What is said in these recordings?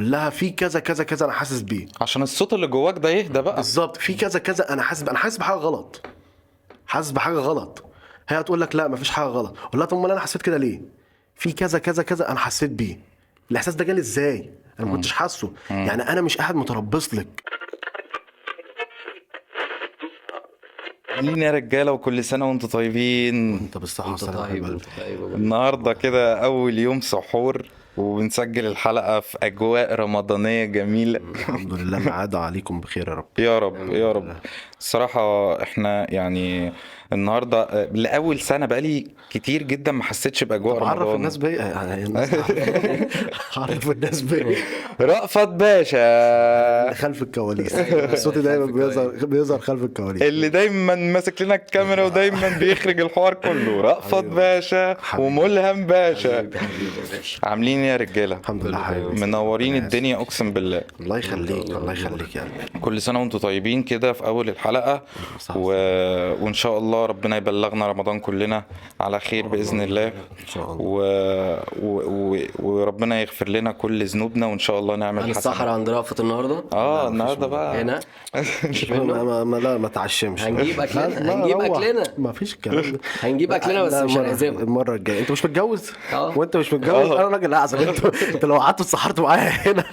قول لها في كذا كذا كذا أنا حاسس بيه. عشان الصوت اللي جواك ده يهدى بقى. بالظبط. في كذا كذا أنا حاسس أنا حاسس بحاجة غلط. حاسس بحاجة غلط. هي هتقول لك لا مفيش حاجة غلط. قول لها طب أمال أنا حسيت كده ليه؟ في كذا كذا كذا أنا حسيت بيه. الإحساس ده جالي إزاي؟ أنا ما كنتش حاسه. يعني أنا مش قاعد متربص لك. لينا يا رجالة وكل سنة وأنتم طيبين. انت بالصحة والسلامة النهارده كده أول يوم سحور. وبنسجل الحلقة في أجواء رمضانية جميلة. الحمد لله معاد عليكم بخير يا رب. يا رب يا رب. الصراحة إحنا يعني النهاردة آه، لأول سنة بقالي كتير جدا ما حسيتش بأجواء طب عرف رمضان. الناس بيا يعني الناس عرف الناس بيا. رأفت باشا. خلف الكواليس. صوتي دايما بيظهر بيظهر خلف الكواليس. اللي دايما ماسك لنا الكاميرا ودايما بيخرج الحوار كله. رأفت. باشا. وملهم باشا. حبيبي حبيبي يا باشا. عاملين إيه يا رجالة. الحمد لله حبيبي. منورين الدنيا أقسم بالله. الله يخليك الله يخليك يا كل سنة وأنتم طيبين كده في أول الحلقة. صح. و... وإن شاء الله ربنا يبلغنا رمضان كلنا على خير بإذن الله. إن شاء الله. و... و... و... وربنا يغفر لنا كل ذنوبنا وإن شاء الله نعمل حسنات عند رأفت النهارده؟ آه النهارده بقى. هنا؟ ما, ما, ما لا ما تعشمش. هنجيب لا، هنجيب روح. أكلنا. ما فيش الكلام ده. هنجيب أكلنا بس مش هنعزمك المرة الجاية. انت مش متجوز؟ آه. وانت مش متجوز. أنا راجل اعزم انت لو قعدتوا اتسحرتوا معايا هنا.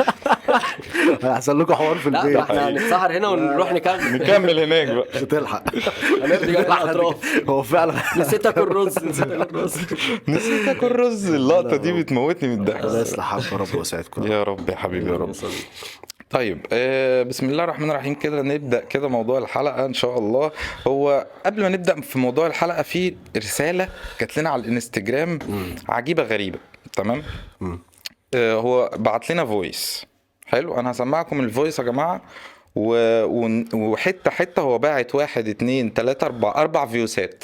هيحصل لكم حوار في لا البيت. ده إحنا هنتسحر هنا ونروح نكمل. نكمل هناك بقى. مش هتلحق. هو فعلا. نسيت آكل رز نسيت آكل رز نسيت آكل رز اللقطة دي بتموتني من الله الضحك يصلح حالكم يا رب ويسعدكم. يا رب يا حبيبي يا رب. طيب آه بسم الله الرحمن الرحيم. كده نبدأ كده موضوع الحلقة إن شاء الله. هو قبل ما نبدأ في موضوع الحلقة في رسالة جات لنا على الإنستجرام عجيبة غريبة تمام؟ آه هو بعت لنا voice. حلو أنا هسمعكم ال voice يا جماعة. و... وحته حتة هو باعت واحد اتنين تلاتة أربع أربع فويسات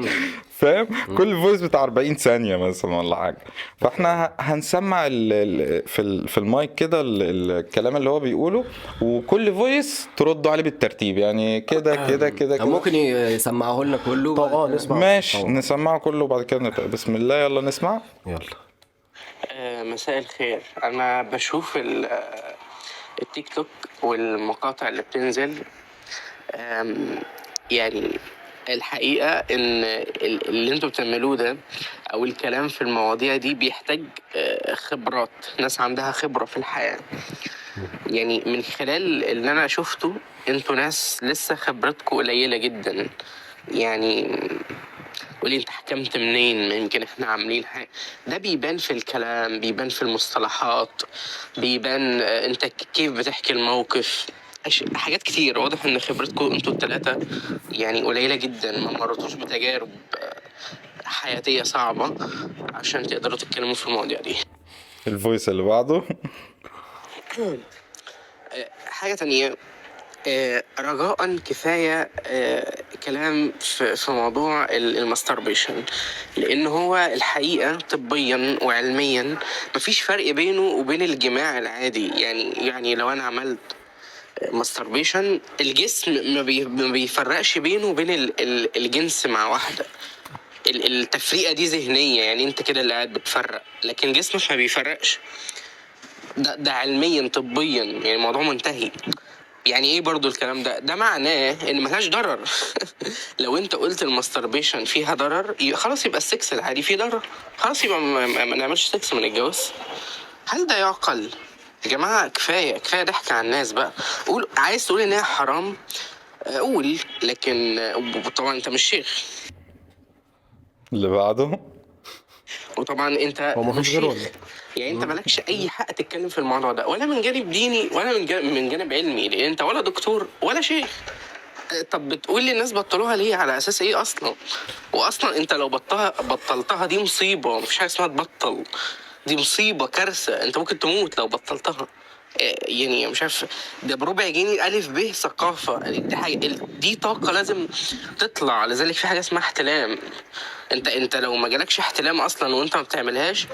فاهم؟ كل voice بتاع 40 ثانية مثلا ولا حاجة. فإحنا هنسمع ال... ال... في ال... في المايك كده ال... ال- الكلام اللي هو بيقوله وكل voice تردوا عليه بالترتيب. يعني كده كده كده طب كده. ممكن يسمعه لنا كله؟ طب آه نسمع ماشي. نسمعه كله وبعد كده بسم الله يلا نسمع. يلا. آه، مساء الخير. أنا بشوف آه، التيك توك والمقاطع اللي بتنزل يعني الحقيقة إن ال- اللي أنتوا بتعملوه ده أو الكلام في المواضيع دي بيحتاج آه، خبرات. ناس عندها خبرة في الحياة. يعني من خلال اللي أنا شفته أنتوا ناس لسه خبرتكم قليلة جدا. يعني قولي انت حكمت منين؟ يمكن إحنا عاملين حاجة. ده بيبان في الكلام بيبان في المصطلحات بيبان آه، انت كيف بتحكي الموقف. حاجات كتير. واضح ان خبرتكم أنتوا التلاتة يعني قليلة جدا. ما مرتوش بتجارب آه، حياتية صعبة عشان تقدروا تتكلموا في المواضيع دي. ال voice اللي بعده. حاجة تانية. آه، رجاء كفاية آه، كلام في موضوع ال- ال masturbation لأن هو الحقيقة طبيا وعلميا مفيش فرق بينه وبين الجماع العادي. يعني يعني لو أنا عملت masturbation الجسم ما بي- ما بيفرقش بينه وبين ال- ال- الجنس مع واحدة. ال- التفريقة دي ذهنية يعني أنت كده اللي قاعد بتفرق لكن جسمك ما بيفرقش. ده, ده علميا طبيا يعني الموضوع منتهي. يعني إيه برضو الكلام ده؟ ده معناه ان ملهاش ضرر. لو انت قلت ال masturbation فيها ضرر خلاص يبقى السكس العادي فيه ضرر. خلاص يبقى ما, ما, ما نعملش سكس من الجواز. هل ده يعقل؟ يا جماعة كفاية كفاية ضحك على الناس بقى. قول عايز تقول إن هي حرام؟ آه، قول. لكن آه، طبعا أنت مش شيخ. اللي بعده؟ وطبعا أنت هو مفيش غيره يعني انت مالكش اي حق تتكلم في الموضوع ده ولا من جانب ديني ولا من جانب, من جانب علمي لأن انت ولا دكتور ولا شيخ. أه، طب بتقول للناس بطلوها ليه؟ على أساس إيه أصلا؟ واصلا أنت لو بطلها بطلتها دي مصيبة مفيش حاجة اسمها تبطل. دي مصيبة كارثة أنت ممكن تموت لو بطلتها. يعني مش عارف ده بربع جنيه ألف ب ثقافة. دي حاجة دي طاقة لازم تطلع. لذلك في حاجة اسمها احتلام. انت انت لو ما جالكش احتلام أصلا وأنت ما بتعملهاش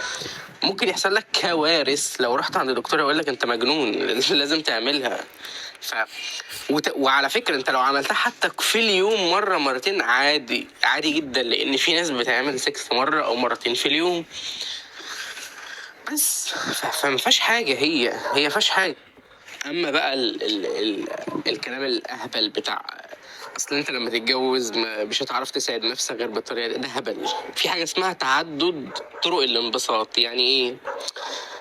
ممكن يحصل لك كوارث. لو رحت عند دكتور يقول لك أنت مجنون لازم تعملها. ف وت... وعلى فكرة أنت لو عملتها حتى في اليوم مرة مرتين عادي عادي جدا. لأن في ناس بتعمل سكس مرة أو مرتين في اليوم. بس. فما فيهاش حاجة هي هي فيهاش حاجة. أما بقى ال ال ال الكلام الأهبل بتاع أصل أنت لما تتجوز مش هتعرف تساعد نفسك غير بالطريقة دي. ده هبل. في حاجة اسمها تعدد طرق الانبساط. يعني إيه؟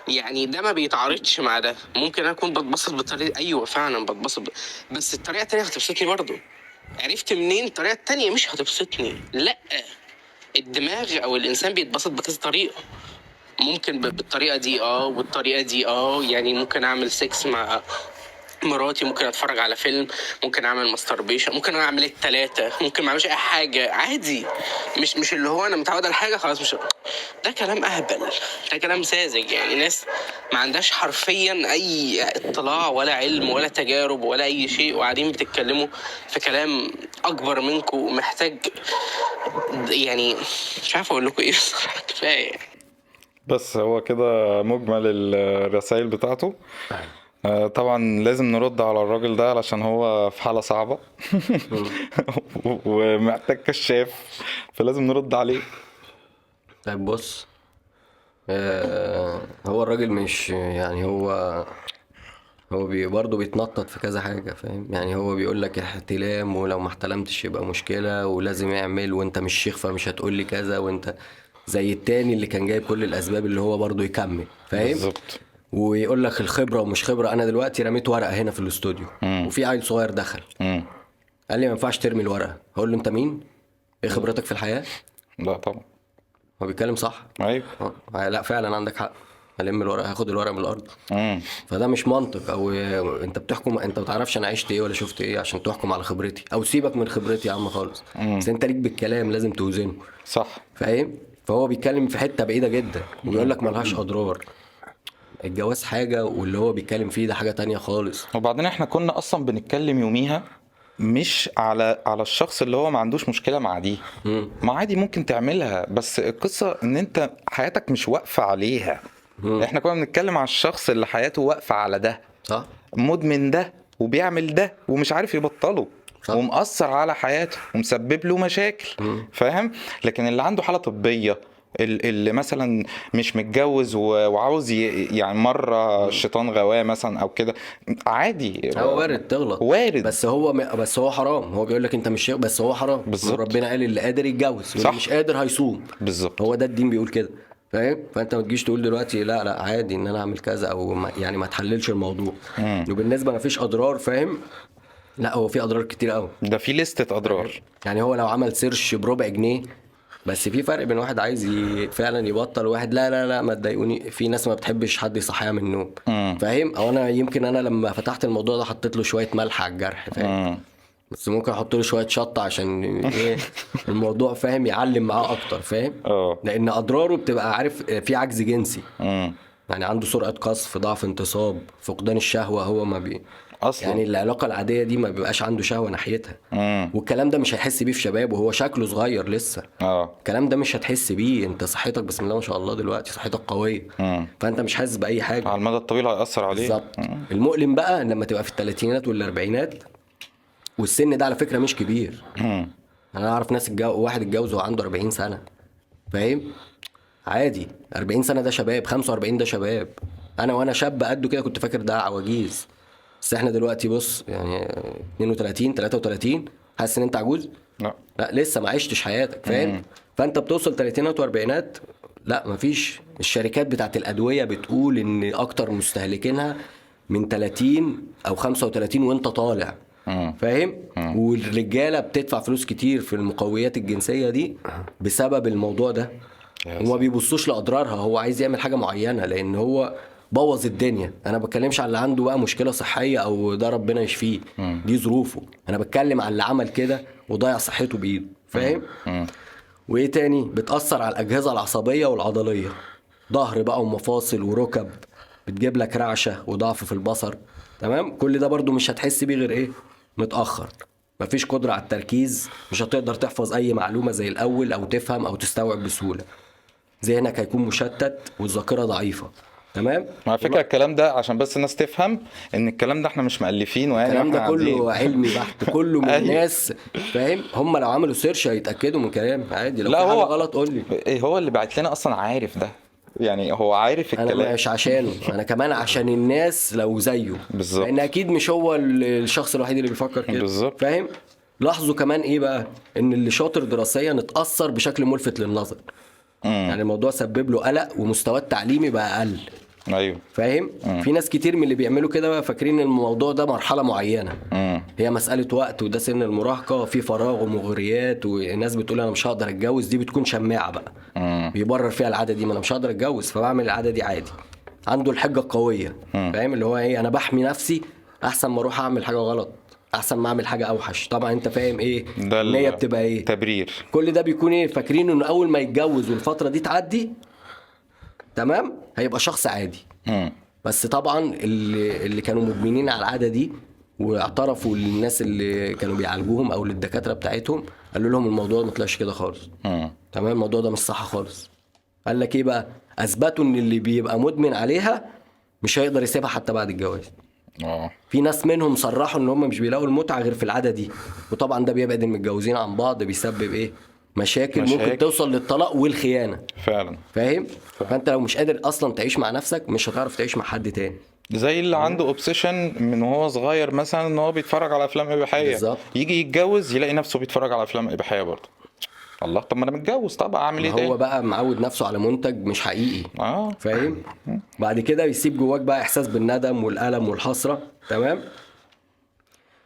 يعني ده ما بيتعارضش مع ده. ممكن أكون بتبسط بالطريقة أيوه فعلا بتبسط. ب... بس الطريقة التانية هتبسطني برضه. عرفت منين الطريقة التانيه مش هتبسطني؟ لأ. الدماغ أو الإنسان بيتبسط بكذا طريقة. ممكن بالطريقة دي آه والطريقة دي آه يعني ممكن أعمل سكس مع مراتي ممكن أتفرج على فيلم ممكن أعمل masturbation ممكن أعمل التلاتة ممكن ما أعملش أي حاجة عادي مش مش اللي هو أنا متعود على حاجة خلاص مش ده كلام أهبل ده كلام ساذج يعني ناس ما عندهاش حرفيا أي اطلاع ولا علم ولا تجارب ولا أي شيء وقاعدين بتتكلموا في كلام أكبر منكم محتاج يعني مش عارف أقول لكم إيه بصراحة كفاية يعني. بس هو كده مجمل الرسائل بتاعته. آه، طبعا لازم نرد على الراجل ده علشان هو في حالة صعبة. ومحتاج كشاف فلازم نرد عليه. طيب بص آه هو الراجل مش يعني هو هو بي برضه بيتنطط في كذا حاجة فاهم؟ يعني هو بيقول لك احتلام ولو ما احتلمتش يبقى مشكلة ولازم يعمل وانت مش شيخ فمش هتقول لي كذا وانت زي التاني اللي كان جايب كل الأسباب اللي هو برضه يكمل فاهم؟ بالظبط. ويقول لك الخبرة ومش خبرة أنا دلوقتي رميت ورقة هنا في الاستوديو وفي عيل صغير دخل. مم. قال لي ما ينفعش ترمي الورقة. هقول له أنت مين؟ إيه خبرتك في الحياة؟ لا طبعا. هو بيتكلم صح؟ أيوه. آه. لا فعلا عندك حق. هلم الورق هاخد الورق من الأرض. مم. فده مش منطق. أو أنت بتحكم أنت ما تعرفش أنا عشت إيه ولا شفت إيه عشان تحكم على خبرتي. أو سيبك من خبرتي يا عم خالص. بس أنت ليك بالكلام لازم توزنه. صح. فاهم؟ فهو بيتكلم في حتة بعيدة جدا وبيقول لك ملهاش أضرار. الجواز حاجة واللي هو بيتكلم فيه ده حاجة تانية خالص. وبعدين إحنا كنا أصلا بنتكلم يوميها مش على على الشخص اللي هو ما عندوش مشكلة مع دي. ما عادي ممكن تعملها بس القصة إن أنت حياتك مش واقفة عليها. إحنا كنا بنتكلم على الشخص اللي حياته واقفة على ده. صح. مدمن ده وبيعمل ده ومش عارف يبطله. صح. ومأثر على حياته ومسبب له مشاكل فاهم؟ لكن اللي عنده حالة طبية ال- اللي مثلا مش متجوز وعاوز يعني مرة الشيطان غواه مثلا أو كده عادي. هو وارد تغلط. وارد. بس هو م... بس هو حرام. هو بيقول لك أنت مش بس هو حرام. بالظبط. ربنا قال اللي قادر يتجوز واللي صح. مش قادر هيصوم. بالظبط. هو ده الدين بيقول كده فاهم؟ فأنت ما تجيش تقول دلوقتي لا لا عادي إن أنا أعمل كذا أو ما يعني ما تحللش الموضوع. وبالنسبة ما فيش أضرار فاهم؟ لا هو في أضرار كتير قوي ده في لستة أضرار. يعني هو لو عمل سيرش بربع جنيه بس في فرق بين واحد عايز ي... فعلا يبطل وواحد لا لا لا ما تضايقوني. في ناس ما بتحبش حد يصحيها من النوم. فاهم؟ أو أنا يمكن أنا لما فتحت الموضوع ده حطيت له شوية ملح على الجرح فاهم. بس ممكن أحط له شوية شطة عشان إيه؟ الموضوع فاهم؟ يعلم معاه أكتر فاهم؟ آه. لأن أضراره بتبقى عارف في عجز جنسي. يعني عنده سرعة قذف ضعف انتصاب فقدان الشهوة هو ما بي أصلا. يعني العلاقة العادية دي ما بيبقاش عنده شهوة ناحيتها. مم. والكلام ده مش هيحس بيه في شبابه وهو شكله صغير لسه. آه. الكلام ده مش هتحس بيه انت صحتك بسم الله ما شاء الله دلوقتي صحتك قوية. مم. فانت مش حاسس بأي حاجة. على المدى الطويل هيأثر عليه. بالظبط. المؤلم بقى لما تبقى في الثلاثينات والأربعينات والسن ده على فكرة مش كبير. مم. أنا أعرف ناس الجو... واحد اتجوز وهو عنده 40 سنة. فاهم؟ عادي. 40 سنة ده شباب 45 ده شباب. أنا وأنا شاب قده كده كنت فاكر ده عواجيز. بس إحنا دلوقتي بص يعني 32 33 حاسس إن أنت عجوز؟ لا. لا لسه ما عشتش حياتك فاهم؟ فأنت بتوصل تلاتينات وأربعينات لا مفيش الشركات بتاعت الأدوية بتقول إن أكتر مستهلكينها من 30 أو 35 وأنت طالع. فاهم؟ والرجالة بتدفع فلوس كتير في المقويات الجنسية دي بسبب الموضوع ده. وما بيبصوش لأضرارها هو عايز يعمل حاجة معينة لأن هو بوظ الدنيا. أنا ما بتكلمش على اللي عنده بقى مشكلة صحية أو ده ربنا يشفيه. دي ظروفه. أنا بتكلم على اللي عمل كده وضيع صحته بإيده. فاهم. وإيه تاني؟ بتأثر على الأجهزة العصبية والعضلية. ظهر بقى ومفاصل وركب. بتجيب لك رعشة وضعف في البصر. تمام؟ كل ده برضو مش هتحس بيه غير إيه؟ متأخر. مفيش قدرة على التركيز. مش هتقدر تحفظ أي معلومة زي الأول أو تفهم أو تستوعب بسهولة. ذهنك هيكون مشتت والذاكرة ضعيفة. تمام؟ على فكرة الكلام ده عشان بس الناس تفهم إن الكلام ده إحنا مش مألفينه يعني الكلام ده كله. علمي بحت كله من أيوة. ناس فاهم؟ هم لو عملوا سيرش هيتأكدوا من كلامي عادي. لو لا في هو غلط قول لي. إيه هو اللي بعت لنا أصلا عارف ده. يعني هو عارف أنا الكلام. مش عشانه أنا كمان عشان الناس لو زيه. بالظبط. لأن أكيد مش هو ال- الشخص الوحيد اللي بيفكر كده. بالظبط. فاهم؟ لاحظوا كمان إيه بقى؟ إن اللي شاطر دراسيا اتأثر بشكل ملفت للنظر. يعني الموضوع سبب له قلق ومستواه التعليمي بقى أقل. أيوه. فاهم؟ في ناس كتير من اللي بيعملوا كده بقى فاكرين الموضوع ده مرحلة معينة. امم هي مسألة وقت وده سن المراهقة في فراغ ومغريات والناس بتقول أنا مش هقدر أتجوز دي بتكون شماعة بقى. امم بيبرر فيها العادة دي ما أنا مش هقدر أتجوز فبعمل العادة دي عادي. عنده الحجة القوية. فاهم؟ اللي هو إيه أنا بحمي نفسي أحسن ما أروح أعمل حاجة غلط أحسن ما أعمل حاجة أوحش. طبعا أنت فاهم إيه؟ النية بتبقى إيه؟ تبرير. كل ده بيكون إيه؟ فاكرين إنه أول ما يتجوز والفترة دي تعدي تمام؟ هيبقى شخص عادي. امم بس طبعا اللي, اللي كانوا مدمنين على العادة دي واعترفوا للناس اللي كانوا بيعالجوهم أو للدكاترة بتاعتهم قالوا لهم الموضوع ما طلعش كده خالص. تمام؟ الموضوع ده مش صح خالص. قال لك إيه بقى؟ أثبتوا إن اللي بيبقى مدمن عليها مش هيقدر يسيبها حتى بعد الجواز. آه. في ناس منهم صرحوا إن هم مش بيلاقوا المتعة غير في العادة دي. وطبعا ده بيبعد المتجوزين عن بعض بيسبب إيه؟ مشاكل, مشاكل. ممكن توصل للطلاق والخيانة. فعلا. فاهم؟ فانت لو مش قادر أصلا تعيش مع نفسك مش هتعرف تعيش مع حد تاني. زي اللي عنده اوبسيشن من وهو صغير مثلا إن هو بيتفرج على أفلام إباحية. بالظبط. يجي يتجوز يلاقي نفسه بيتفرج على أفلام إباحية برضه. الله طب ما أنا متجوز طب أعمل إيه هو بقى معود نفسه على منتج مش حقيقي. آه. فاهم؟ بعد كده بيسيب جواك بقى إحساس بالندم والألم والحسرة. تمام؟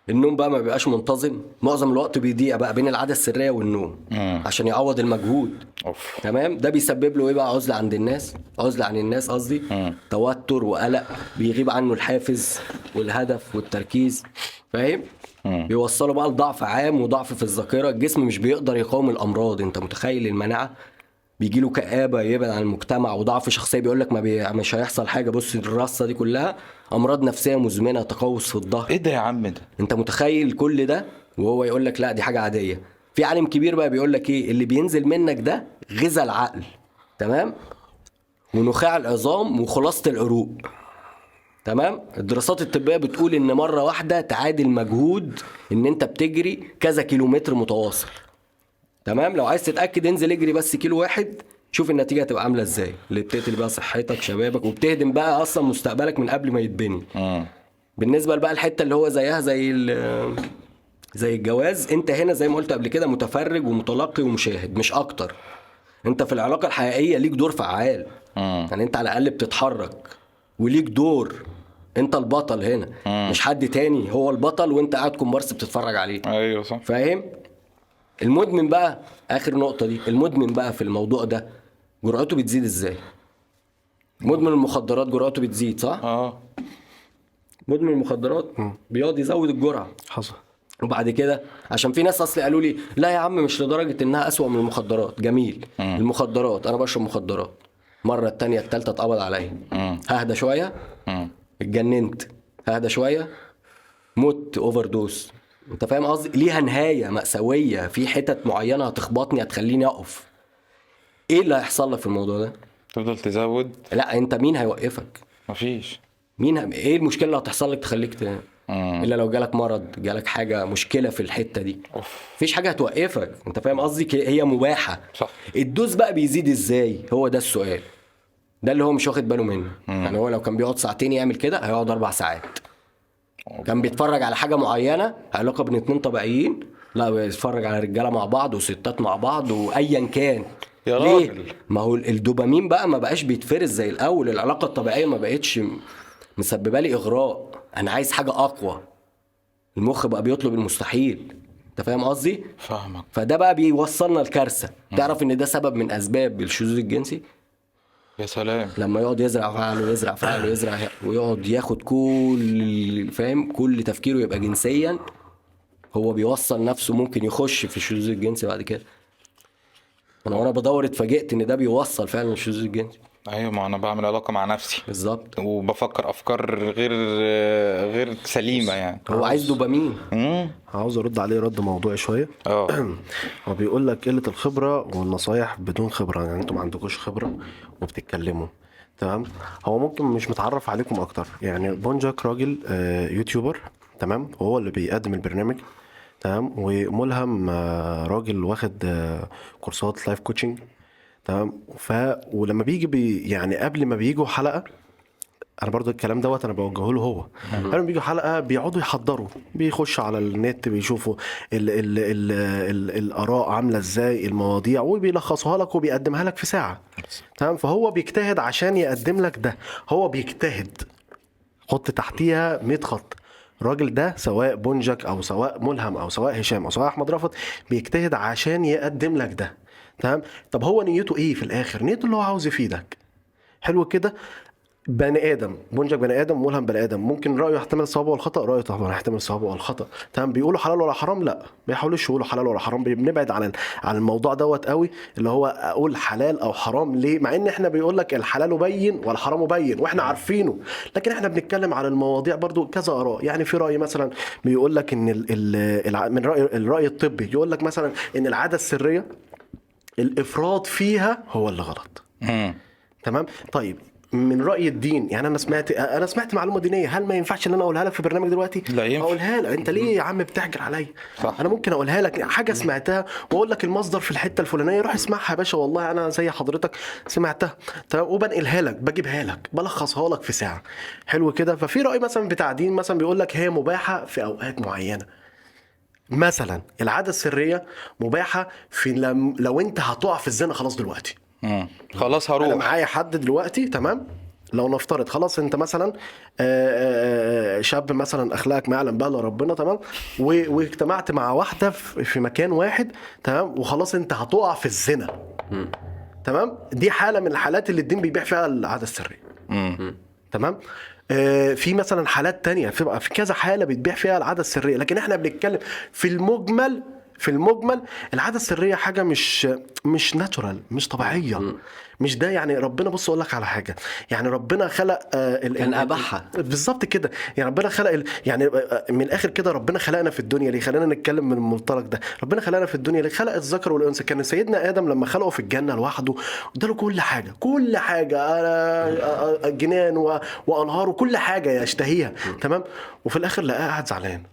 النوم بقى ما بيبقاش منتظم. معظم الوقت بيضيع بقى بين العادة السرية والنوم مم. عشان يعوض المجهود. أوف. تمام؟ ده بيسبب له إيه بقى؟ عزلة عند الناس. عزلة عن الناس قصدي. توتر وقلق. بيغيب عنه الحافز والهدف والتركيز. فاهم. بيوصله بقى لضعف عام وضعف في الذاكرة. الجسم مش بيقدر يقاوم الأمراض. أنت متخيل المناعة؟ بيجي له كآبة يبعد عن المجتمع وضعف شخصية بيقول لك ما بي... مش هيحصل حاجة. بص الرصة دي كلها أمراض نفسية مزمنة تقوس في الظهر إيه ده يا عم ده؟ أنت متخيل كل ده؟ وهو يقول لك لا دي حاجة عادية. في عالم كبير بقى بيقول لك إيه؟ اللي بينزل منك ده غذاء العقل. تمام؟ ونخاع العظام وخلاصة العروق. تمام؟ الدراسات الطبية بتقول إن مرة واحدة تعادل مجهود إن أنت بتجري كذا كيلومتر متواصل. تمام؟ لو عايز تتأكد انزل اجري بس كيلو واحد شوف النتيجة هتبقى عاملة إزاي. اللي بتقتل بقى صحتك شبابك وبتهدم بقى أصلا مستقبلك من قبل ما يتبني. مم. بالنسبة بقى الحتة اللي هو زيها زي زي الجواز انت هنا زي ما قلت قبل كده متفرج ومتلقي ومشاهد مش أكتر. انت في العلاقة الحقيقية ليك دور فعال. مم. يعني انت على الأقل بتتحرك وليك دور. انت البطل هنا. مش حد تاني هو البطل وانت قاعد كومبارس بتتفرج عليه. أيوه صح. فاهم؟ المدمن بقى آخر نقطة دي المدمن بقى في الموضوع ده جرأته بتزيد إزاي؟ مدمن المخدرات جرأته بتزيد صح؟ آه. مدمن المخدرات بيقعد يزود الجرعة. حصل. وبعد كده عشان في ناس اصلي قالوا لي لا يا عم مش لدرجة إنها أسوأ من المخدرات. جميل. المخدرات أنا بشرب مخدرات. مرة التانية التالتة اتقبض عليا. ههدى شوية. اتجننت. ههدى شوية. مت overdose انت فاهم قصدي؟ ليها نهاية مأساوية. في حتت معينة هتخبطني هتخليني أقف. إيه اللي هيحصل لك في الموضوع ده؟ تفضل تزود. لا أنت مين هيوقفك؟ مفيش. مين ه... إيه المشكلة اللي هتحصل لك تخليك ت... مم. إلا لو جالك مرض جالك حاجة مشكلة في الحتة دي. أوف. مفيش حاجة هتوقفك. أنت فاهم قصدي؟ هي مباحة. صح. الدوز بقى بيزيد إزاي؟ هو ده السؤال. ده اللي هو مش واخد باله منه. يعني هو لو كان بيقعد ساعتين يعمل كده هيقعد أربع ساعات. كان بيتفرج على حاجة معينة علاقة بين اتنين طبيعيين لا بيتفرج على رجالة مع بعض وستات مع بعض وايا كان. يا ليه؟ راجل. ما هو الدوبامين بقى ما بقاش بيتفرز زي الأول العلاقة الطبيعية ما بقتش مسببة لي إغراء. أنا عايز حاجة أقوى. المخ بقى بيطلب المستحيل. أنت فاهم قصدي؟ فاهمك. فده بقى بيوصلنا لكارثه تعرف إن ده سبب من أسباب الشذوذ الجنسي؟ يا سلام. لما يقعد يزرع في عقله يزرع في عقله يزرع ويقعد ياخد كل فاهم؟ كل تفكيره يبقى جنسيا. هو بيوصل نفسه ممكن يخش في الشذوذ الجنسي بعد كده. أنا وأنا بدور اتفاجئت إن ده بيوصل فعلا للشذوذ الجنسي. أيوه ما أنا بعمل علاقة مع نفسي. بالظبط. وبفكر أفكار غير غير سليمة يعني. هو عايز دوبامين. امم عاوز أرد عليه رد موضوعي شوية. آه. هو بيقول لك قلة الخبرة والنصايح بدون خبرة. يعني أنتوا ما عندكوش خبرة. وبتتكلموا تمام؟ هو ممكن مش متعرف عليكم أكتر. يعني بونجاك راجل آه، YouTuber تمام؟ وهو اللي بيقدم البرنامج تمام؟ وملهم آه، راجل واخد آه، كورسات life coaching تمام؟ ف ولما بيجي بي يعني قبل ما بيجوا حلقة أنا برضو الكلام دوت أنا بوجهه له هو. ما بيجوا حلقة بيقعدوا يحضروا بيخشوا على النت بيشوفوا ال ال ال ال الآراء عاملة إزاي المواضيع وبيلخصوها لك وبيقدمها لك في ساعة. تمام؟ فهو بيجتهد عشان يقدم لك ده. هو بيجتهد. حط تحتيها 100 خط. الراجل ده سواء بونجك أو سواء ملهم أو سواء هشام أو سواء أحمد رفعت بيجتهد عشان يقدم لك ده. تمام؟ طب هو نيته إيه في الآخر؟ نيته اللي هو عاوز يفيدك. حلو كده؟ بني آدم بونجك بني آدم ملهم بني آدم. ممكن رأيه يحتمل الصواب والخطأ رأيه طبعا يحتمل الصواب والخطأ. تمام؟ بيقولوا حلال ولا حرام؟ لا. ما بيحاولوش يقولوا حلال ولا حرام. بنبعد عن عن الموضوع دوت قوي اللي هو أقول حلال أو حرام. ليه؟ مع إن إحنا بيقول لك الحلال بين والحرام بين وإحنا عارفينه. لكن إحنا بنتكلم على المواضيع برضو كذا آراء. يعني في رأي مثلا بيقول لك إن ال ال الع- من راي الرأي الطبي. يقول لك مثلا إن العادة السرية الإفراط فيها هو اللي غلط. تمام؟ طيب. من رأي الدين. يعني أنا سمعت أنا سمعت معلومة دينية. هل ما ينفعش إن أنا أقولها لك في برنامج دلوقتي؟ لا ينفع. أقولها لك. أنت ليه يا عم بتحجر عليا. أنا ممكن أقولها لك. حاجة سمعتها وأقول لك المصدر في الحتة الفلانية. روح اسمعها يا باشا. والله أنا زي حضرتك سمعتها. تمام وبنقلها لك. بجيبها لك. بلخصها لك في ساعة. حلو كده. ففي رأي مثلا بتاع دين مثلا بيقول لك هي مباحة في أوقات معينة. مثلا العادة السرية مباحة في لو أنت هتقع في الزنا خلاص دلوقتي. مم. خلاص أنا هروح معايا حد دلوقتي تمام؟ لو نفترض خلاص انت مثلا آه، آه، آه، شاب مثلا أخلاقك ما يعلم بها إلا ربنا تمام؟ واجتمعت مع واحدة في في مكان واحد تمام؟ وخلاص انت هتقع في الزنا. تمام؟ دي حالة من الحالات اللي الدين بيبيع فيها العادة السرية. تمام؟ في مثلا حالات تانية في في كذا حالة بتبيع فيها العادة السرية. لكن إحنا بنتكلم في المجمل في المجمل العادة السرية حاجة مش مش ناتشورال مش طبيعية. مش ده يعني ربنا بص أقول لك على حاجة. يعني ربنا خلق آه، ال- كان أباحها. بالظبط كده. يعني ربنا خلق ال- يعني آه، من الآخر كده ربنا خلقنا في الدنيا. ليه؟ خلينا نتكلم من المنطلق ده. ربنا خلقنا في الدنيا. ليه؟ خلق الذكر والأنثى. كان سيدنا آدم لما خلقه في الجنة لوحده اداله كل حاجة. كل حاجة آه، آه، آه، جنان و- وأنهار وكل حاجة يشتهيها. تمام؟ وفي الآخر لقاه قاعد زعلان.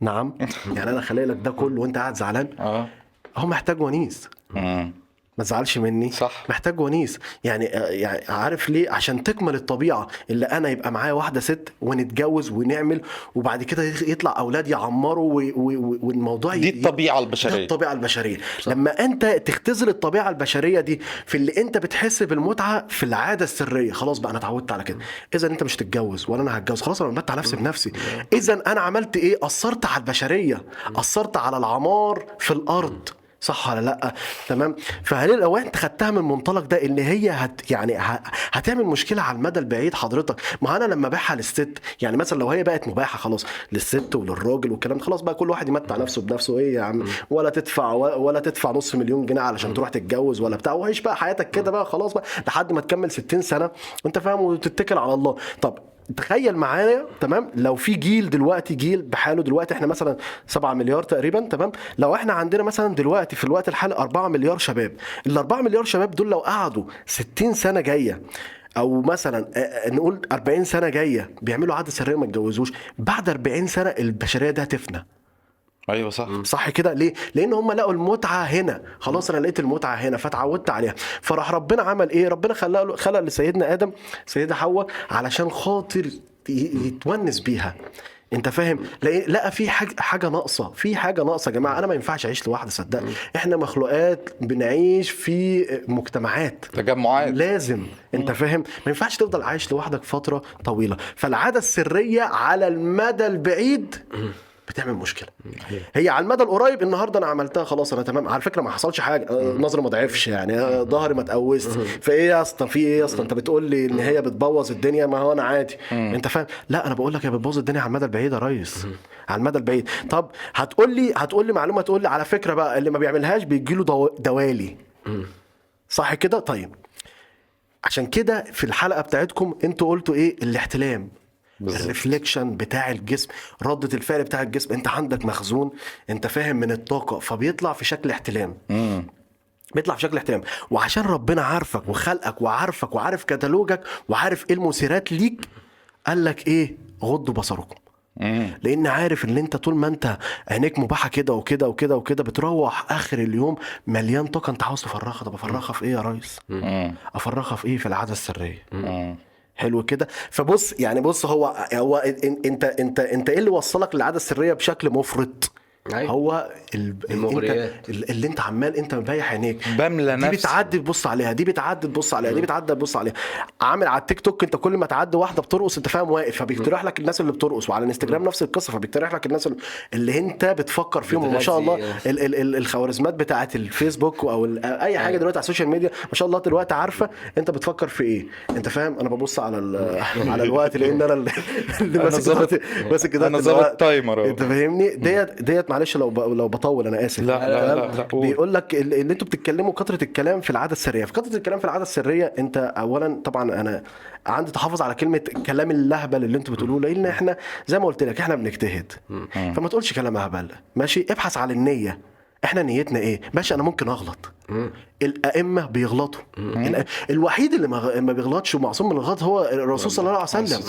نعم. يعني أنا خلق لك ده كله وأنت قاعد زعلان. آه. هو محتاج ونيس. مم. ما تزعلش مني. صح. محتاج ونيس. يعني يعني عارف ليه؟ عشان تكمل الطبيعة. اللي أنا يبقى معايا واحدة ست ونتجوز ونعمل وبعد كده يطلع أولاد يعمروا و- و- والموضوع دي الطبيعة البشرية. الطبيعة البشرية. لما أنت تختزل الطبيعة البشرية دي في اللي أنت بتحس بالمتعة في العادة السرية خلاص بقى أنا اتعودت على كده. اذا أنت مش تتجوز ولا أنا هتجوز. خلاص أنا بمتع نفسي بنفسي. اذا أنا عملت إيه؟ أثرت على البشرية. أثرت على العمار في الأرض. صح ولا لأ؟ تمام. فهل لو انت خدتها من المنطلق ده إن هي هت يعني هتعمل مشكلة على المدى البعيد حضرتك؟ ما أنا لما أبيعها للست يعني مثلا لو هي بقت مباحة خلاص للست وللراجل والكلام خلاص بقى كل واحد يمتع نفسه بنفسه. إيه يا عم؟ ولا تدفع ولا تدفع نص مليون جنيه علشان تروح تتجوز ولا بتاع. وعيش بقى حياتك كده بقى خلاص بقى لحد ما تكمل 60 سنة وأنت فاهم وتتكل على الله. طب تخيل معايا تمام؟ لو في جيل دلوقتي جيل بحاله دلوقتي إحنا مثلا 7 مليار تقريبا تمام؟ لو إحنا عندنا مثلا دلوقتي في الوقت الحالي 4 مليار شباب. ال 4 مليار شباب دول لو قعدوا 60 سنة جاية أو مثلا نقول 40 سنة جاية بيعملوا عادة سرية ما يتجوزوش بعد 40 سنة البشرية دي هتفنى. أيوه صح. صح كده. ليه؟ لأن هم لقوا المتعة هنا. خلاص أنا لقيت المتعة هنا فتعودت عليها. فراح ربنا عمل إيه؟ ربنا خلق له خلق لسيدنا آدم سيدة حواء علشان خاطر يتونس بيها. أنت فاهم؟ لقى في حاجة حاجة ناقصة. في حاجة ناقصة يا جماعة. أنا ما ينفعش أعيش لوحدي صدقني. إحنا مخلوقات بنعيش في مجتمعات. تجمعات. لازم. أنت فاهم؟ ما ينفعش تفضل عايش لوحدك فترة طويلة. فالعادة السرية على المدى البعيد بتعمل مشكلة. هي على المدى القريب النهارده أنا عملتها خلاص أنا تمام. على فكرة ما حصلش حاجة. آه، نظري ما ضعفش يعني. آه، ظهري ما اتقوست. فإيه يا اسطى؟ في إيه يا اسطى؟ أنت بتقول لي إن هي بتبوظ الدنيا. ما هو أنا عادي. أنت فاهم؟ لا أنا بقول لك هي بتبوظ الدنيا على المدى البعيد يا ريس. على المدى البعيد. طب هتقول لي هتقول لي معلومة تقول لي على فكرة بقى اللي ما بيعملهاش بيجي له دو... دوالي. صح كده؟ طيب. عشان كده في الحلقة بتاعتكم أنتوا قلتوا إيه؟ الاحتلام. الريفليكشن بتاع الجسم ردة الفعل بتاع الجسم انت عندك مخزون انت فاهم من الطاقة فبيطلع في شكل احتلام. مم. بيطلع في شكل احتلام. وعشان ربنا عارفك وخلقك وعارفك وعارف كتالوجك وعارف إيه المثيرات ليك قال لك إيه؟ غضوا بصركم. لأن عارف إن أنت طول ما أنت عينيك مباحة كده وكده وكده وكده بتروح آخر اليوم مليان طاقة أنت عاوز تفرغها. طب أفرغها في إيه يا ريس؟ مم. أفرغها في إيه؟ في العادة السرية. حلو كده. فبص يعني بص هو هو إنت إنت إنت إيه اللي وصلك للعاده السريه بشكل مفرط؟ أيوة. هو ال... المغريات. انت اللي أنت عمال أنت مبيح عينيك بملى دي نفسي. بتعدي تبص عليها دي بتعدي تبص عليها دي بتعدي تبص عليها عامل على التيك توك أنت كل ما تعدي واحدة بترقص أنت فاهم واقف فبيقترح لك الناس اللي بترقص وعلى الإنستجرام نفس القصة فبيقترح لك الناس اللي أنت بتفكر فيهم وما شاء الله. ال ال ال الخوارزمات بتاعه الفيسبوك أو ال- أي حاجة دلوقتي على ال social media ما شاء الله دلوقتي عارفة أنت بتفكر في إيه أنت فاهم أنا ببص على ال- على الوقت لأن أنا اللي ماسك ماسك أنا ظابط. timer. أنت فاهمني ديت ديت معلش لو ب- لو بطول أنا اسف. لا، لا،؟ لا، لا، قول. بيقول لك ال- اللي أنتوا بتتكلموا كثرة الكلام في العادة السرية. في كثرة الكلام في العادة السرية انت اولا طبعا أنا عندي تحفظ على كلمة كلام اللهبل اللي أنتوا بتقولوه لأن إحنا زي ما قلت لك إحنا بنجتهد. فما تقولش كلام اهبل ماشي؟ ابحث على النية. إحنا نيتنا إيه؟ باشا أنا ممكن اغلط. الأئمة بيغلطوا. الوحيد اللي ما بيغلطش ومعصوم من الغلط هو الرسول صلى الله عليه وسلم.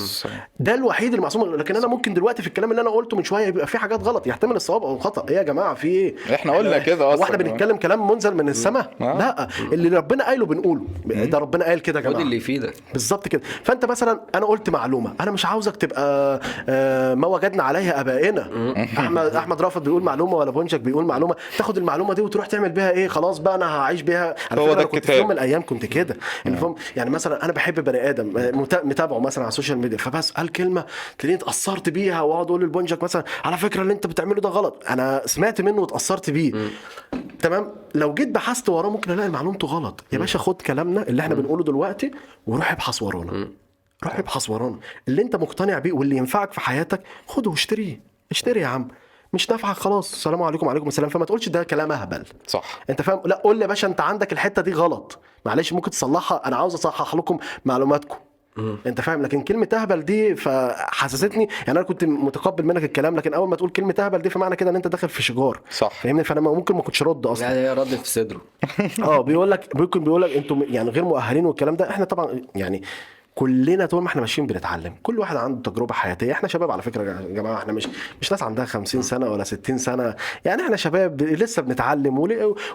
ده الوحيد اللي معصوم. من- لكن أنا ممكن دلوقتي في الكلام اللي أنا قلته من شوية يبقى في حاجات غلط. يحتمل الصواب أو الخطأ. إيه يا جماعة؟ في إيه؟ إحنا قلنا كده هو أصلاً. إحنا بنتكلم كلام منزل من السماء. آه. لا اللي ربنا قايله بنقوله. ده ربنا قال كده يا جماعة. اللي يفيدك. بالظبط كده. فأنت مثلا أنا قلت معلومة. أنا مش عاوزك تبقى آه، ما وجدنا عليها أبائنا. أحمد أحمد رأفت بيقول معلومة ولا بونجك بيقول معلومة. تاخد المعلومة دي وتروح تعمل بيها إيه؟ خلاص بقى أنا هعيش بيها على هو ده كنت في. يوم من الأيام كنت كده. فهم يعني مثلا أنا بحب بني آدم آه، متا- متابعه مثلا على ال social media فبسال كلمة تلاقيني اتأثرت بيها وأقعد أقول للبونجك مثلا على فكرة اللي أنت بتعمله ده غلط. أنا سمعت منه واتأثرت بيه. تمام؟ لو جيت بحثت وراه ممكن ألاقي معلومته غلط. يا باشا خد كلامنا اللي إحنا بنقوله دلوقتي وروح ابحث ورانا. روح ابحث ورانا. اللي أنت مقتنع بيه واللي ينفعك في حياتك خده واشتريه. اشتري يا عم. مش نافعك خلاص. السلام عليكم وعليكم السلام. فما تقولش ده كلام أهبل. صح. أنت فاهم؟ لا قول لي يا باشا أنت عندك الحتة دي غلط. معلش ممكن تصلحها. أنا عاوز أصحح لكم معلوماتكم. أنت فاهم؟ لكن كلمة أهبل دي فحسستني. يعني أنا كنت متقبل منك الكلام لكن أول ما تقول كلمة أهبل دي فمعنى كده إن أنت داخل في شجار. صح. فاهمني؟ فأنا ممكن ما كنتش رد أصلا. يعني هي ردت في صدره. آه بيقول لك ممكن بيقول لك أنتم يعني غير مؤهلين والكلام ده. إحنا طبعا يعني كلنا طول ما إحنا ماشيين بنتعلم كل واحد عنده تجربة حياتية. إحنا شباب على فكرة يا جماعة إحنا مش مش ناس عندها 50 سنة ولا 60 سنة. يعني إحنا شباب لسه بنتعلم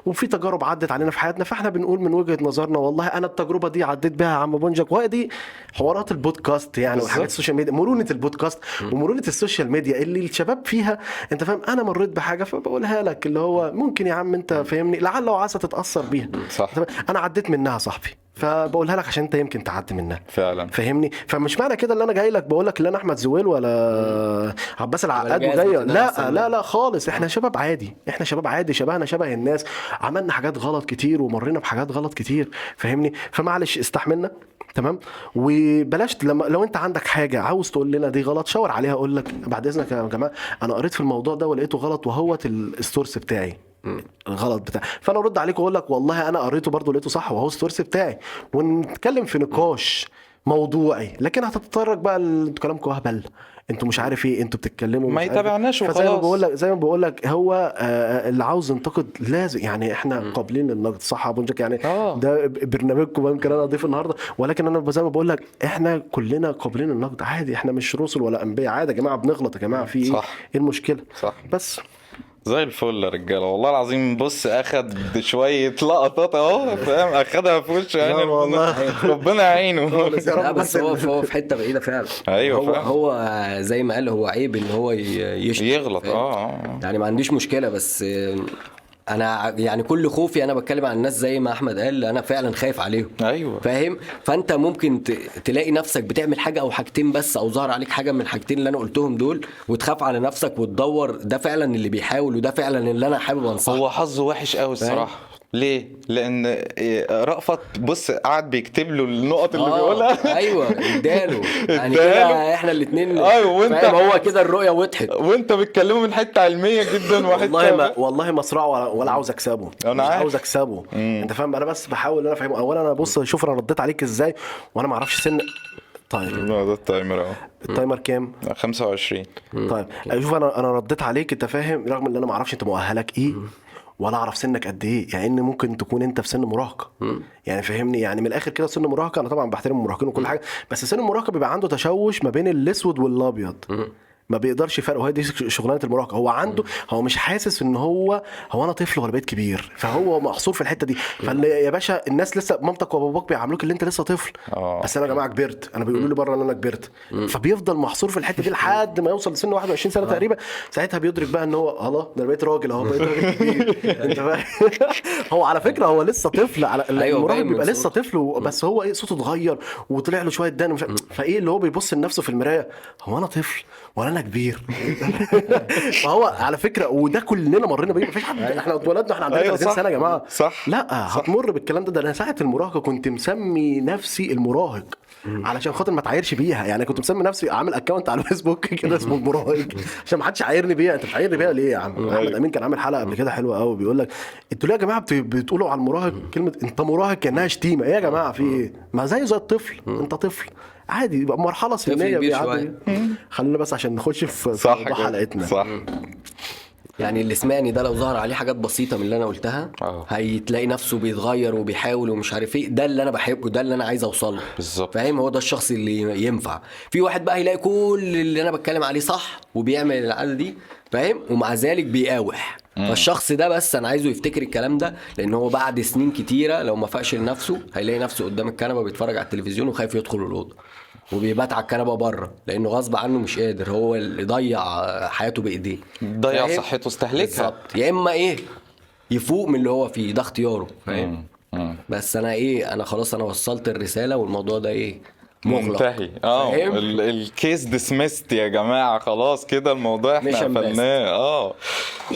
وفي تجارب عدت علينا في حياتنا. فاحنا بنقول من وجهة نظرنا والله أنا التجربة دي عديت بيها يا عم بونجك وهي دي حوارات البودكاست يعني بالظبط. ال social media مرونة البودكاست ومرونة ال social media اللي الشباب فيها انت فاهم أنا مريت بحاجة فبقولها لك اللي هو ممكن يا عم انت فاهمني لعل وعسى تتأثر بيها. صح. أنا عديت منها صاحبي. فبقولها لك عشان انت يمكن تعدي منها. فعلا. فاهمني؟ فمش معنى كده اللي أنا جاي لك بقول لك اللي أنا احمد زويل ولا عباس العقاد وجاي. لا لا لا خالص. إحنا شباب عادي. إحنا شباب عادي شبهنا شبه الناس. عملنا حاجات غلط كتير ومرينا بحاجات غلط كتير. فاهمني؟ فمعلش استحملنا. تمام؟ وبلاش لما لو انت عندك حاجة عاوز تقول لنا دي غلط شاور عليها أقول لك. بعد إذنك يا جماعة أنا قريت في الموضوع ده ولقيته غلط وهوت السورس بتاعي. الغلط بتاعي فأنا أرد عليك وأقول لك والله أنا قريته برضه لقيته صح وهو السورس بتاعي. ونتكلم في نقاش موضوعي. لكن هتتطرق بقى أنتوا كلامكم أهبل. أنتوا مش عارف إيه أنتوا بتتكلموا ما إيه. يتابعناش فزي ما وخلاص. بقول لك زي ما بقول لك هو آه، اللي عاوز ينتقد لازم يعني إحنا قابلين للنقد صح يا بونجك يعني آه. ده برنامجكم يمكن أنا أضيف النهارده. ولكن أنا زي ما بقول لك إحنا كلنا قابلين للنقد عادي إحنا مش رسل ولا أنبياء. عادي يا جماعة بنغلط يا جماعة. في إيه؟ صح. إيه المشكلة؟ صح. بس. زي الفل يا رجالة والله العظيم بص أخد شوية لقطات أهو فاهم أخدها في وشه يعني والله. ربنا يعينه لا بس هو هو في حتة بعيدة فعلا أيوة هو فعلا. هو زي ما قال هو عيب إن هو ي- يشتم يغلط فاهم؟ آه آه. يعني ما عنديش مشكلة بس آه، أنا يعني كل خوفي أنا بتكلم عن الناس زي ما أحمد قال أنا فعلا خايف عليهم. أيوه. فاهم؟ فأنت ممكن تلاقي نفسك بتعمل حاجة أو حاجتين بس أو ظهر عليك حاجة من الحاجتين اللي أنا قلتهم دول وتخاف على نفسك وتدور ده فعلا اللي بيحاول وده فعلا اللي أنا حابب أنصحه. هو حظه وحش قوي الصراحة. ليه؟ إيه، رأفت بص قعد بيكتب له النقط اللي آه، بيقولها. أيوه إداله. يعني. كده إحنا الاثنين أيوة، وأنت- هو كده الرؤية وضحت. وأنت بتكلمه من حتة علمية جدا وحتة والله ما والله ما صراع ولا, ولا عاوز أكسبه. أنا مش. عاوز أكسبه. أنت فاهم أنا بس بحاول إن أنا أفهمه. اولا أنا بص شوف أنا رديت عليك إزاي وأنا ما أعرفش سن طيب. لا، ده ال timer أهو. ال timer كام؟ 25 طيب شوف أنا أنا رديت عليك أنت فاهم رغم إن أنا ما أعرفش أنت مؤهلك إيه. ولا أعرف سنك قد إيه يعني إن ممكن تكون أنت في سن مراهقة. يعني فهمني يعني من الآخر كده سن مراهقة أنا طبعا بحترم المراهقين وكل حاجة بس سن المراهقة بيبقى عنده تشوش ما بين الأسود والأبيض. ما بيقدرش يفرق. وهي دي شغلانة المراهقة. هو عنده هو مش حاسس إن هو هو أنا طفل ولا بقيت كبير. فهو محصور في الحتة دي. فاللي يا باشا الناس لسه مامتك وباباك بيعاملوك اللي أنت لسه طفل. آه. بس أنا يا جماعة كبرت. أنا بيقولوا لي بره إن أنا كبرت. فبيفضل محصور في الحتة دي لحد ما يوصل لسن 21 سنة تقريبا. ساعتها بيدرك بقى إن هو الله ده أنا بقيت راجل أهو بقيت راجل كبير. أنت هو على فكرة هو لسه طفل. على أيوة، المراهق بيبقى لسه. طفل بس هو إيه صوته اتغير وطلع له شوية دان فإيه اللي هو بيبص لنفسه في المراية؟ هو أنا طفل ولا أنا كبير. فهو على فكرة وده كلنا مرينا بيه. مفيش حد إحنا اتولدنا إحنا عندنا أيوة 30 صح. سنة يا جماعة. صح. لا هتمر بالكلام ده. ده أنا ساعة المراهقة كنت مسمي نفسي المراهق. علشان خاطر ما تعايرش بيها. يعني كنت مسمي نفسي عامل اكونت على الفيسبوك كده اسمه المراهق عشان ما حدش عايرني بيها. أنت بتعايرني بيها ليه يا عم؟ أحمد أمين كان عامل حلقة قبل كده حلوة قوي بيقول لك أنتوا ليه يا جماعة بت- بتقولوا على المراهق كلمة أنت مراهق كانها شتيمه إيه يا جماعة في إيه؟ ما زيه زي الطفل. أنت طفل. عادي يبقى مرحلة سنية بيعدي. خلينا بس عشان نخش في صح موضوع. حلقتنا. صح. يعني اللي سمعني ده لو ظهر عليه حاجات بسيطة من اللي أنا قلتها آه. هيتلاقي نفسه بيتغير وبيحاول ومش عارف إيه. ده اللي أنا بحبه ده اللي أنا عايز اوصل له بالظبط. فاهم؟ هو ده الشخص اللي ينفع. في واحد بقى هيلاقي كل اللي أنا بتكلم عليه صح وبيعمل العادة دي فاهم؟ ومع ذلك بيقاوح. فالشخص ده بس أنا عايزه يفتكر الكلام ده لأن هو بعد سنين كتيرة لو ما فاقش لنفسه هيلاقي نفسه قدام الكنبة بيتفرج على التلفزيون وخايف يدخل الأوضة. وبيبات على الكنبة بره لأنه غصب عنه مش قادر هو اللي ضيع حياته بإيديه. ضيع؟ صحته استهلكها. بالظبط. يا إما إيه يفوق من اللي هو فيه ده اختياره. فاهم. بس أنا إيه أنا خلاص أنا وصلت الرسالة والموضوع ده إيه مغلق. منتهي. آه؟ ال- الكيس ديسمست يا جماعة. خلاص كده الموضوع إحنا قفلناه. آه.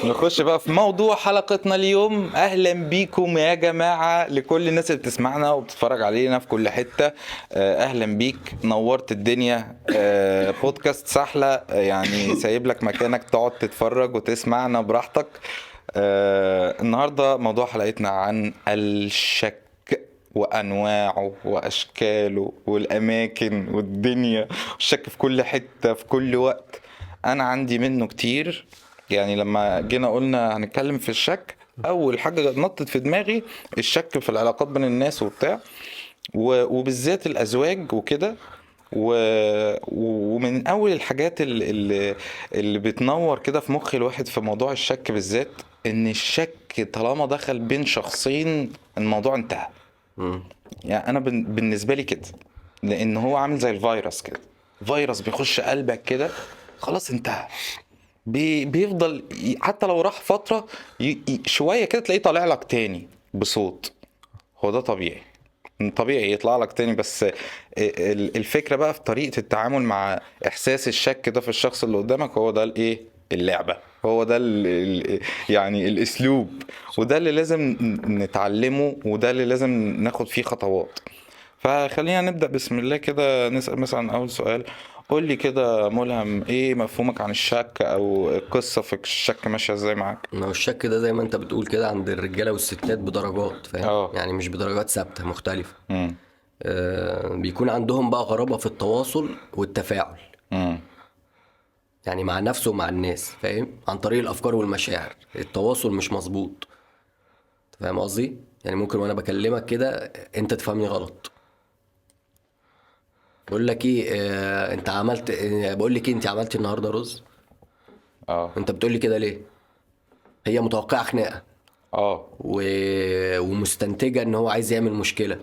نخش بقى في موضوع حلقتنا اليوم. أهلا بيكم يا جماعة لكل الناس اللي بتسمعنا وبتتفرج علينا في كل حتة. آه، أهلا بيك. نورت الدنيا. آه، بودكاست سحلة. آه، يعني سايب لك مكانك تقعد تتفرج وتسمعنا براحتك. آه، النهارده موضوع حلقتنا عن الشك. وأنواعه وأشكاله والأماكن والدنيا الشك في كل حتة في كل وقت. أنا عندي منه كتير. يعني لما جينا قلنا هنتكلم في الشك أول حاجة نطت في دماغي الشك في العلاقات بين الناس وبتاع. وبالذات الأزواج وكده. ومن أول الحاجات اللي, اللي بتنور كده في مخ الواحد في موضوع الشك بالذات إن الشك طالما دخل بين شخصين الموضوع انتهى. يعني أنا بالنسبة لي كده لأن هو عامل زي الفيروس كده. فيروس بيخش قلبك كده خلاص انتهى بي بيفضل حتى لو راح فترة. شوية كده تلاقيه طالع لك تاني بصوت. هو ده طبيعي. طبيعي يطلع لك تاني بس ال- الفكرة بقى في طريقة التعامل مع إحساس الشك ده في الشخص اللي قدامك هو ده الإيه؟ اللعبة. هو ده ال ال يعني الأسلوب وده اللي لازم نتعلمه وده اللي لازم ناخد فيه خطوات. فخلينا نبدأ بسم الله كده نسأل مثلا أول سؤال. قول لي كده ملهم إيه مفهومك عن الشك أو القصة في الشك ماشية إزاي معاك؟ ما هو الشك ده زي ما أنت بتقول كده عند الرجالة والستات بدرجات فاهم؟ آه. يعني مش بدرجات ثابتة مختلفة. آه بيكون عندهم بقى غرابة في التواصل والتفاعل. امم يعني مع نفسه ومع الناس فاهم؟ عن طريق الأفكار والمشاعر التواصل مش مظبوط. فاهم قصدي؟ يعني ممكن وأنا بكلمك كده أنت تفهمني غلط. بقول لك إيه آه أنت عملت آه بقول لك إيه أنت عملتي النهارده رز؟ آه. أنت بتقول لي كده ليه؟ هي متوقعة خناقة. آه. و... ومستنتجة إن هو عايز يعمل مشكلة.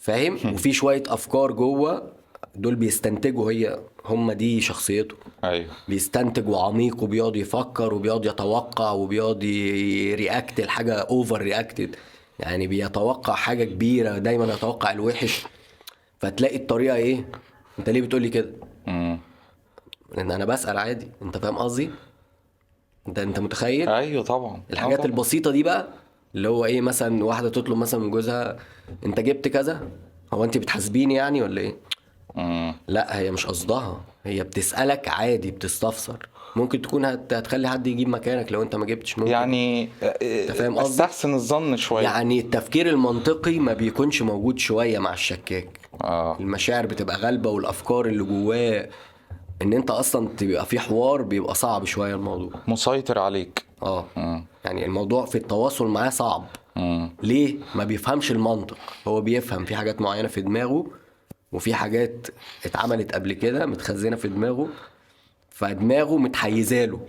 فاهم؟ وفي شوية أفكار جوه دول بيستنتجوا هي. هم دي شخصيته. أيوه. بيستنتج وعميق وبيقعد يفكر وبيقعد يتوقع وبيقعد ي react لحاجه over reacted يعني بيتوقع حاجة كبيرة دايما يتوقع الوحش. فتلاقي الطريقة إيه؟ أنت ليه بتقولي كده؟ امم لأن أنا بسأل عادي. أنت فاهم قصدي؟ أنت أنت متخيل؟ أيوه طبعا. الحاجات آه طبعاً. البسيطة دي بقى اللي هو إيه؟ مثلا واحدة تطلب مثلا من جوزها أنت جبت كذا؟ هو أنت بتحاسبيني يعني ولا إيه؟ مم. لا هي مش قصدها. هي بتسألك عادي بتستفسر. ممكن تكون هت... هتخلي حد يجيب مكانك لو انت ما جبتش ممكن. يعني أنت فاهم قصدي؟ استحسن الظن شوية. يعني التفكير المنطقي ما بيكونش موجود شوية مع الشكاك. آه. المشاعر بتبقى غالبة والأفكار اللي جواه. إن أنت أصلا تبقى في حوار بيبقى صعب شوية الموضوع. مسيطر عليك. آه. مم. يعني الموضوع في التواصل معاه صعب. مم. ليه؟ ما بيفهمش المنطق. هو بيفهم في حاجات معينة في دماغه وفي حاجات اتعملت قبل كده متخزنة في دماغه فدماغه متحيزه له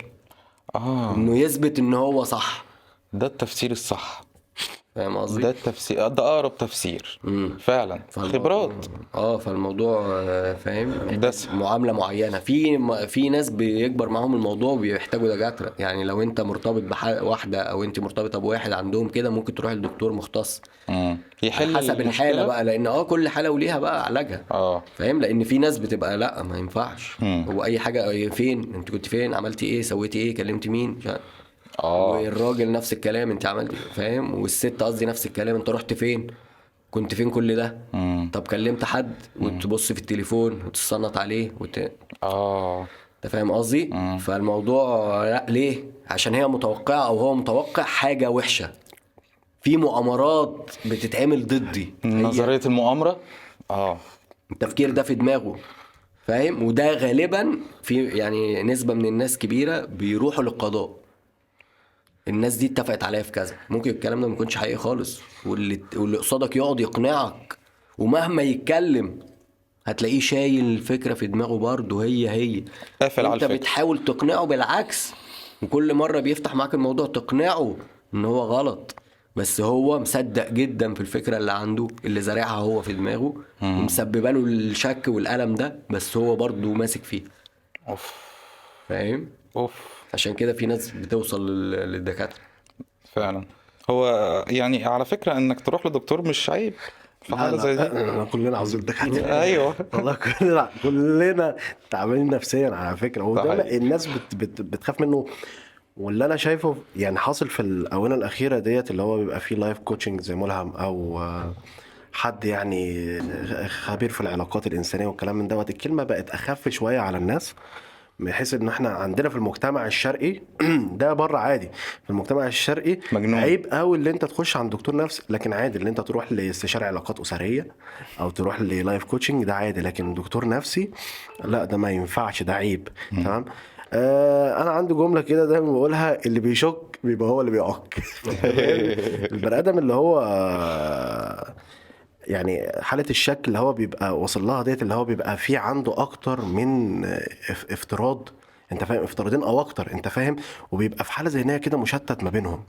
آه. إنه يثبت إن هو صح. ده التفسير الصح. فاهم قصدي؟ ده التفسير ده أقرب تفسير مم. فعلا. فالموضوع- خبرات. آه فالموضوع آه، فاهم؟ دسم. معاملة معينة. في م- في ناس بيكبر معاهم الموضوع وبيحتاجوا دكاترة. يعني لو انت مرتبط بواحده أو انت مرتبطة بواحد عندهم كده ممكن تروح لدكتور مختص. مم. يحل حسب المشكلة؟ الحاله بقى لأن آه كل حالة وليها بقى علاجها. آه. فاهم؟ لأن في ناس بتبقى لأ ما ينفعش. مم. هو أي حاجة فين؟ أنت كنت فين؟ عملتي إيه؟ سويتي إيه؟ كلمتي مين. آه. والراجل نفس الكلام انت عملتي إيه؟ فاهم؟ والست قصدي نفس الكلام انت رحت فين؟ كنت فين كل ده؟ مم. طب كلمت حد؟ وتبص في التليفون وتتصنت عليه وت... آه. انت فاهم قصدي. فالموضوع لا ليه؟ عشان هي متوقعة أو هو متوقع حاجة وحشة. في مؤامرات بتتعمل ضدي. هي نظرية المؤامرة؟ آه. التفكير ده في دماغه فاهم؟ وده غالبا في يعني نسبة من الناس كبيرة بيروحوا للقضاء. الناس دي اتفقت عليا في كذا. ممكن الكلام ده ما يكونش حقيقي خالص. واللي واللي قصادك يقعد يقنعك. ومهما يتكلم هتلاقيه شايل الفكرة في دماغه برضه هي هي. قافل على انت الفكرة. بتحاول تقنعه بالعكس. وكل مرة بيفتح معاك الموضوع تقنعه إن هو غلط. بس هو مصدق جدا في الفكرة اللي عنده اللي زارعها هو في دماغه. ومسببة له الشك والألم ده. بس هو برضه ماسك فيه أوف. فاهم؟ أوف. عشان كده في ناس بتوصل لل- للدكاترة. فعلا. هو يعني على فكرة إنك تروح لدكتور مش عيب في حالة زي دي. كلنا عاوزين دكاترة. أيوه. والله كلنا كلنا تعبانين نفسيا على فكرة. وده. الناس بت بت بتخاف منه. واللي أنا شايفه يعني حاصل في الآونة الأخيرة ديت اللي هو بيبقى فيه life coaching زي ملهم أو حد يعني خبير في العلاقات الإنسانية والكلام من دوت. الكلمة بقت أخف شوية على الناس. بحيث إن إحنا عندنا في المجتمع الشرقي ده بره عادي. في المجتمع الشرقي مجنون. عيب قوي اللي أنت تخش عند دكتور نفسي لكن عادي اللي أنت تروح لاستشاري علاقات أسرية أو تروح لل life coaching ده عادي. لكن دكتور نفسي لا ده ما ينفعش ده عيب. تمام؟ آه أنا عندي جملة كده دايما بقولها اللي بيشك بيبقى هو اللي بيعك. البني آدم اللي هو آه، يعني حالة الشك اللي هو بيبقى وصل لها ديت اللي هو بيبقى في عنده أكتر من اف- افتراض أنت فاهم؟ افتراضين أو أكتر أنت فاهم؟ وبيبقى في حالة ذهنية كده مشتت ما بينهم.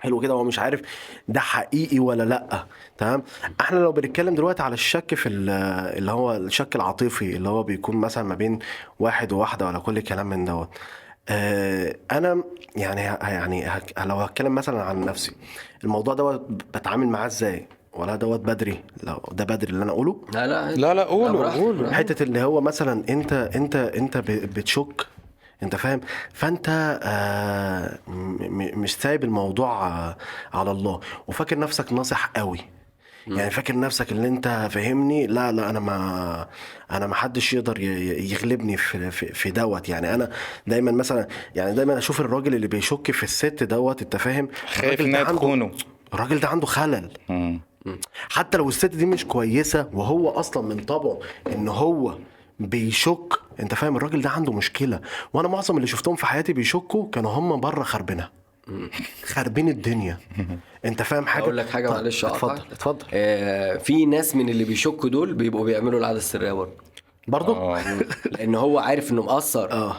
حلو كده هو مش عارف ده حقيقي ولا لأ تمام؟ إحنا لو بنتكلم دلوقتي على الشك في ال- اللي هو الشك العاطفي اللي هو بيكون مثلا ما بين واحد وواحدة ولا كل الكلام من دوت آه أنا يعني يعني لو هتكلم مثلا عن نفسي الموضوع دوت بتعامل معاه إزاي؟ ولا دوت بدري. لو ده بدري اللي أنا أقوله. لا لا لا. لا براحتك. قولوا حتة اللي هو مثلا أنت أنت أنت بتشك أنت فاهم؟ فأنت آه مش سايب الموضوع آه، على الله. وفاكر نفسك ناصح قوي. يعني فاكر نفسك اللي أنت فاهمني؟ لا لا أنا ما أنا ما حدش يقدر يغلبني في في, دوت. يعني أنا دايما مثلا يعني دايما أشوف الراجل اللي بيشك في الست دوت أنت فاهم؟ خايف إنها عنده- تخونه. الراجل ده عنده خلل. مم. حتى لو الست دي مش كويسة وهو أصلا من طبعه إن هو بيشك أنت فاهم؟ الراجل ده عنده مشكلة. وأنا معظم اللي شفتهم في حياتي بيشكوا كانوا هم بره خربنه خاربين الدنيا. أنت فاهم حاجة؟ أقول لك حاجة معلش اتفضل. اتفضل. آه في ناس من اللي بيشكوا دول بيبقوا بيعملوا العادة السرية برضه. برضه؟ آه لأن هو عارف إنه مقصر. آه.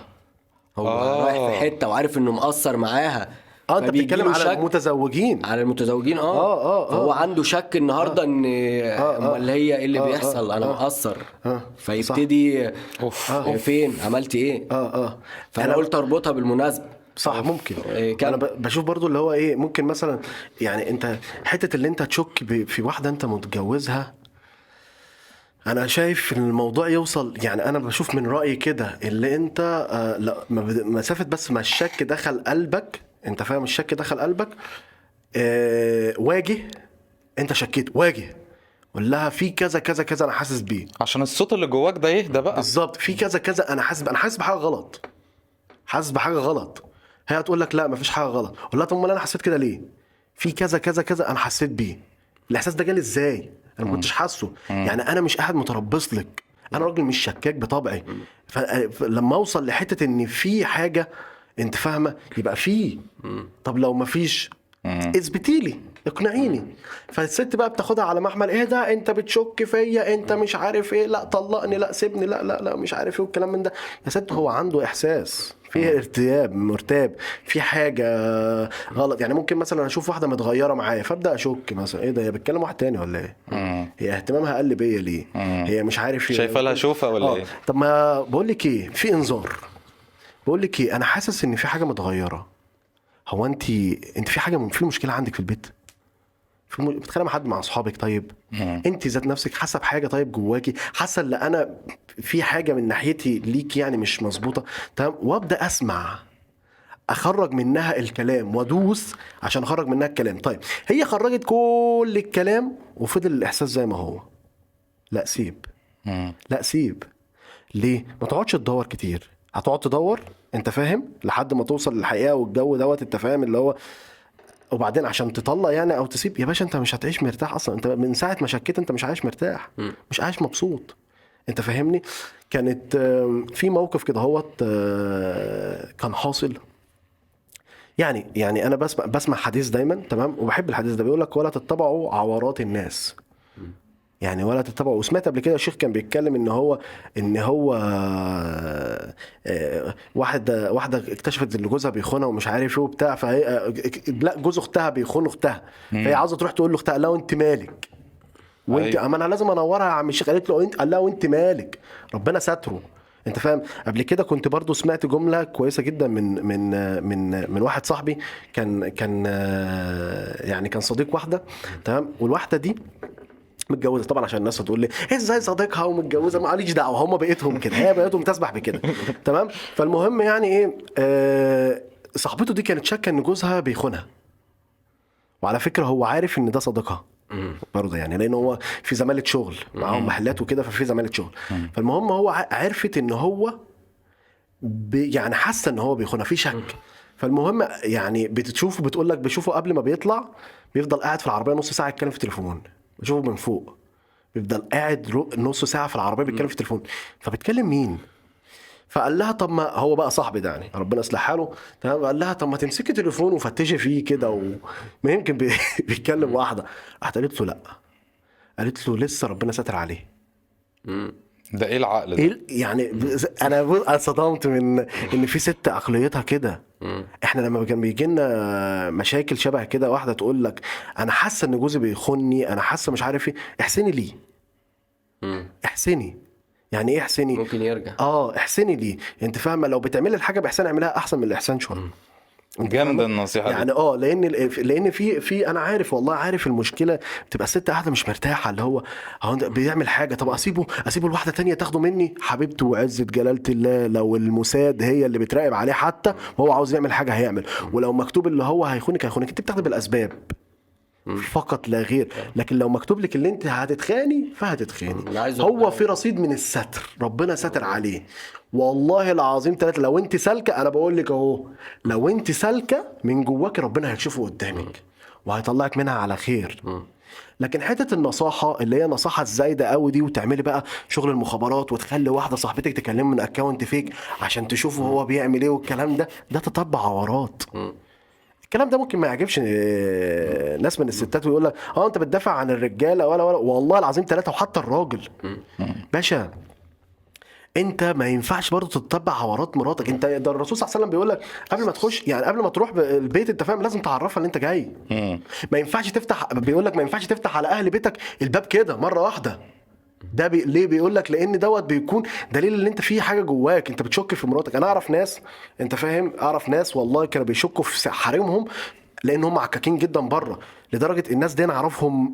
هو آه. رايح في حتة وعارف إنه مقصر معاها. آه أنت بتتكلم على المتزوجين. على المتزوجين آه. آه، آه، آه. فهو عنده شك النهارده إن آه. أمال هي إيه اللي آه، بيحصل؟ آه، أنا آه. مقصر. آه، فيبتدي أوف. آه. فين؟ عملت إيه؟ آه آه. فأنا قلت أربطها بالمناسبة. صح ممكن. إيه،. أنا بشوف برضو اللي هو إيه ممكن مثلا يعني أنت حتة اللي أنت تشك في واحدة أنت متجوزها. أنا شايف إن الموضوع يوصل يعني أنا بشوف من رأيي كده اللي أنت آه لا مسافه بس ما الشك دخل قلبك. انت فاهم الشك دخل قلبك آه واجه انت شكيت واجه. قول لها في كذا كذا كذا أنا حاسس بيه. عشان الصوت اللي جواك ده يهدى بقى. بالظبط في كذا كذا أنا حاسس أنا حاسس بحاجة غلط. حاسس بحاجة غلط. هي هتقول لك لا مفيش حاجة غلط. قول لها طب أمال أنا حسيت كده ليه؟ في كذا كذا كذا أنا حسيت بيه. الإحساس ده جالي إزاي؟ أنا ما كنتش حاسه. يعني أنا مش قاعد متربص لك. أنا راجل مش شكاك بطبعي. فلما أوصل لحتة إن في حاجة انت فاهمة؟ يبقى في. طب لو مفيش اثبتي لي اقنعيني. فالست بقى بتاخدها على محمل إيه ده؟ انت بتشك فيا انت مش عارف إيه. لا طلقني لا سيبني لا لا لا مش عارف إيه والكلام من ده. يا ست هو عنده احساس. في ارتياب مرتاب في حاجة غلط. يعني ممكن مثلا أشوف واحدة متغيرة معايا فأبدأ أشك مثلا. إيه ده؟ هي بتكلم واحد تاني ولا إيه؟ هي اهتمامها قل بيا ليه؟ هي مش عارف شايفة لها شوفة ولا آه. إيه؟ طب ما بقول لك إيه؟ في إنذار. بقول لك إيه أنا حاسس إن في حاجة متغيرة. هو انت انت في حاجة في مشكلة عندك في البيت؟ في م... بتتخانق مع حد مع أصحابك طيب؟ انت ذات نفسك حاسة بحاجة طيب جواكي حاسة إن أنا في حاجة من ناحيتي ليك يعني مش مظبوطة؟ تمام وأبدأ أسمع. أخرج منها الكلام وأدوس عشان أخرج منها الكلام. طيب هي خرجت كل الكلام وفضل الإحساس زي ما هو. لا سيب. لا سيب. ليه؟ ما تقعدش تدور كتير. هتقعد تدور انت فاهم؟ لحد ما توصل للحقيقة والجو دوت انت فاهم؟ اللي هو وبعدين عشان تطلق يعني أو تسيب يا باشا انت مش هتعيش مرتاح أصلا. انت من ساعة ما شكيت انت مش عايش مرتاح. مش عايش مبسوط. انت فاهمني؟ كانت في موقف كده هوت آه، كان حاصل. يعني يعني أنا بسمع بسمع حديث دايما تمام؟ وبحب الحديث ده. بيقول لك ولا تتبعوا عورات الناس. يعني ولا تتبعوا وسمعت قبل كده الشيخ كان بيتكلم إن هو إن هو آه، واحدة واحدة اكتشفت إن جوزها بيخونها ومش عارف إيه وبتاع فهي آه، لا جوز أختها بيخون أختها. فهي عاوزة تروح تقول له اختها لا وأنت مالك؟ وأنت أيوة. أما أنا لازم أنورها يا عم الشيخ. قالت له أنت قال لها وأنت مالك؟ ربنا ستره. أنت فاهم؟ قبل كده كنت برضو سمعت جملة كويسة جدا من من من من واحد صاحبي كان كان آه، يعني كان صديق واحدة تمام؟ والواحدة دي متجوزة. طبعا عشان الناس هتقول لي إزاي صديقها ومتجوزة؟ ماليش دعوة هم بقيتهم كده هي بقيتهم تسبح بكده. تمام؟ فالمهم يعني إيه آه صاحبته دي كانت شاكة إن جوزها بيخونها. وعلى فكرة هو عارف إن ده صديقها. برضه يعني لأن هو في زمالة شغل معاهم محلات وكده ففي زمالة شغل. فالمهم هو عرفت إن هو. يعني حاسة إن هو بيخونها في شك. فالمهم يعني بتشوفه بتقول لك بشوفه قبل ما بيطلع بيفضل قاعد في العربية نص ساعة يتكلم في التليفون. بشوفه من فوق. بيفضل قاعد نص ساعة في العربية بيتكلم في التليفون. فبتكلم مين؟ فقال لها طب ما هو بقى صاحبي ده يعني. ربنا يصلح حاله تمام؟ قال لها طب ما تمسكي تليفون وفتشي فيه كده وما يمكن بي- بيتكلم واحدة. راحت قالت له لا. قالت له لسه ربنا ساتر عليه. ده إيه العقل ده؟ ال- يعني أنا صدمت من إن في ست عقليتها كده. إحنا لما كان بيجي لنا مشاكل شبه كده واحدة تقول لك أنا حاسة إن جوزي بيخوني أنا حاسة مش عارف إيه. احسني ليه؟ احسني. يعني إيه احسني؟ ممكن يرجع. آه احسني ليه؟ أنت فاهمة لو بتعملي الحاجة بإحسان أعملها أحسن من الإحسان شوية. جامدة؟ النصيحة يعني آه لأن لأن في في أنا عارف والله عارف المشكلة. بتبقى الست قاعدة مش مرتاحة اللي هو هو بيعمل حاجة. طب أسيبه أسيبه لواحدة تانية تاخده مني؟ حبيبته وعزة جلالة الله لو الموساد هي اللي بتراقب عليه حتى وهو عاوز يعمل حاجة هيعمل. ولو مكتوب اللي هو هيخونك هيخونك. أنت بتاخدي بالأسباب. فقط لا غير. لكن لو مكتوب لك اللي انت هتتخاني فهتتخاني. هو في رصيد من الستر. ربنا ستر عليه. والله العظيم ثلاثة لو انت سالكة أنا بقول لك أهو لو انت سالكة من جواك ربنا هيشوفه قدامك. وهيطلعك منها على خير. لكن حتة النصاحة اللي هي نصاحة الزايدة قوي دي وتعملي بقى شغل المخابرات وتخلي واحدة صاحبتك تكلمه من اكونت فيك عشان تشوفه هو بيعمل إيه والكلام ده ده تتبع عورات. الكلام ده ممكن ما يعجبش آه، ناس من الستات ويقول لك آه أنت بتدافع عن الرجالة ولا ولا والله العظيم ثلاثة وحتى الراجل. باشا أنت ما ينفعش برضه تتبع عورات مراتك. أنت ده الرسول صلى الله عليه وسلم بيقول لك قبل ما تخش يعني قبل ما تروح البيت أنت فاهم لازم تعرفها ان أنت جاي. ما ينفعش تفتح بيقول لك ما ينفعش تفتح على أهل بيتك الباب كده مرة واحدة. ده بي... ليه بيقول لك؟ لأن دوت بيكون دليل إن أنت في حاجة جواك أنت بتشك في مراتك. أنا أعرف ناس أنت فاهم؟ أعرف ناس والله كانوا بيشكوا في حريمهم لأن هم عكاكين جدا بره لدرجة الناس دي أنا أعرفهم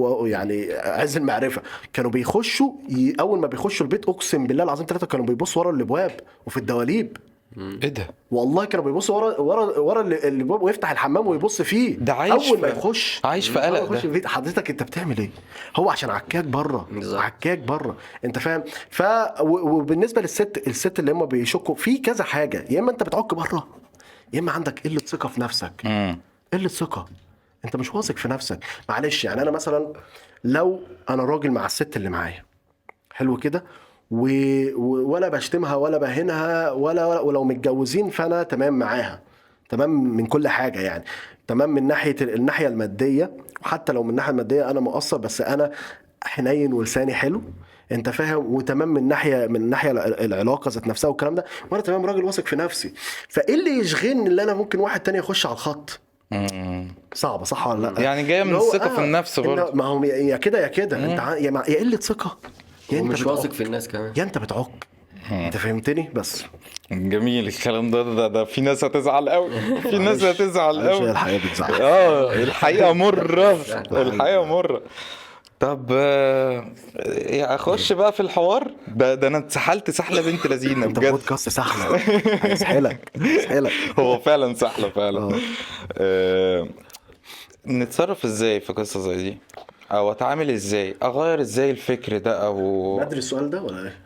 ويعني عز المعرفة. كانوا بيخشوا ي... أول ما بيخشوا البيت أقسم بالله العظيم ثلاثة كانوا بيبصوا ورا الأبواب وفي الدواليب. إيه ده؟ والله كانوا بيبصوا ورا ورا ورا الابواب ويفتح الحمام ويبص فيه. ده عايش أول ما يخش. عايش في قلق يخش ده. البيت حضرتك أنت بتعمل إيه؟ هو عشان عكاك بره. بالظبط. عكاك بره. أنت فاهم؟ ف و- وبالنسبة للست الست اللي هم بيشكوا في كذا حاجة. يا إما أنت بتعك بره يا إما عندك قلة ثقة في نفسك. قلة ثقة. أنت مش واثق في نفسك. معلش يعني أنا مثلا لو أنا راجل مع الست اللي معايا حلو كده؟ و... ولا بشتمها ولا بهينها ولا... ولا ولو متجوزين فأنا تمام معاها. تمام من كل حاجة يعني. تمام من ناحية الناحية المادية. وحتى لو من الناحية المادية أنا مقصر بس أنا حنين ولساني حلو. أنت فاهم؟ وتمام من ناحية من ناحية الع- العلاقة ذات نفسها والكلام ده. وأنا تمام راجل واثق في نفسي. فإيه اللي يشغلني اللي أنا ممكن واحد تاني يخش على الخط. صعبة صح ولا لأ؟ يعني جاية من هو الثقة في النفس برضه. ما هو يا كده يا كده. أنت يا قله ثقة؟ يا انت ومش بتعك. واثق في الناس كمان. يا انت بتعك. انت فهمتني؟ بس. جميل. الكلام ده ده, ده في ناس هتزعل قوي. في ناس. هتزعل قوي. الحقيقة بتزعل. آه الحقيقة مرة. الحقيقة مرة. طب آه، إيه، أخش بقى في الحوار. ده ده أنا اتسحلت سحلة بنت لذينة انت بجد. بودكاست سحلة. هيسحلك هيسحلك هو فعلا سحلة فعلا. آه. آه، نتصرف إزاي في قصة زي دي؟ أو أتعامل إزاي؟ أغير إزاي الفكر ده أو ادري السؤال ده ولا إيه؟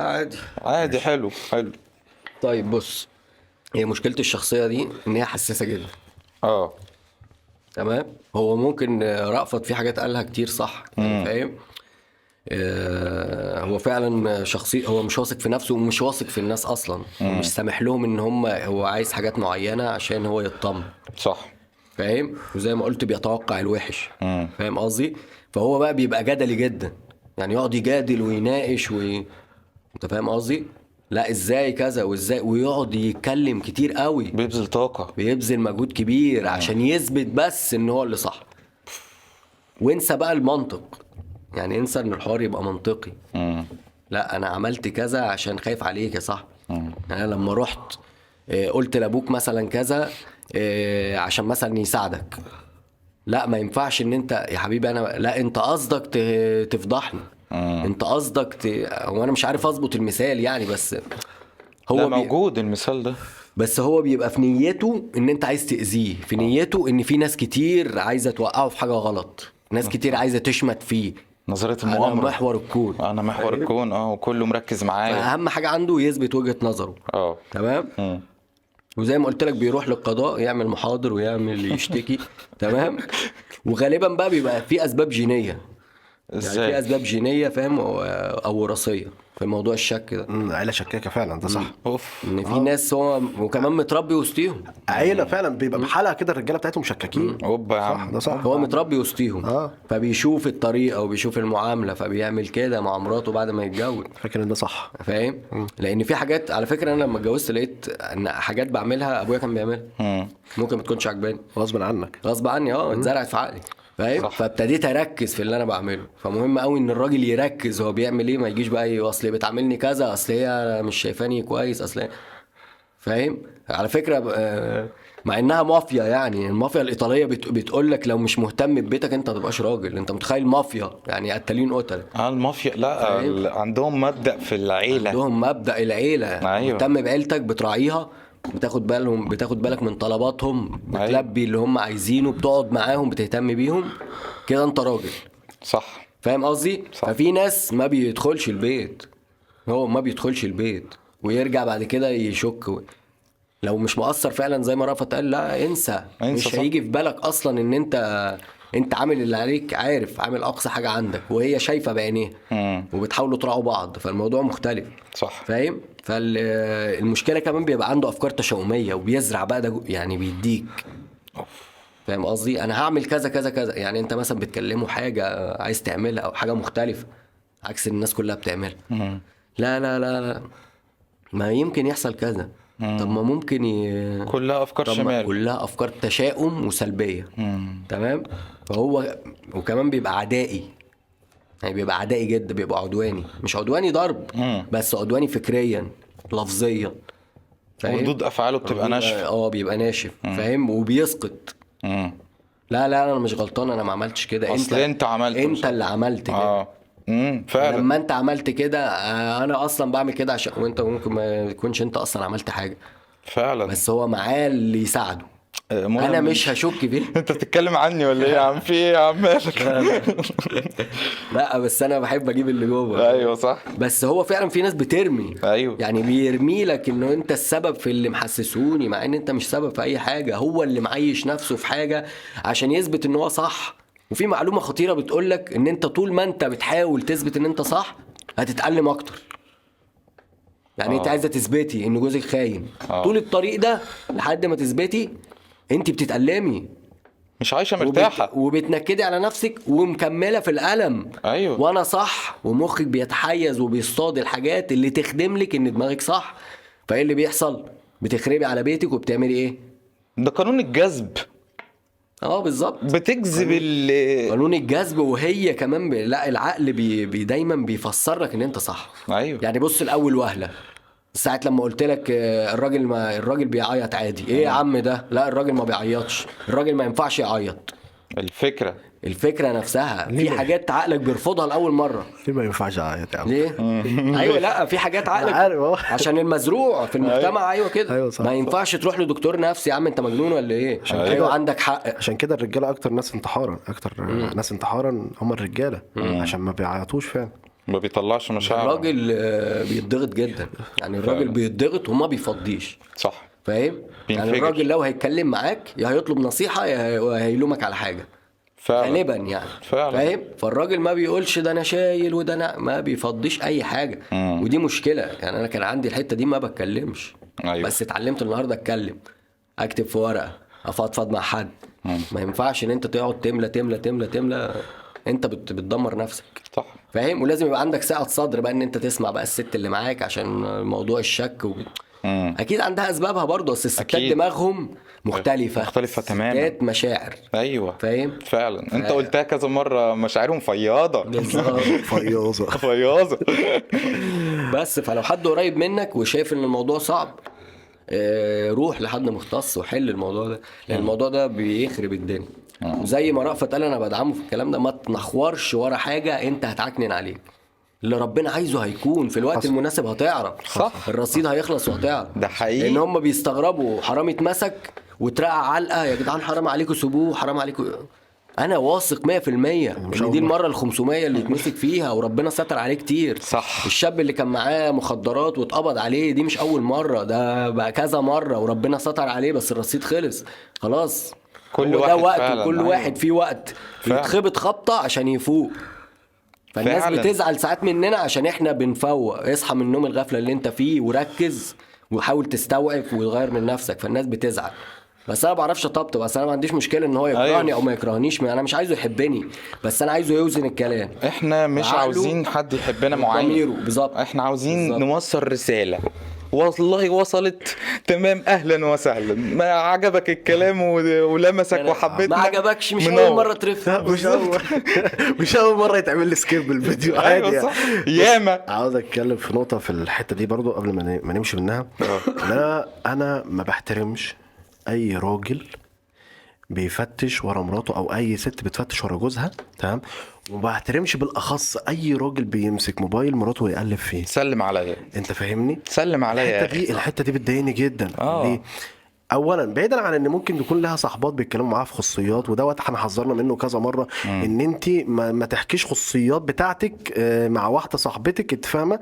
عادي. عادي حلو حلو. طيب بص هي مشكله الشخصية دي إن هي حساسة جدا. آه. تمام؟ هو ممكن آه، رأفت في حاجات قالها كتير صح؟ فاهم؟ آه، هو فعلا شخصي هو مش واثق في نفسه ومش واثق في الناس أصلا. ومش سامح لهم إن هم هو عايز حاجات معينة عشان هو يطمن صح. فاهم؟ وزي ما قلت بيتوقع الوحش. فاهم قصدي؟ فهو بقى بيبقى جدلي جدا. يعني يقعد يجادل ويناقش وي... انت فاهم قصدي؟ لا إزاي كذا وإزاي؟ ويقعد يتكلم كتير قوي. بيبذل طاقة. بيبذل مجهود كبير عشان يثبت بس إن هو اللي صح. وانسى بقى المنطق. يعني انسى إن الحوار يبقى منطقي. مم. لا أنا عملت كذا عشان خايف عليك يا صاحبي. يعني أنا لما رحت آه، قلت لأبوك مثلا كذا عشان مثلا يساعدك. لا ما ينفعش إن أنت يا حبيبي أنا لا أنت قصدك ت- تفضحني. أنت قصدك ت... هو أنا مش عارف أظبط المثال يعني بس هو بي... موجود المثال ده. بس هو بيبقى في نيته إن أنت عايز تأذيه في نيته إن في ناس كتير عايزة توقعه في حاجة غلط ناس كتير عايزة تشمت فيه. نظرية أنا المؤامرة. محور الكون. أنا محور الكون آه وكله مركز معايا. اهم حاجة عنده يثبت وجهة نظره. آه. تمام؟ مم. وزي ما قلت لك بيروح للقضاء يعمل محاضر ويعمل يشتكي. تمام؟ وغالبا بقى بيبقى في أسباب جينية. يعني في إزاي أسباب جينية فاهم؟ أو وراثية في موضوع الشك ده. امم عيلة شكاكة فعلا ده صح. أوف. إن في ناس هو وكمان متربي وسطيهم. عيلة فعلا بيبقى بحلقه كده الرجالة بتاعتهم شكاكين. أوبا يا عم. ده صح. هو متربي وسطيهم. آه. فبيشوف الطريقة وبيشوف المعاملة فبيعمل كده مع مراته بعد ما يتجوز. فاكر إن ده صح. فاهم؟ لأن في حاجات على فكرة أنا لما اتجوزت لقيت إن حاجات بعملها أبويا كان بيعملها. مم. ممكن ما تكونش عجباني غصب عنك. غصب عني آه اتزرعت في عقلي. فاهم. فابتديت أركز في اللي أنا بعمله. فمهم قوي إن الراجل يركز هو بيعمل إيه ما يجيش بقى إيه أصل بتعاملني كذا أصل هي مش شايفاني كويس أصل فاهم؟ على فكرة آه، مع إنها مافيا يعني. المافيا الإيطالية بت... بتقول لك لو مش مهتم ببيتك أنت ما تبقاش راجل. أنت متخيل مافيا؟ يعني قتالين قتل. آه المافيا لا عندهم مبدأ في العيلة. عندهم مبدأ العيلة. أيوة. مهتم بعيلتك بتراعيها. بتاخد بالهم بتاخد بالك من طلباتهم أيوة. بتلبي اللي هم عايزينه بتقعد معاهم بتهتم بيهم. كده انت راجل. صح. فاهم قصدي. ففي ناس ما بيدخلش البيت. هو ما بيدخلش البيت ويرجع بعد كده يشك و... لو مش مقصر فعلا زي ما رفعت قال لا انسى, انسى مش صح. هيجي في بالك أصلا إن انت أنت عامل اللي عليك عارف عامل أقصى حاجة عندك وهي شايفة بعينيها. وبتحاولوا تراعوا بعض. فالموضوع مختلف. صح. فاهم؟ فالمشكلة كمان بيبقى عنده أفكار تشاؤمية وبيزرع بقى ده يعني بيديك. فاهم قصدي؟ أنا هعمل كذا كذا كذا. يعني أنت مثلا بتكلمه حاجة عايز تعملها أو حاجة مختلفة عكس الناس كلها بتعملها. لا لا لا لا. ما يمكن يحصل كذا. طب ما ممكن ي... كلها أفكار شمال. كلها أفكار تشاؤم وسلبية. مم. تمام؟ فهو وكمان بيبقى عدائي. يعني بيبقى عدائي جدا بيبقى عدواني. مش عدواني ضرب مم. بس عدواني فكريا لفظيا؟ ردود أفعاله بتبقى ناشفه آه بيبقى ناشف فاهم؟ وبيسقط. مم. لا لا أنا مش غلطان أنا ما عملتش كده. أصل أنت عملت مش انت اللي عملت كده. آه. امم فعلا. لما أنت عملت كده آه، أنا أصلا بعمل كده عشان وأنت ممكن ما يكونش أنت أصلا عملت حاجة. فعلا. بس هو معاه اللي يساعده. آه، أنا مش هشك فيه. أنت بتتكلم عني ولا إيه يا عم؟ في إيه يا عم؟ مالك؟ لا بس أنا بحب أجيب اللي جوه. أيوه صح. بس هو فعلا في ناس بترمي. أيوه. يعني بيرمي لك إنه أنت السبب في اللي محسسوني مع إن أنت مش سبب في أي حاجة. هو اللي معيش نفسه في حاجة عشان يثبت إن هو صح. وفي معلومة خطيرة بتقول لك إن أنت طول ما أنت بتحاول تثبت إن أنت صح هتتألم أكتر. يعني أنت آه. عايزة تثبتي إن جوزك خاين. آه. طول الطريق ده لحد ما تثبتي انت بتتألمي. مش عايشة وبت... مرتاحة. وبتنكدي على نفسك ومكملة في الألم. أيوه. وأنا صح ومخك بيتحيز وبيصطاد الحاجات اللي تخدم لك إن دماغك صح. فإيه اللي بيحصل؟ بتخربي على بيتك وبتعملي إيه؟ ده قانون الجذب. آه بالظبط. بتجذب ال قانون الجذب وهي كمان ب... لا العقل بي... بي دايما بيفسر لك إن أنت صح. أيوه. يعني بص الأول وهله ساعة لما قلت لك آه، الراجل ما الراجل بيعيط عادي. إيه يا عم ده؟ لا الراجل ما بيعيطش. الراجل ما ينفعش يعيط. الفكرة. الفكرة نفسها. في؟ حاجات عقلك بيرفضها لأول مرة. ليه ما ينفعش اعيط يا عم؟ ليه؟ أيوه لا في حاجات عقلك. عشان المزروع في المجتمع. أيوه كده. أيوة صح، ما. ينفعش تروح لدكتور نفسي يا عم أنت مجنون ولا إيه؟ كده- أيوه. عندك حق. عشان كده الرجالة أكتر ناس انتحارا. أكتر ناس انتحارا هم الرجالة عشان ما بيعيطوش فعلا. ما بيطلعش مشاعر الراجل آه، بيتضغط جدا. يعني الراجل. بيتضغط وما بيفضيش. صح. فاهم؟ يعني. الراجل لو هيتكلم معاك يا هيطلب نصيحة يا هيلومك على حاجة. فعلا. غالبا يعني. فعلا. فاهم؟ فالراجل ما بيقولش ده أنا شايل وده أنا ما بيفضيش أي حاجة. مم. ودي مشكلة. يعني أنا كان عندي الحتة دي ما بتكلمش. أيوة. بس اتعلمت النهارده أتكلم. أكتب في ورقة. أفضفض مع حد. ما ينفعش إن أنت تقعد تملى تملى تملى تملى. انت بت- بتدمر نفسك. صح. فاهم؟ ولازم يبقى عندك سعه صدر بقى ان انت تسمع بقى الست اللي معاك عشان موضوع الشك و... مم. أكيد عندها اسبابها برضه بس الستات أكيد. دماغهم مختلفة. مختلفة تماماً. ستات مشاعر. أيوه. فاهم؟ فعلا. انت قلتها كذا مرة مشاعرهم فياضة. بالظبط. فياضة. فياضة. بس فلو حد قريب منك وشايف إن الموضوع صعب آه، روح لحد مختص وحل الموضوع ده لأن الموضوع ده بيخرب الدنيا. زي ما رأفت قال أنا بدعمه في الكلام ده ما تنخورش ورا حاجة أنت هتعكنن عليك اللي ربنا عايزه هيكون في الوقت المناسب هتعرف. صح. الرصيد هيخلص وهتعرف. ده حقيقي. لأن هم بيستغربوا حرامي اتمسك واترقع علقة يا جدعان حرام عليكم سيبوه حرام عليكم. أنا واثق 100% إن دي. المرة ال 500 اللي يتمسك فيها وربنا ستر عليه كتير. صح. الشاب اللي كان معاه مخدرات واتقبض عليه دي مش أول مرة ده بقى كذا مرة وربنا ستر عليه بس الرصيد خلص. خلاص. كل واحد وقت فعلا، كل أيوة. واحد فيه وقت. يتخبط خبطة عشان يفوق. فالناس فعلا. بتزعل ساعات مننا عشان إحنا بنفوق. اصحى من النوم الغفلة اللي انت فيه وركز وحاول تستوعب وتغير من نفسك. فالناس بتزعل. بس أنا ما بعرفش أطبطب. بس أنا ما عنديش مشكلة إن هو يكرهني أيوة. أو ما يكرهنيش أنا مش عايزه يحبني. بس أنا عايزه يوزن الكلام. إحنا مش عاوزين حد يحبنا معين. بالظبط. إحنا عاوزين بالظبط. نوصل رسالة. والله وصلت. تمام أهلا وسهلا. ما عجبك الكلام ولمسك وحبيتنا ما عجبكش مش. أول مرة ترف مش أول مش أول مرة يتعمل لي skip الفيديو عادي أيوه يعني. صح. ياما. عاوز أتكلم في نقطة في الحتة دي برضو قبل ما نمشي منها. ان أنا أنا ما بحترمش أي راجل بيفتش ورا مراته أو أي ست بتفتش ورا جوزها تمام؟ وما بحترمش بالأخص أي راجل بيمسك موبايل مراته ويقلب فيه. سلم عليا. أنت فاهمني؟ سلم عليا يا الحتة دي الحتة دي بتضايقني جدا. آه. ليه؟ اولا بعيدا عن إن ممكن يكون لها صحبات بيتكلموا معاها في خصوصيات ودوت إحنا حذرنا منه كذا مرة إن أنت ما, ما تحكيش خصوصيات بتاعتك آه، مع واحدة صاحبتك أنت فاهمة؟ آه،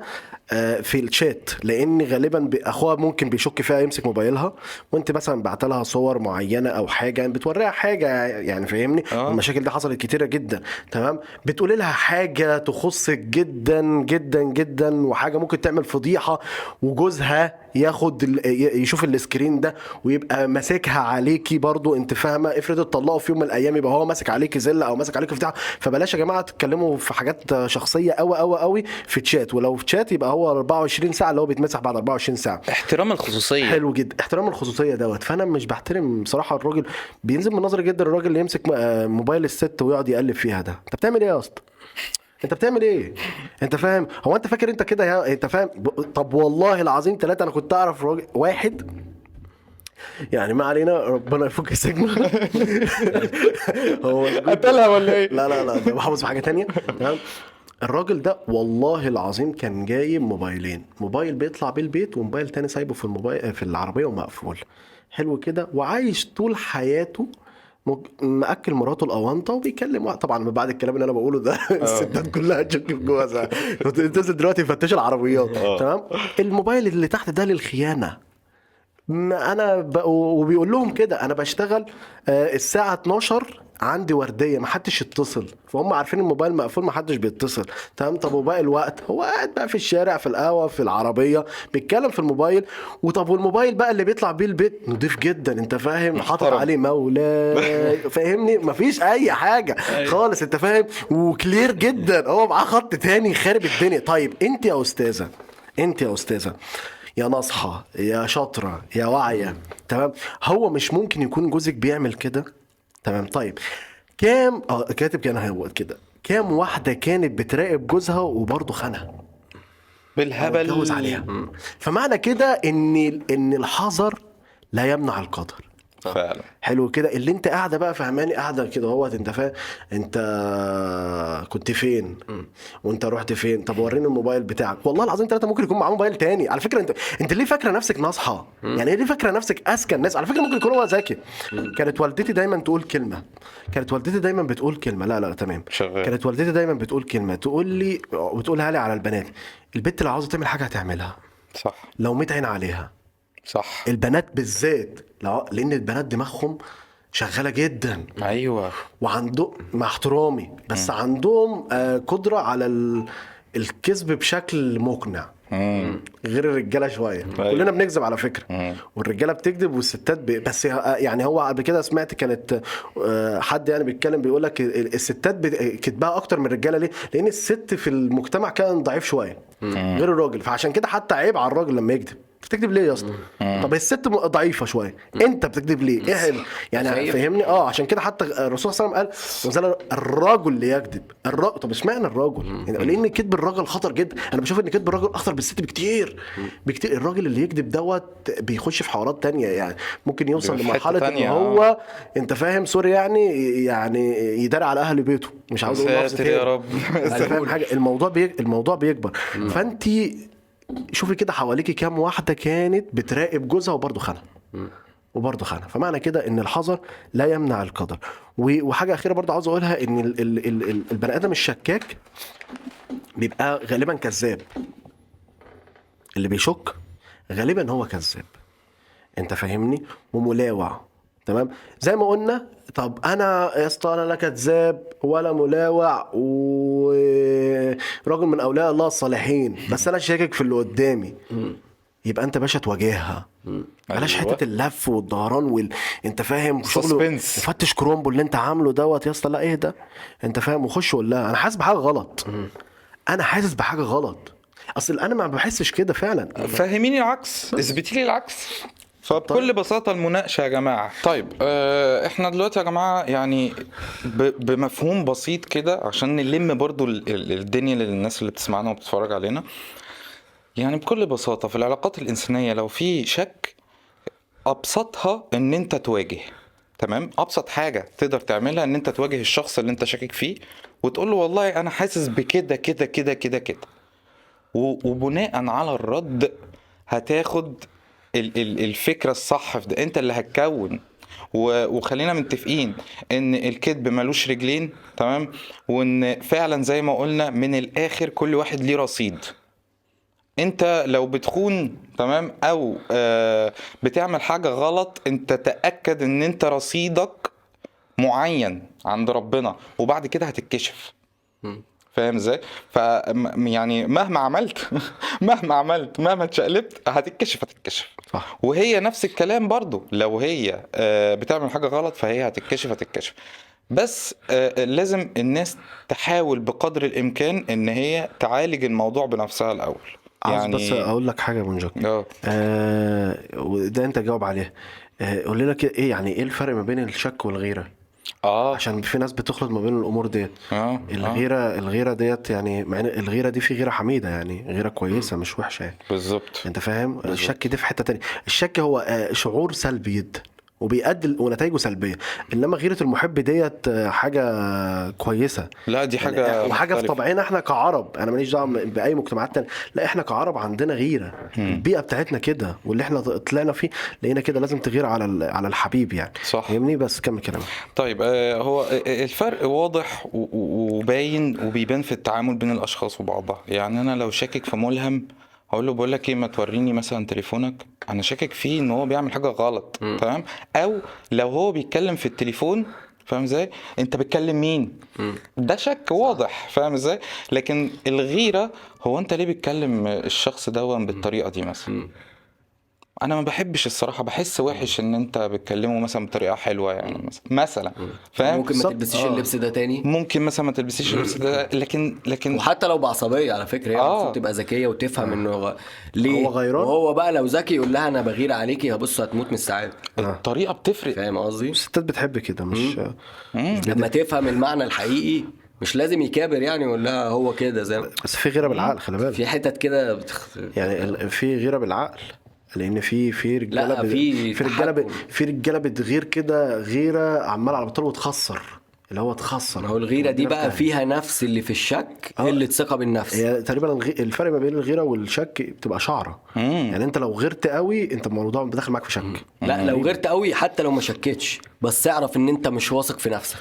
في الشات لأن غالبا أخوها ممكن بيشك فيها يمسك موبايلها وأنت مثلا بعت لها صور معينة أو حاجة بتوريها حاجة يعني فاهمني؟ آه. المشاكل دي حصلت كتيرة جدا تمام؟ بتقولي لها حاجة تخصك جدا جدا جدا وحاجة ممكن تعمل فضيحة وجوزها ياخد يشوف ال screen ده ويبقى ماسكها عليكي برضو أنت فاهمة؟ افرض اتطلقوا في يوم من الأيام يبقى هو ماسك عليكي زله أو ماسك عليكي فضيحه فبلاش يا جماعة تتكلموا في حاجات شخصية قوي قوي قوي في تشات ولو في تشات يبقى هو 24 ساعة اللي هو بيتمسح بعد 24 ساعة. احترام الخصوصية. حلو جدا. احترام الخصوصية دوت. فأنا مش بحترم بصراحه الراجل. بينزل من نظري جدا الراجل اللي يمسك آه، موبايل الست ويقعد يقلب فيها ده. انت بتعمل إيه يا اسطى؟ انت بتعمل إيه؟ انت فاهم؟ هو انت فاكر انت كده يا انت فاهم؟ طب والله العظيم ثلاثة أنا كنت اعرف راجل واحد؟ يعني ما علينا ربنا يفك سجنه. هو قتلها ولا إيه؟ لا لا لا ده بحافظ في حاجة تانية. تمام؟ الراجل ده والله العظيم كان جايب موبايلين. موبايل بيطلع بيه البيت وموبايل تاني سايبه في الموبايل في العربية ومقفول. حلو كده. وعايش طول حياته مأكل مراته الأونطة وبيكلم طبعا من بعد الكلام اللي أنا بقوله ده الستات كلها تشك في جوازها تنزل دلوقتي يفتشوا العربيات. تمام؟ الموبايل اللي تحت ده للخيانة. ما أنا ب... وبيقول لهم كده أنا بشتغل آه، الساعة 12 عندي وردية ما حدش يتصل. فهم عارفين الموبايل مقفول ما حدش بيتصل. تمام؟ طب وباقي الوقت؟ هو قاعد بقى في الشارع في القهوة في العربية بيتكلم في الموبايل. وطب والموبايل بقى اللي بيطلع بيه البيت؟ نضيف جدا. أنت فاهم؟ حاطط. عليه مولاي. فاهمني؟ مفيش أي حاجة خالص. أنت فاهم؟ وكلير جدا. هو معاه خط تاني خارب الدنيا. طيب أنت يا أستاذة أنت يا أستاذة يا ناصحة يا شاطرة يا واعية تمام؟ هو مش ممكن يكون جوزك بيعمل كده؟ تمام طيب. كام آه كاتب كان هو كده. كام واحدة كانت بتراقب جوزها وبرضه خانها؟ بالهبل. اتجوز عليها. فمعنى كده إن إن الحذر لا يمنع القدر. فعلا. حلو كده. اللي انت قاعدة بقى فهماني قاعدة كده اهوت انت فاهم انت كنت فين؟ وانت رحت فين؟ طب وريني الموبايل بتاعك. والله العظيم ثلاثة ممكن يكون معاه موبايل تاني. على فكرة انت انت ليه فاكرة نفسك ناصحة؟ يعني ليه فاكرة نفسك اذكى الناس؟ على فكرة ممكن يكون هو ذكي. كانت والدتي دايما تقول كلمة. كانت والدتي دايما بتقول كلمة. لا لا تمام. شغال. كانت والدتي دايما بتقول كلمة. تقول لي وتقولها لي على البنات. البنت اللي عاوزة تعمل حاجة هتعملها. صح. لو ميت عين عليها. صح. البنات بالذات. لو- لأن البنات دماغهم شغالة جدا. أيوه. وعندهم مع احترامي. بس عندهم آه، قدرة على ال- الكذب بشكل مقنع. مم. غير الرجالة شوية. أيوة. كلنا بنكذب على فكرة. مم. والرجالة بتكذب والستات ب... بس آه، يعني هو قبل كده سمعت كانت آه، حد يعني بيتكلم بيقول لك ال- الستات كذبها أكتر من الرجالة. ليه؟ لأن الست في المجتمع كان ضعيف شوية. غير الراجل. فعشان كده حتى عيب على الراجل لما يكذب. بتكذب ليه يا اسطى؟ طب الست ضعيفة شوية. انت بتكذب ليه؟ إيه يعني خايف. فاهمني؟ آه عشان كده حتى الرسول صلى الله عليه وسلم قال الرجل اللي يكذب الرجل طب اشمعنى الرجل؟ يعني لأن كذب الرجل خطر جدا. أنا بشوف إن كذب الرجل أخطر بالست بكتير. بكتير. الراجل اللي يكذب دوت بيخش في حوارات تانية يعني. ممكن يوصل لمرحلة إن هو أنت فاهم سوري يعني يعني يداري على أهل بيته. مش عاوز أقول. يا رب. فاهم حاجة؟ الموضوع بي... الموضوع بيكبر. فأنت شوفي كده حواليكي كام واحدة كانت بتراقب جوزها وبرضه خانها. وبرضه خانها. فمعنى كده إن الحذر لا يمنع القدر. وحاجة أخيرة برضه عاوز أقولها إن ال... ال... ال... ال- البني آدم الشكاك بيبقى غالبا كذاب. اللي بيشك غالبا هو كذاب. أنت فاهمني؟ وملاوع. تمام؟ زي ما قلنا طب أنا يا اسطى أنا لا كذاب ولا ملاوع وراجل من أولياء الله الصالحين بس أنا شاكك في اللي قدامي. يبقى أنت باشا تواجهها. بلاش أيوة. حتة اللف والدهران وال... أنت فاهم؟ شغل. وفتش كرومبو اللي أنت عامله دوت يا اسطى لا اهدى أنت فاهم؟ وخش قول لها أنا حاسس بحاجة غلط. أنا حاسس بحاجة غلط. أصل أنا ما بحسش كده فعلا. فهميني العكس. اثبتي لي العكس. فبكل بساطة المناقشة يا جماعة. طيب آه، إحنا دلوقتي يا جماعة يعني ب- بمفهوم بسيط كده عشان نلم برضو ال- ال- الدنيا للناس اللي بتسمعنا وبتتفرج علينا. يعني بكل بساطة في العلاقات الإنسانية لو في شك أبسطها إن أنت تواجه. تمام؟ أبسط حاجة تقدر تعملها إن أنت تواجه الشخص اللي أنت شاكك فيه وتقول له والله أنا حاسس بكده كده كده كده كده. وبناء على الرد هتاخد الفكرة الصح في ده. انت اللي هتكون. وخلينا متفقين ان الكذب ملوش رجلين تمام؟ وان فعلا زي ما قلنا من الآخر كل واحد ليه رصيد. انت لو بتخون تمام؟ أو آه بتعمل حاجة غلط انت تأكد ان انت رصيدك معين عند ربنا وبعد كده هتتكشف. فاهم إزاي؟ ف يعني مهما عملت مهما عملت مهما اتشقلبت هتتكشف هتتكشف. صح. وهي نفس الكلام برضو لو هي آه، بتعمل حاجة غلط فهي هتتكشف هتتكشف. بس آه، لازم الناس تحاول بقدر الإمكان إن هي تعالج الموضوع بنفسها الأول. عاوز بس أقول لك حاجة منجك آه. آه وده أنت جاوب عليه. آه قول كده إيه يعني إيه الفرق ما بين الشك والغيرة؟ آه. عشان في ناس بتخلط ما بين الأمور ديت. آه آه. الغيرة الغيرة ديت يعني مع الغيرة دي في غيرة حميدة يعني غيرة كويسة مش وحشة يعني. بالظبط. أنت فاهم؟ الشك دي في حتة تانية. الشك هو آه، شعور سلبي جدا. وبيؤدي ونتائجه سلبية. إنما غيرة المحب ديت آه، حاجة كويسة. لا دي حاجة يعني وحاجة في. طبعنا إحنا كعرب. أنا ماليش دعوة بأي مجتمعات تانية. لا إحنا كعرب عندنا غيرة. البيئة بتاعتنا كده واللي إحنا طلعنا فيه لقينا كده لازم تغير على ال- على الحبيب يعني. صح. فاهمني؟ بس كمل كلامك. طيب آه، هو الفرق واضح وباين وبيبان في التعامل بين الأشخاص وبعضها. يعني أنا لو شاكك في ملهم هقول له بقول لك إيه ما توريني مثلا تليفونك. أنا شاكك فيه إن هو بيعمل حاجة غلط تمام أو لو هو بيتكلم في التليفون فاهم إزاي؟ أنت بتكلم مين؟ ده شك واضح فاهم إزاي؟ لكن الغيرة هو أنت ليه بتكلم الشخص ده بالطريقة دي مثلا؟ أنا ما بحبش الصراحة بحس وحش إن أنت بتكلمه مثلا بطريقة حلوة يعني مثلا مثلا. فاهم؟ ممكن ما. تلبسيش آه. اللبس ده تاني؟ ممكن مثلا ما تلبسيش اللبس ده لكن لكن وحتى لو بعصبية على فكرة هي آه. المفروض تبقى ذكية وتفهم إنه غ... ليه؟ هو غيران؟ وهو بقى لو ذكي يقول لها أنا بغير عليكي هبص هتموت من السعادة. الطريقة بتفرق. فاهم قصدي؟ الستات بتحب كده مش لما تفهم المعنى الحقيقي مش لازم يكابر يعني يقول لها هو كده زي بس في غيرة بالعقل خلي بالك. في حتت كده بتخ... يعني ال- في غيرة بالعقل. لأن في في رجاله في في رجاله. في رجاله بتغير كده غيره عمال على بطال وتخسر اللي هو تخسر. ما هو الغيره دي بقى فيها نفس اللي في الشك آه. قله ثقه بالنفس. هي تقريبا الغي... الفرق ما بين الغيره والشك بتبقى شعره. يعني انت لو غيرت قوي انت الموضوع داخل معاك في شك. لا لو غيرت قوي حتى لو ما شكتش بس اعرف ان انت مش واثق في نفسك.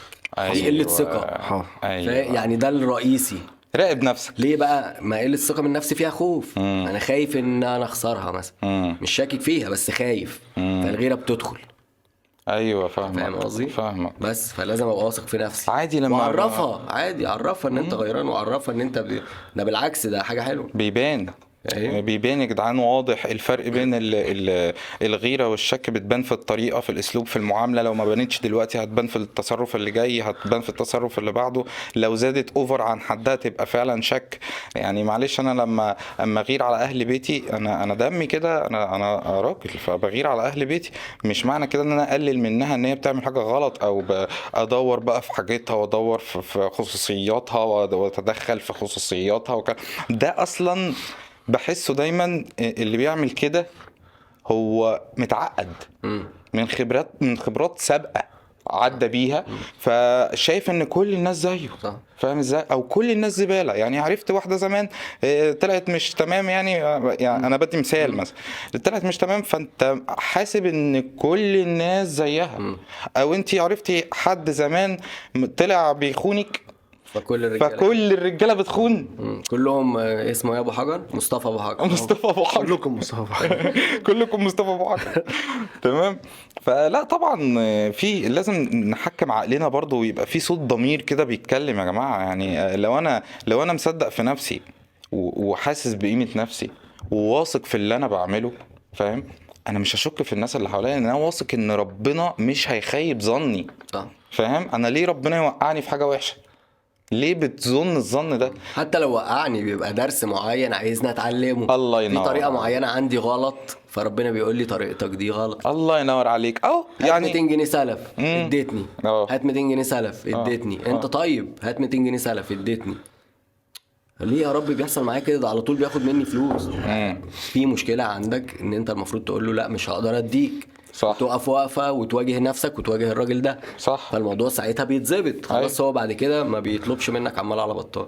دي قلة ثقة. أيوه. يعني ده الرئيسي. راقب نفسك. ليه بقى؟ ما قلة الثقة من نفسي فيها خوف. أنا خايف إن أنا أخسرها مثلا. مم. مش شاكك فيها بس خايف. فالغيرة بتدخل. أيوه فاهمك. فاهم قصدي؟ فاهمك. بس فلازم أبقى واثق في نفسي. عادي لما وعرفها عادي عرفها إن أنت غيران وعرفها إن أنت ب... ده بالعكس ده حاجة حلوة. بيبان. أيوة. بيبان يا جدعان واضح الفرق بين ال ال الغيرة والشك بتبان في الطريقة في الأسلوب في المعاملة. لو ما بانتش دلوقتي هتبان في التصرف اللي جاي هتبان في التصرف اللي بعده. لو زادت اوفر عن حدها تبقى فعلا شك. يعني معلش أنا لما أما أغير على أهل بيتي أنا أنا دمي كده أنا أنا راجل. فبغير على أهل بيتي مش معنى كده إن أنا أقلل منها إن هي بتعمل حاجة غلط أو أدور بقى في حاجتها وأدور في خصوصياتها وأتدخل في خصوصياتها وك... ده أصلا بحسه دايما اللي بيعمل كده هو متعقد. من خبرات من خبرات سابقة عدى بيها. فشايف إن كل الناس زيه. فاهم إزاي؟ أو كل الناس زباله يعني عرفت واحدة زمان آه، طلعت مش تمام يعني آه، يعني أنا بدي مثال مثلا. طلعت مش تمام فأنت حاسب إن كل الناس زيها. أو أنت عرفتي حد زمان طلع بيخونك فكل الرجالة فكل الرجالة بتخون. مم. كلهم آه، اسمه إيه أبو حجر؟ مصطفى أبو حجر. مصطفى أبو حجر. كلكم مصطفى كلكم مصطفى أبو حجر. تمام؟ فلا طبعا في لازم نحكم عقلنا برضو ويبقى في صوت ضمير كده بيتكلم يا جماعة. يعني لو أنا لو أنا مصدق في نفسي وحاسس بقيمة نفسي وواثق في اللي أنا بعمله فاهم؟ أنا مش هشك في الناس اللي حواليا لأن أنا واثق إن ربنا مش هيخيب ظني. صح. فاهم؟ أنا ليه ربنا يوقعني في حاجة وحشة؟ ليه بتظن الظن ده؟ حتى لو وقعني بيبقى درس معين عايزني أتعلمه. الله في ينور طريقة عليك. معينة عندي غلط فربنا بيقول لي طريقتك دي غلط. الله ينور عليك. آه هات يعني 200 جنيه سلف. اديتني. هات 200 جنيه سلف اديتني. انت طيب هات 200 جنيه سلف اديتني. ليه يا رب بيحصل معايا كده؟ ده على طول بياخد مني فلوس. مم. في مشكلة عندك إن أنت المفروض تقول له لأ مش هقدر أديك. صح. تقف وقفه وتواجه نفسك وتواجه الراجل ده. صح. فالموضوع ساعتها بيتظبط. خلاص هو بعد كده ما بيطلبش منك عمال على بطال.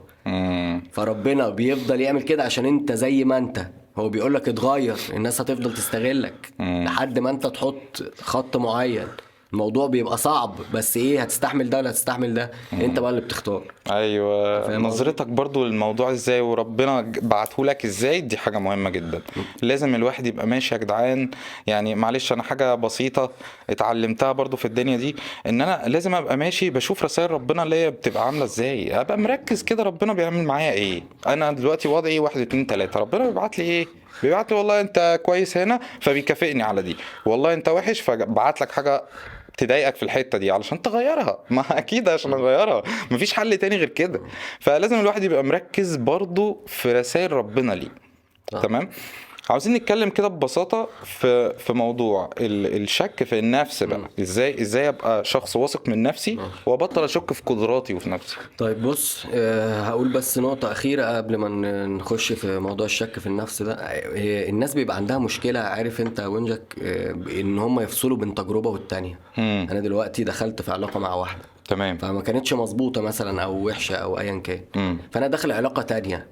فربنا بيفضل يعمل كده عشان انت زي ما انت. هو بيقول لك اتغير. الناس هتفضل تستغلك لحد ما انت تحط خط معين. الموضوع بيبقى صعب بس إيه هتستحمل ده ولا هتستحمل ده؟ أنت بقى اللي بتختار. أيوه. نظرتك برضو للموضوع إزاي وربنا ج- بعتهولك إزاي دي حاجة مهمة جدا. لازم الواحد يبقى ماشي يا جدعان. يعني معلش أنا حاجة بسيطة اتعلمتها برضو في الدنيا دي إن أنا لازم أبقى ماشي بشوف رسائل ربنا اللي هي بتبقى عاملة إزاي. أبقى مركز كده ربنا بيعمل معايا إيه. أنا دلوقتي وضعي واحد اتنين تلاتة. ربنا بيبعت لي إيه؟ بيبعت لي والله أنت كويس هنا فبيكافئني على دي. والله أنت وحش فبعت لك حاجة تضايقك في الحتة دي علشان تغيرها. ما أكيد عشان أغيرها. مفيش حل تاني غير كده. فلازم الواحد يبقى مركز برضو في رسائل ربنا ليه. تمام؟ عاوزين نتكلم كده ببساطة في في موضوع ال- الشك في النفس بقى. إزاي إزاي أبقى شخص واثق من نفسي وأبطل أشك في قدراتي وفي نفسي. طيب بص آه، هقول بس نقطة أخيرة قبل ما نخش في موضوع الشك في النفس ده. الناس بيبقى عندها مشكلة عارف أنت ونجك آه، إن هم يفصلوا بين تجربة والتانية. مم. أنا دلوقتي دخلت في علاقة مع واحدة. تمام. فما كانتش مظبوطة مثلا أو وحشة أو أيا كان. مم. فأنا داخل علاقة تانية.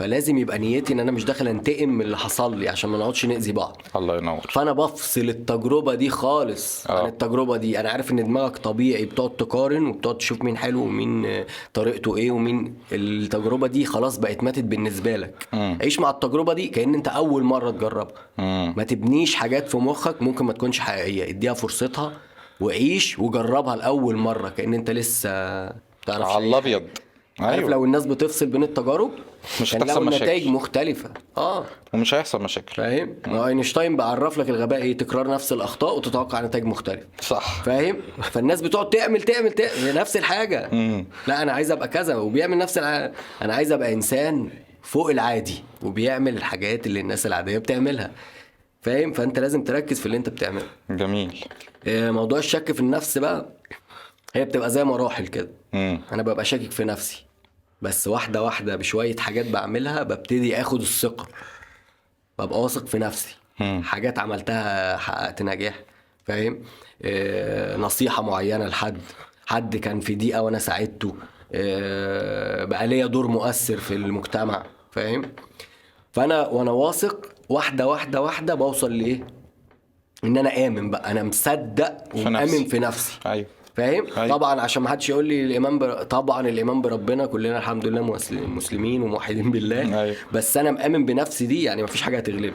فلازم يبقى نيتي إن أنا مش داخل أنتقم من اللي حصل لي عشان ما نقعدش نأذي بعض. الله ينور. فأنا بفصل التجربة دي خالص آه. عن التجربة دي. أنا عارف إن دماغك طبيعي بتقعد تقارن وبتقعد تشوف مين حلو ومين آه، طريقته إيه ومين. التجربة دي خلاص بقت ماتت بالنسبة لك. مم. عيش مع التجربة دي كأن أنت أول مرة تجربها. ما تبنيش حاجات في مخك ممكن ما تكونش حقيقية. اديها فرصتها وعيش وجربها لأول مرة كأن أنت لسه تعرف على الأبيض. عارف أيوه. لو الناس بتفصل بين التجارب مش هتحصل مشاكل. نتائج مختلفة. آه. ومش هيحصل مشاكل. فاهم؟ أينشتاين بعرف لك الغباء إيه؟ تكرار نفس الأخطاء وتتوقع نتائج مختلفة. صح. فاهم؟ فالناس بتقعد تعمل تعمل تعمل نفس الحاجة. مم. لا أنا عايز أبقى كذا وبيعمل نفس الع... أنا عايز أبقى إنسان فوق العادي وبيعمل الحاجات اللي الناس العادية بتعملها. فاهم؟ فأنت لازم تركز في اللي أنت بتعمله. جميل. إيه، موضوع الشك في النفس بقى هي بتبقى زي مراحل كده. مم. أنا ببقى شاكك في نفسي. بس واحدة واحدة بشوية حاجات بعملها ببتدي آخد الثقة. ببقى واثق في نفسي. حاجات عملتها حققت نجاح فاهم؟ آه نصيحة معينة لحد. حد كان في ضيقه وأنا ساعدته. آه بقى ليا دور مؤثر في المجتمع فاهم؟ فأنا وأنا واثق واحدة واحدة واحدة بوصل لإيه؟ إن أنا آمن بقى. أنا مصدق في ومآمن نفسي. في نفسي. أيوه. فاهم؟ أيوة. طبعا عشان ما حدش يقول لي الإيمان بر... طبعا الإيمان بربنا كلنا الحمد لله مسل- مسلمين وموحدين بالله. أيوة. بس أنا مآمن بنفسي دي يعني مفيش حاجة هتغلبني.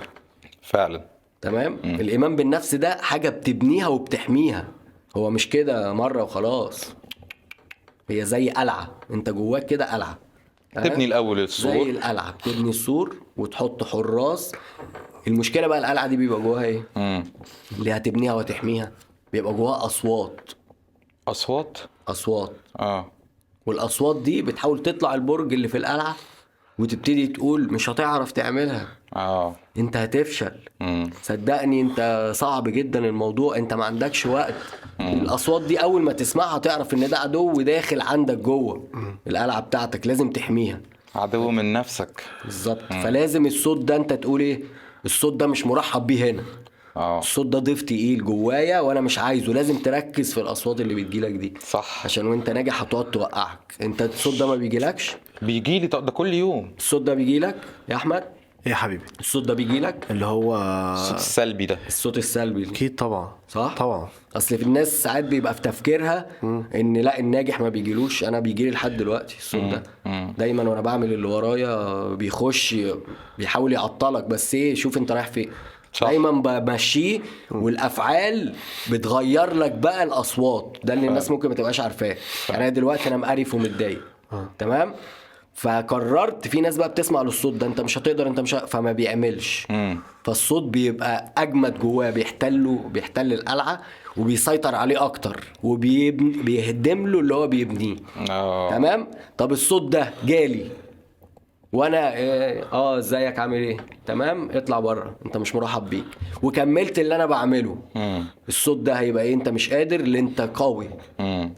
فعلا. تمام؟ الإيمان بالنفس ده حاجة بتبنيها وبتحميها. هو مش كده مرة وخلاص. هي زي قلعة. أنت جواك كده قلعة؟ تبني الأول زي السور القلعة. تبني السور وتحط حراس. المشكلة بقى القلعة دي بيبقى جواها إيه. اللي هتبنيها وتحميها. بيبقى جواها أصوات. أصوات؟ أصوات. آه. والأصوات دي بتحاول تطلع البرج اللي في القلعة وتبتدي تقول مش هتعرف تعملها. آه. أنت هتفشل. مم. صدقني أنت صعب جدا الموضوع. أنت ما عندكش وقت. الأصوات دي أول ما تسمعها تعرف إن ده عدو داخل عندك جوه القلعة بتاعتك. لازم تحميها. عدو من نفسك. بالظبط. فلازم الصوت ده أنت تقول إيه؟ الصوت ده مش مرحب بيه هنا. آه. الصوت ده ضيف تقيل جوايا وأنا مش عايزه. لازم تركز في الأصوات اللي بتجيلك دي. صح. عشان وأنت ناجح هتقعد توقعك. أنت الصوت ده ما بيجيلكش؟ بيجي لي ده كل يوم. الصوت ده بيجيلك يا أحمد؟ إيه يا حبيبي؟ الصوت ده بيجيلك؟ اللي هو الصوت السلبي ده. الصوت السلبي. أكيد طبعا. صح؟ طبعا. أصل في الناس ساعات بيبقى في تفكيرها إن لا الناجح ما بيجيلوش. أنا بيجيلي لحد دلوقتي الصوت ده. دايما وأنا بعمل اللي ورايا بيخش بيحاول يعطلك. بس إيه؟ شوف أنت رايح فين. صح. دايما بمشيه والأفعال بتغير لك بقى الأصوات. ده اللي الناس ممكن ما تبقاش عارفاه. يعني أنا دلوقتي أنا مقرف ومتضايق. تمام؟ فقررت في ناس بقى بتسمع للصوت ده أنت مش هتقدر أنت مش ه... فما بيعملش. مم. فالصوت بيبقى أجمد جواه بيحتله بيحتل القلعة وبيسيطر عليه أكتر وبيبني بيهدم له اللي هو بيبنيه. آه. تمام؟ طب الصوت ده جالي. وأنا إيه، آه ازيك عامل إيه؟ تمام اطلع بره انت مش مرحب بيك. وكملت اللي أنا بعمله. مم. الصوت ده هيبقى إيه؟ انت مش قادر اللي انت قوي. مم.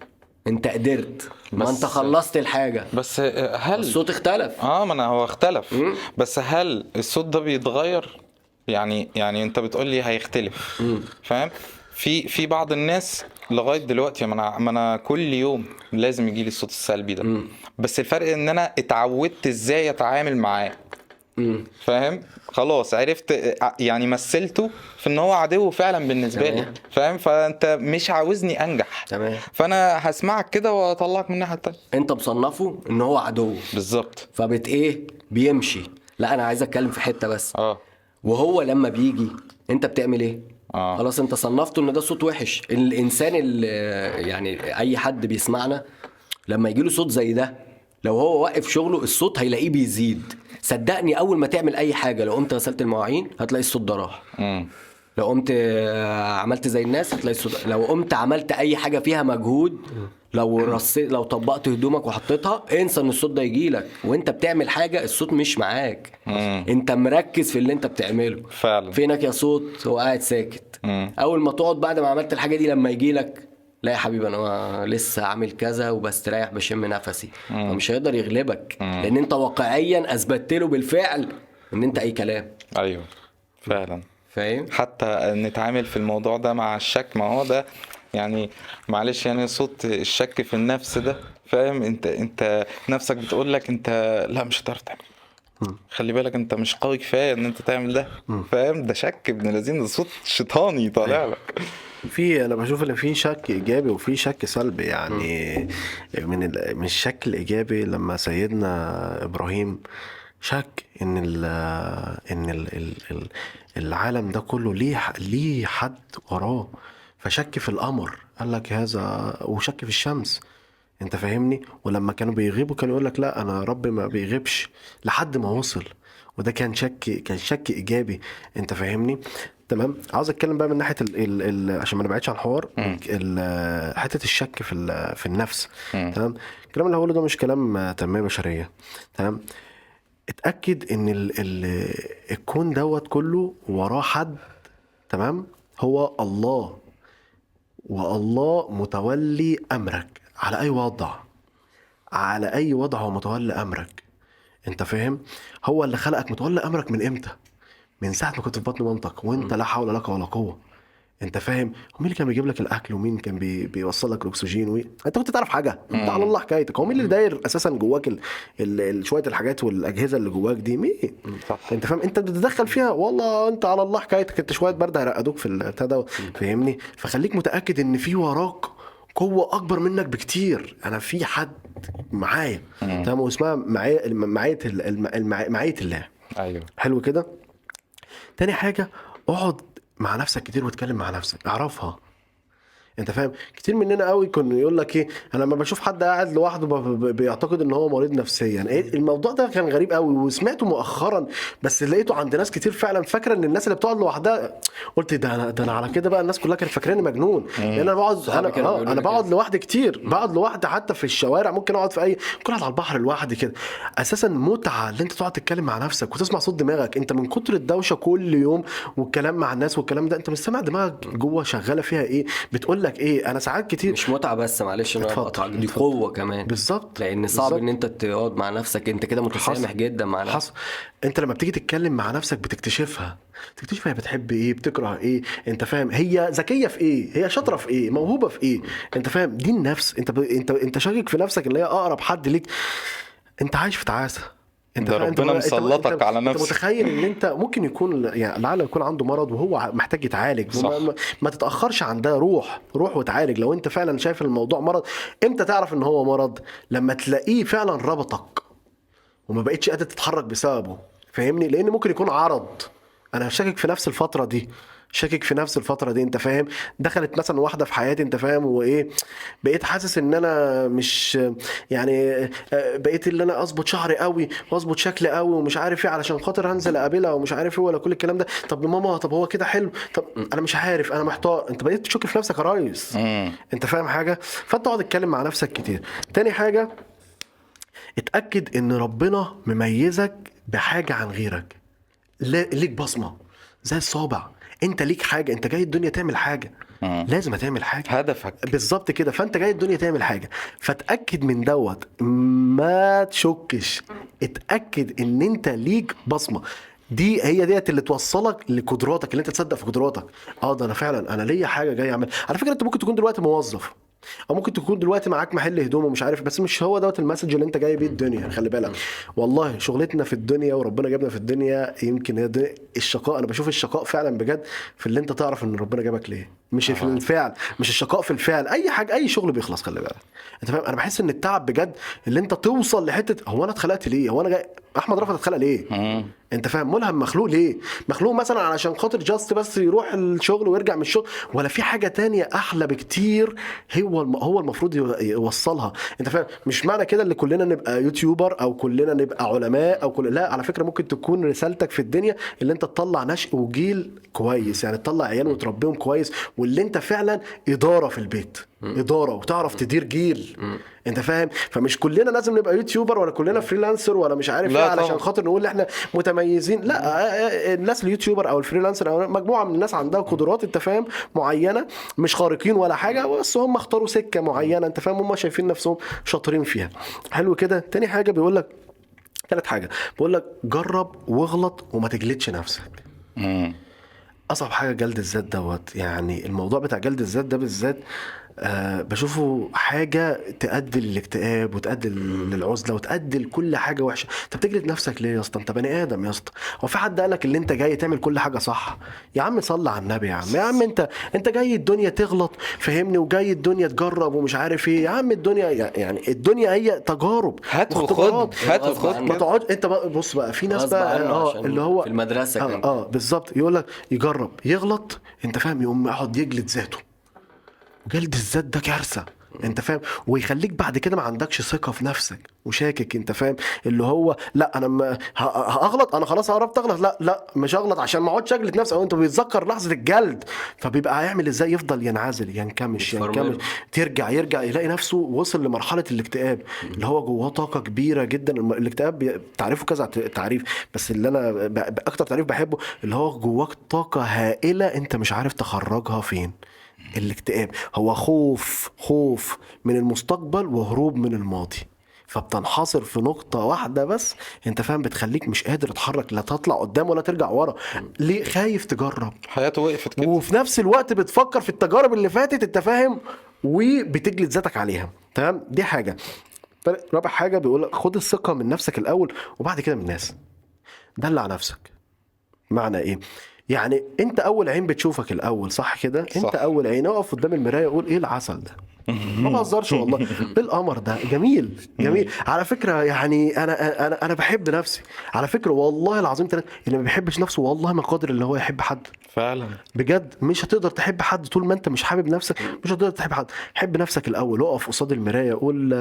انت قدرت. ما انت خلصت الحاجة. بس آه، هل الصوت اختلف. آه ما أنا هو اختلف. بس هل الصوت ده بيتغير؟ يعني يعني انت بتقول لي هيختلف. فاهم؟ في في بعض الناس لغاية دلوقتي ما أنا ما أنا كل يوم لازم يجي لي الصوت السلبي ده. بس الفرق إن أنا اتعودت إزاي أتعامل معاه. فاهم؟ خلاص عرفت يعني مثلته في إن هو عدو فعلا بالنسبة لي. فاهم؟ فأنت مش عاوزني أنجح. تمام. فأنا هسمعك كده وأطلعك من الناحية التانية. أنت مصنفه إن هو عدو. بالظبط. فبت إيه؟ بيمشي. لا أنا عايز أتكلم في حتة بس. آه. وهو لما بيجي أنت بتعمل إيه؟ آه. خلاص انت صنفته ان ده صوت وحش. الانسان اللي يعني اي حد بيسمعنا لما يجيله صوت زي ده لو هو واقف شغله الصوت هيلاقيه بيزيد. صدقني اول ما تعمل اي حاجة لو قمت غسلت المواعين هتلاقي الصوت ده راح. امم لو قمت آه، عملت زي الناس هتلاقي الصوت لو قمت عملت اي حاجة فيها مجهود لو رصيت لو طبقت هدومك وحطيتها انسى إن الصوت ده يجي لك وأنت بتعمل حاجة الصوت مش معاك. مم. أنت مركز في اللي أنت بتعمله. فعلا. فينك يا صوت؟ هو قاعد ساكت. مم. أول ما تقعد بعد ما عملت الحاجة دي لما يجي لك لا يا حبيبي أنا لسه عامل كذا وبستريح بشم نفسي. فمش هيقدر يغلبك. لأن أنت واقعيا أثبتت له بالفعل إن أنت أي كلام. أيوه. فعلا. فاهم؟ حتى نتعامل في الموضوع ده مع الشك ما هو ده يعني معلش يعني صوت الشك في النفس ده فاهم؟ انت انت نفسك بتقول لك انت لا مش هتعرف تعمل. خلي بالك انت مش قوي كفاية ان انت تعمل ده فاهم؟ ده شك ابن الذين ده صوت شيطاني طالع لك. في أنا بشوف إن في شك إيجابي وفي شك سلبي يعني من. من الشك الإيجابي لما سيدنا إبراهيم شك إن ال... إن ال... ال... ال- العالم ده كله ليه ليه حد وراه فشك في القمر. قال لك هذا وشك في الشمس. أنت فاهمني؟ ولما كانوا بيغيبوا كانوا يقول لك لا أنا ربي ما بيغيبش. لحد ما وصل. وده كان شك كان شك إيجابي. أنت فاهمني؟ تمام. عاوز أتكلم بقى من ناحية ال ال ال عشان ما نبعدش عن الحوار. ال- حتة الشك في ال- في النفس. تمام؟ الكلام اللي هقوله ده مش كلام تنمية بشرية. تمام؟ اتأكد إن ال ال الكون دوت كله وراه حد. تمام؟ هو الله. والله متولي أمرك. على أي وضع؟ على أي وضع هو متولي أمرك؟ أنت فاهم؟ هو اللي خلقك متولي أمرك من إمتى؟ من ساعة ما كنت في بطن مامتك وأنت لا حول لك ولا قوة. انت فاهم؟ ومين اللي كان بيجيب لك الأكل ومين كان بي بيوصل لك الأكسجين وي... انت كنت تعرف حاجة. انت على الله حكايتك. هو مين اللي داير أساسا جواك ال... ال... ال... شوية الحاجات والأجهزة اللي جواك دي؟ مين؟ صح. انت فاهم؟ انت بتتدخل فيها والله انت على الله حكايتك. انت شوية برد هيرقدوك في البتاع ده فاهمني؟ فخليك متأكد إن في وراك قوة أكبر منك بكتير. أنا في حد معايا تمام؟ واسمها معايا معايه معايه الله. أيوه. حلو كده؟ تاني حاجة اقعد مع نفسك كتير واتكلم مع نفسك اعرفها. أنت فاهم؟ كتير مننا قوي كنا يقول لك إيه أنا لما بشوف حد قاعد لوحده بيعتقد إن هو مريض نفسيا. إيه الموضوع ده كان غريب قوي وسمعته مؤخرا بس لقيته عند ناس كتير فعلا فاكرة إن الناس اللي بتقعد لوحدها قلت ده أنا ده أنا على كده بقى الناس كلها كانت فاكراني مجنون. لأن أنا بقعد أنا آه أنا بقعد. لوحدي كتير بقعد لوحدي حتى في الشوارع ممكن أقعد في اي اقعد على البحر لوحدي كده. أساسا متعة اللي أنت تقعد تتكلم مع نفسك وتسمع صوت دماغك. أنت من كتر الدوشة كل يوم والكلام مع الناس والكلام ده أنت مش سامع دماغك جوه شغالة فيها إيه؟ بتقول لك إيه أنا ساعات كتير مش متعة بس معلش أنا اتفضل، بقطعك دي. قوة كمان. بالظبط. لأن صعب بالظبط. إن أنت تقعد مع نفسك أنت كده متسامح. جدا مع نفسك. حصل. أنت لما بتيجي تتكلم مع نفسك بتكتشفها. تكتشف هي بتحب إيه بتكره إيه أنت فاهم. هي ذكية في إيه؟ هي شاطرة في إيه؟ موهوبة في إيه؟ أنت فاهم. دي النفس. أنت ب... انت أنت شاكك في نفسك اللي هي أقرب حد ليك. أنت عايش في تعاسة. انت ده؟ انت- ربنا انت- مسلطك انت- على انت نفسك. متخيل ان انت ممكن يكون يعني لعله يكون عنده مرض وهو محتاج يتعالج. صح. ما, ما, ما تتأخرش عن ده روح روح وتعالج. لو انت فعلا شايف الموضوع مرض إمتى تعرف إن هو مرض؟ لما تلاقيه فعلا ربطك وما بقتش قادر تتحرك بسببه. فاهمني؟ لأن ممكن يكون عرض. أنا شاكك في نفس الفترة دي. شاكك في نفس الفترة دي أنت فاهم؟ دخلت مثلا واحدة في حياتي أنت فاهم؟ وإيه بقيت حاسس إن أنا مش يعني آه، بقيت اللي أنا أظبط شعري قوي وأظبط شكلي قوي ومش عارف إيه علشان خاطر هنزل أقابلها ومش عارف إيه ولا كل الكلام ده. طب ماما طب هو كده حلو؟ طب أنا مش عارف أنا محتار. أنت بقيت تشك في نفسك يا ريس. أنت فاهم حاجة؟ فأنت اقعد اتكلم مع نفسك كتير. تاني حاجة اتأكد إن ربنا مميزك بحاجة عن غيرك. ليك بصمة. زي الصابع. انت ليك حاجة انت جاي الدنيا تعمل حاجة. مم. لازم هتعمل حاجة. هدفك. بالظبط كده. فانت جاي الدنيا تعمل حاجة. فتأكد من دوت. ما تشكش. اتأكد ان انت ليك بصمة. دي هي ديت اللي توصلك لقدراتك اللي انت تصدق في قدراتك. آه ده أنا فعلا أنا ليا حاجة جاي اعمل على فكرة انت ممكن تكون دلوقتي موظف. أو ممكن تكون دلوقتي معاك محل هدوم ومش عارف بس مش هو دوت المسج اللي أنت جاي بيه الدنيا خلي بالك. والله شغلتنا في الدنيا وربنا جابنا في الدنيا يمكن هي الشقاء. أنا بشوف الشقاء فعلا بجد في اللي أنت تعرف إن ربنا جابك ليه. مش في الفعل مش الشقاء في الفعل أي حاجة أي شغل بيخلص خلي بالك. أنت فاهم؟ أنا بحس إن التعب بجد اللي أنت توصل لحتة هو أنا اتخلقت ليه؟ هو أنا جاي أحمد رفعت اتخلق ليه؟ مم. أنت فاهم؟ ملهم مخلوق ليه؟ مخلوق مثلا علشان خاطر جاست بس يروح الشغل ويرجع من الشغل ولا في حاجة تانية أحلى بكتير هو الم... هو المفروض يو- يوصلها. أنت فاهم؟ مش معنى كده ان كلنا نبقى YouTuber أو كلنا نبقى علماء أو كل لا على فكرة ممكن تكون رسالتك في الدنيا اللي أنت تطلع نشء وجيل كويس يعني تطلع عيال وتربيهم كويس واللي انت فعلا إدارة في البيت إدارة وتعرف تدير جيل. انت فاهم؟ فمش كلنا لازم نبقى YouTuber ولا كلنا freelancer ولا مش عارف إيه علشان. خاطر نقول إحنا متميزين. لا آه، آه، الناس ال YouTuber أو ال freelancer أو مجموعة من الناس عندها قدرات انت فاهم معينة مش خارقين ولا حاجة بس هم اختاروا سكة معينة انت فاهم هم شايفين نفسهم شاطرين فيها. حلو كده. تاني حاجة بيقول لك ثالث حاجة بيقول لك جرب واغلط وما تجلدش نفسك. أصعب حاجة جلد الذات دوت يعني الموضوع بتاع جلد الذات ده بالذات آه بشوفه حاجة تؤدي للاكتئاب وتؤدي للعزلة وتؤدي لكل حاجة وحشة. انت بتجلد نفسك ليه يا اسطى؟ انت بني آدم يا اسطى. هو في حد قالك اللي انت جاي تعمل كل حاجة صح؟ يا عم صلي على النبي يا عم. يا عم انت انت جاي الدنيا تغلط فهمني وجاي الدنيا تجرب ومش عارف إيه. يا عم الدنيا يعني الدنيا هي تجارب هات. وخد هات وخد. ما تقعدش انت بقى بص بقى في ناس بقى آه اللي هو في المدرسة آه. آه بالظبط. يقول لك يجرب. يغلط. انت فاهم؟ يقوم يقعد يجلد ذاته. جلد الذات ده كارثة أنت فاهم؟ ويخليك بعد كده ما عندكش ثقة في نفسك وشاكك أنت فاهم؟ اللي هو لأ أنا ما هغلط أنا خلاص قربت أغلط لأ لأ مش هغلط عشان ما أقعدش أجلد نفسي أو أنت بيتذكر لحظة الجلد فبيبقى هيعمل إزاي؟ يفضل ينعزل ينكمش. ينكمش ترجع يرجع يلاقي نفسه وصل لمرحلة الاكتئاب اللي هو جواه طاقة كبيرة جدا. الاكتئاب تعريفه كذا تعريف بس اللي أنا ب- أكتر تعريف بحبه اللي هو جواك طاقة هائلة أنت مش عارف تخرجها فين. الاكتئاب. هو خوف خوف من المستقبل وهروب من الماضي. فبتنحصر في نقطة واحدة بس انت فاهم بتخليك مش قادر تتحرك لا تطلع قدام ولا ترجع ورا. ليه؟ خايف تجرب. حياته وقفت كده. وفي نفس الوقت بتفكر في التجارب اللي فاتت انت فاهم وبتجلد ذاتك عليها. تمام؟ دي تالت- رابع حاجة بيقول لك خد الثقة من نفسك الأول وبعد كده من الناس. دلع نفسك. معنى إيه؟ يعني انت اول عين بتشوفك الأول صح كده؟ انت صح. اول عين اقف قدام المراية وقول إيه العسل ده؟ ما بهزرش والله. إيه القمر ده؟ جميل جميل. على فكرة يعني أنا أنا أنا بحب نفسي. على فكرة والله العظيم اللي ما بيحبش نفسه والله ما قادر اللي هو يحب حد. فعلا. بجد مش هتقدر تحب حد طول ما أنت مش حابب نفسك مش هتقدر تحب حد. حب نفسك الأول اقف قصاد المراية قول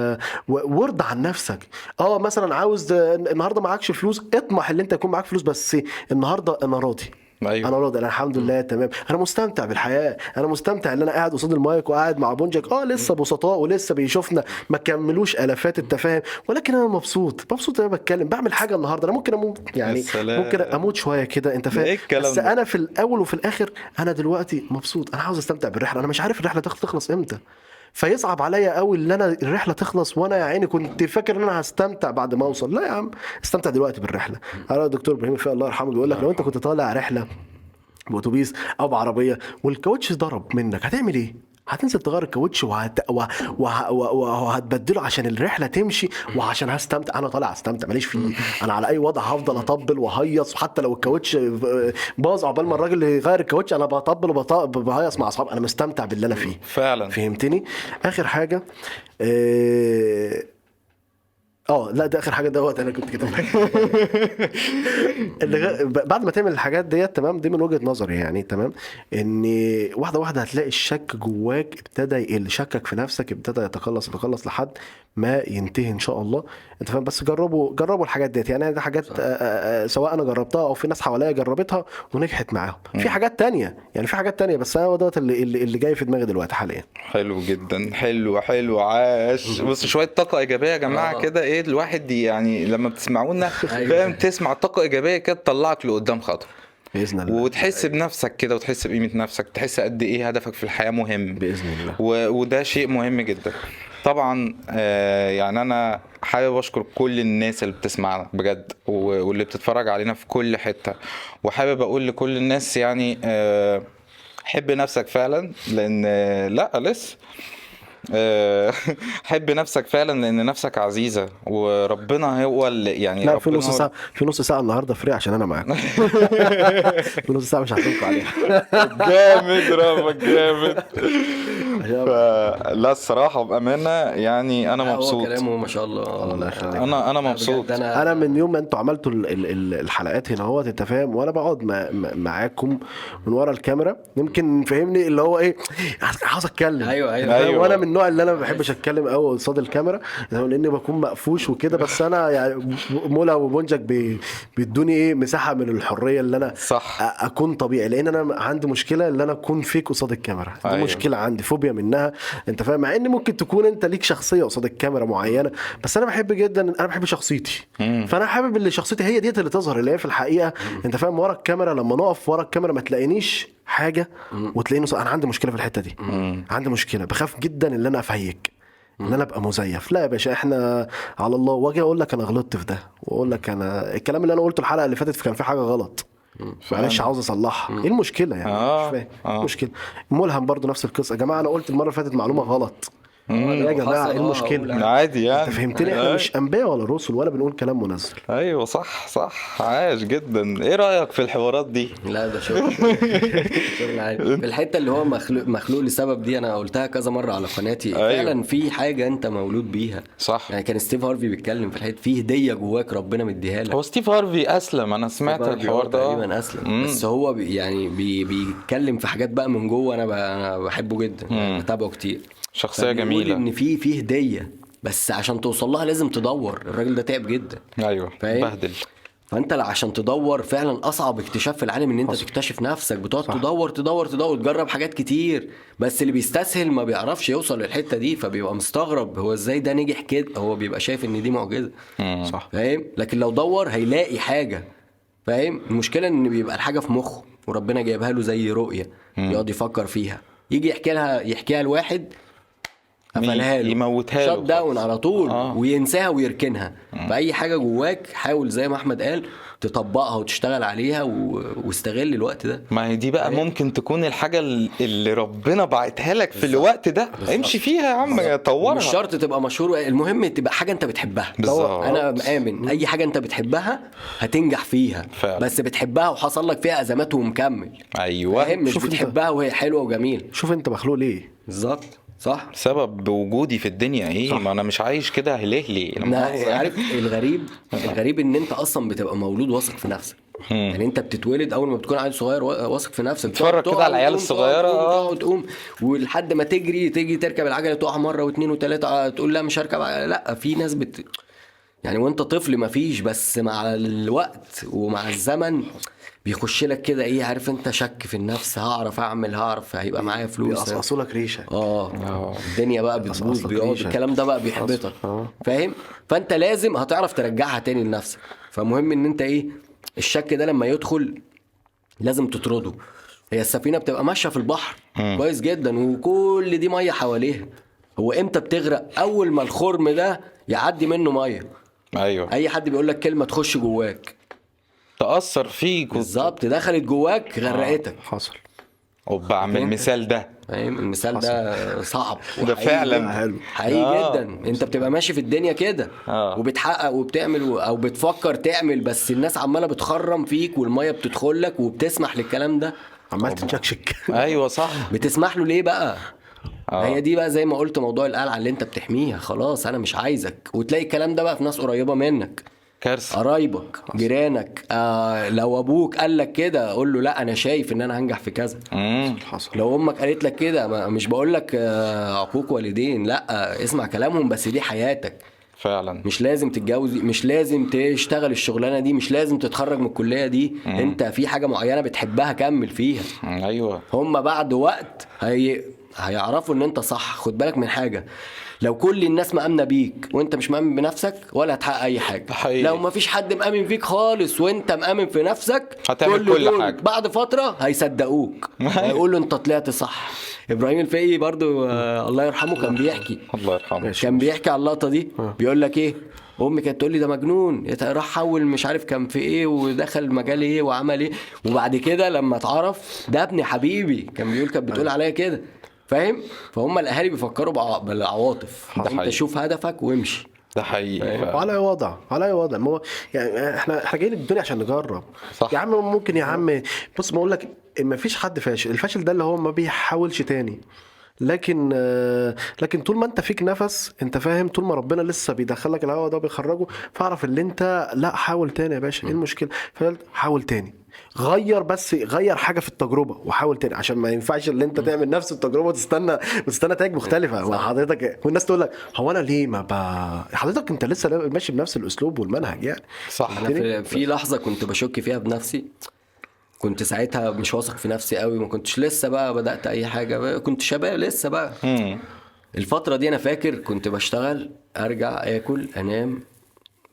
وارضى عن نفسك. آه مثلا عاوز النهارده معكش فلوس اطمح إن أنت يكون معاك فلوس بس النهارده أنا راضي. أيوة. أنا راضي أنا الحمد لله تمام. أنا مستمتع بالحياة. أنا مستمتع إن أنا قاعد قصاد المايك وقاعد مع بونجك. آه لسه بسطاء ولسه بيشوفنا. ما كملوش آلافات التفاهم ولكن أنا مبسوط. مبسوط إن أنا بتكلم. بعمل حاجة النهارده. أنا ممكن أموت يعني سلام. ممكن أموت شوية كده أنت فاهم؟ الكلام بس؟ أنا في الأول وفي الآخر أنا دلوقتي مبسوط. أنا عاوز أستمتع بالرحلة. أنا مش عارف الرحلة تخ- تخلص إمتى. فيصعب عليا قوي ان أنا الرحلة تخلص وأنا يا عيني كنت فاكر ان أنا هستمتع بعد ما اوصل. لا يا عم استمتع دلوقتي بالرحلة. أنا الدكتور إبراهيم الفقي الله يرحمه بيقول لك لو انت كنت طالع رحلة باتوبيس أو بعربية والكاوتش ضرب منك هتعمل إيه؟ هتنزل تغير الكاوتش وهت... وه... وه... وه... وهتبدله عشان الرحلة تمشي وعشان هستمتع. أنا طالع استمتع ماليش فيه. أنا على أي وضع هفضل أطبل وأهيص حتى لو الكاوتش باظ عقبال ما الراجل يغير الكاوتش أنا بطبل وبهيص مع أصحابي. أنا مستمتع باللي أنا فيه. فعلا. فهمتني؟ آخر حاجة آه آه لا ده آخر حاجة دوت أنا كنت غ- بعد ما تعمل الحاجات ديت تمام؟ دي من وجهة نظري يعني تمام؟ إن واحدة واحدة هتلاقي الشك جواك ابتدى يقل شكك في نفسك ابتدى يتقلص يتقلص لحد ما ينتهي إن شاء الله. أنت فاهم؟ بس جربوا جربوا الحاجات ديت. يعني دي حاجات آه، آه، آه، سواء أنا جربتها أو في ناس حواليا جربتها ونجحت معاهم. في حاجات تانية. يعني في حاجات تانية بس أنا هو دوت اللي, اللي جاي في دماغي دلوقتي حاليا. حلو جدا. حلو حلو عاش. بص شوية طاقة إيجابية يا جماعة. كده. إيه الواحد يعني لما بتسمعونا أيوة. فاهم؟ تسمع طاقة إيجابية كده تطلعك لقدام خطوه بإذن الله. وتحس بنفسك كده وتحس بقيمة نفسك. تحس قد إيه هدفك في الحياة مهم. بإذن الله. و... وده شيء مهم جدا. طبعا آه يعني أنا حابب أشكر كل الناس اللي بتسمعنا بجد. واللي بتتفرج علينا في كل حتة وحابب أقول لكل الناس يعني آه حب نفسك فعلا لأن آه، لأ لسه حب نفسك فعلا لأن نفسك عزيزة وربنا هو اللي يعني لا في نص ساعة في نص ساعة النهاردة فري عشان أنا معاك في نص ساعة مش هحكمكم عليها جامد رافق جامد فلا الصراحة بأمانة يعني أنا لا، هو مبسوط كلامه ما شاء الله الله يخليك. أنا أنا مبسوط بجد أنا أنا من يوم ما أنتوا عملتوا ال- ال- ال- الحلقات هنا أهوت أنت فاهم وأنا بقعد مع- مع- معاكم من ورا الكاميرا يمكن فاهمني اللي هو إيه عاوز أتكلم أيوة، أيوة. فاهم؟ أيوة. وأنا من النوع اللي أنا ما بحبش أتكلم قوي قصاد الكاميرا لأني بكون مقفوش وكده بس أنا يعني مولا وبونجك بي- بيدوني إيه مساحة من الحرية اللي أنا صح. أكون طبيعي لأن أنا عندي مشكلة إن أنا أكون فيك قصاد الكاميرا. دي أيوة. مشكلة عندي فوبيا منها. أنت فاهم؟ مع إن ممكن تكون أنت ليك شخصية قصاد الكاميرا معينة بس أنا بحب جدا أنا بحب شخصيتي. فأنا حابب اللي شخصيتي هي ديت اللي تظهر اللي هي في الحقيقة. أنت فاهم؟ ورا الكاميرا لما نقف ورا الكاميرا ما تلاقينيش. حاجة وتلاقيني أنا عندي مشكلة في الحتة دي. عندي مشكلة. بخاف جدا إن أنا افيك إن أنا أبقى مزيف. لا يا باشا إحنا على الله. وأجي أقول لك أنا غلطت في ده. وأقول لك أنا الكلام اللي أنا قلته الحلقة اللي فاتت كان في حاجة غلط. معلش عاوز أصلحها. إيه المشكلة يعني؟ آه، مش فاهم آه. مشكله ملهم برضو نفس القصة. يا جماعة أنا قلت المرة اللي فاتت معلومة غلط. يا جماعة إيه المشكلة؟ عادي يعني. أنت فهمتني إحنا مش أنبياء ولا رسل ولا بنقول كلام منزل. أيوه صح صح. عاش جدا. إيه رأيك في الحوارات دي؟ لا ده شغل. شغل عادي. في الحتة اللي هو مخلوق مخلوق لسبب دي أنا قلتها كذا مرة على قناتي. أيوة. فعلا في حاجة أنت مولود بيها. صح. يعني كان ستيف هارفي بيتكلم في الحتة في هدية جواك ربنا مديها لك. هو ستيف هارفي أسلم أنا سمعت الحوار ده. تقريبا أسلم. مم. بس هو بي يعني بي بيتكلم في حاجات بقى من جوه أنا ب- أنا بحبه جدا. مم. بتابعه كتير. شخصية جميلة. إن في في هدية بس عشان توصل لها لازم تدور. الراجل ده تعب جدا. أيوه فاهم؟ بهدل. فأنت عشان تدور فعلا أصعب اكتشاف في العالم إن أنت تكتشف نفسك. بتقعد تدور تدور تدور تجرب حاجات كتير. بس اللي بيستسهل ما بيعرفش يوصل للحتة دي فبيبقى مستغرب هو إزاي ده نجح كده. هو بيبقى شايف إن دي معجزة. صح. فاهم؟ لكن لو دور هيلاقي حاجة. فاهم؟ المشكلة إن بيبقى الحاجة في مخه وربنا جايبها له زي رؤية يقعد يفكر فيها. يجي يحكي لها يحكيها لواحد قفلها له. يموتها له داون على طول آه. وينساها ويركنها. فأي حاجة جواك حاول زي ما أحمد قال تطبقها وتشتغل عليها و... واستغل الوقت ده. ما هي دي بقى ممكن تكون الحاجة اللي ربنا بعتها لك في الوقت ده. امشي فيها يا عم طورها. مش شرط تبقى مشهور المهم تبقى حاجة أنت بتحبها. بالظبط. أنا مآمن أي حاجة أنت بتحبها هتنجح فيها. فعلا. بس بتحبها وحصل لك فيها أزمات ومكمل. أيوه. مش. بتحبها وهي حلوة وجميلة. شوف أنت مخلوق ليه. بالظبط. صح؟ سبب وجودي في الدنيا إيه؟ ما أنا مش عايش كده هلهلي. مؤاخذة. عارف الغريب الغريب ان انت أصلا بتبقى مولود واثق في نفسك. يعني انت بتتولد اول ما بتكون عيل صغير وا- واثق في نفسك. تتفرج كده على العيال تقعد آه. تقوم ولحد ما تجري تيجي تركب العجلة تقع مرة واثنين وثلاثه تقول لا مش هركب. لا في ناس بت يعني وانت طفل مفيش بس مع الوقت ومع الزمن بيخش لك كده إيه عارف أنت شك في النفس هعرف أعمل هعرف هيبقى معايا فلوس. بيقصقصوا لك ريشة. آه. الدنيا بقى بتبوظ بيقعد. الكلام ده بقى بيحبطك. آه. فاهم؟ فأنت لازم هتعرف ترجعها تاني لنفسك. فمهم إن أنت إيه الشك ده لما يدخل لازم تطرده. هي السفينة بتبقى ماشية في البحر. كويس جدا وكل دي مية حواليها. هو إمتى بتغرق؟ أول ما الخرم ده يعدي منه مية. أيوه. أي حد بيقول لك كلمة تخش جواك. تأثر فيك بالظبط دخلت جواك غرقتك. حصل. وبعمل؟ المثال ده. فاهم؟ المثال ده صعب. ده فعلا. جداً. حلو. حقيقي آه. جدا. أنت بتبقى ماشي في الدنيا كده آه. وبتحقق وبتعمل و- أو بتفكر تعمل بس الناس عمالة بتخرم فيك والمية بتدخل لك وبتسمح للكلام ده. عمال تشكشك أيوه صح. بتسمح له ليه بقى؟ آه. هي دي بقى زي ما قلت موضوع القلعة اللي أنت بتحميها. خلاص أنا مش عايزك. وتلاقي الكلام ده بقى في ناس قريبة منك. كارثة. قرايبك جيرانك آه لو أبوك قال لك كده قول له لا أنا شايف إن أنا هنجح في كذا. حصل. لو أمك قالت لك كده مش بقول لك آه، عقوق والدين لا آه، اسمع كلامهم بس دي حياتك. فعلا. مش لازم تتجوز مش لازم تشتغل الشغلانة دي مش لازم تتخرج من الكلية دي. أنت في حاجة معينة بتحبها كمل فيها. مم، أيوه. هم بعد وقت هي... هيعرفوا إن أنت صح. خد بالك من حاجة. لو كل الناس مأمنة بيك وانت مش مأمن بنفسك ولا هتحقق أي حاجة. حقيقي. لو ما فيش حد مأمن فيك خالص وانت مأمن في نفسك هتعمل كل دول حاجة. بعد فترة هيصدقوك. هيقولوا انت طلعت صح. إبراهيم الفقي برضو آه الله يرحمه كان بيحكي. الله يرحمه. كان بيحكي على اللقطة دي. بيقول لك إيه؟ أمي كانت تقول لي ده مجنون. يت- راح حول مش عارف كان في إيه ودخل مجال إيه وعمل إيه. وبعد كده لما اتعرف ده ابن حبيبي. كان بيقول كانت بتقول عليا كده. فاهم؟ فهم الأهالي بيفكروا بالع- بالعواطف. ده أنت. شوف هدفك وامشي. ده حقيقي. وعلى أي وضع على أي وضع. ما هو يعني إحنا إحنا جايين الدنيا عشان نجرب. صح. يا عم ممكن يا عم بص بقول لك ما فيش حد فاشل. الفاشل ده اللي هو ما بيحاولش تاني. لكن لكن طول ما أنت فيك نفس أنت فاهم؟ طول ما ربنا لسه بيدخلك الهواء ده وبيخرجه فاعرف اللي أنت لا حاول تاني يا باشا. إيه المشكلة؟ فقلت حاول تاني. غير بس غير حاجة في التجربة وحاول تاني عشان ما ينفعش اللي انت تعمل نفس التجربة وتستنى وتستنى نتائج مختلفة. وحضرتك والناس تقول لك هو أنا ليه ما ب... حضرتك أنت لسه ماشي بنفس الأسلوب والمنهج يعني. صح. أنا في, في لحظة كنت بشك فيها بنفسي. كنت ساعتها مش واثق في نفسي قوي ما كنتش لسه بقى بدأت أي حاجة. كنت شباب لسه بقى. مم. الفترة دي أنا فاكر كنت بشتغل أرجع آكل أنام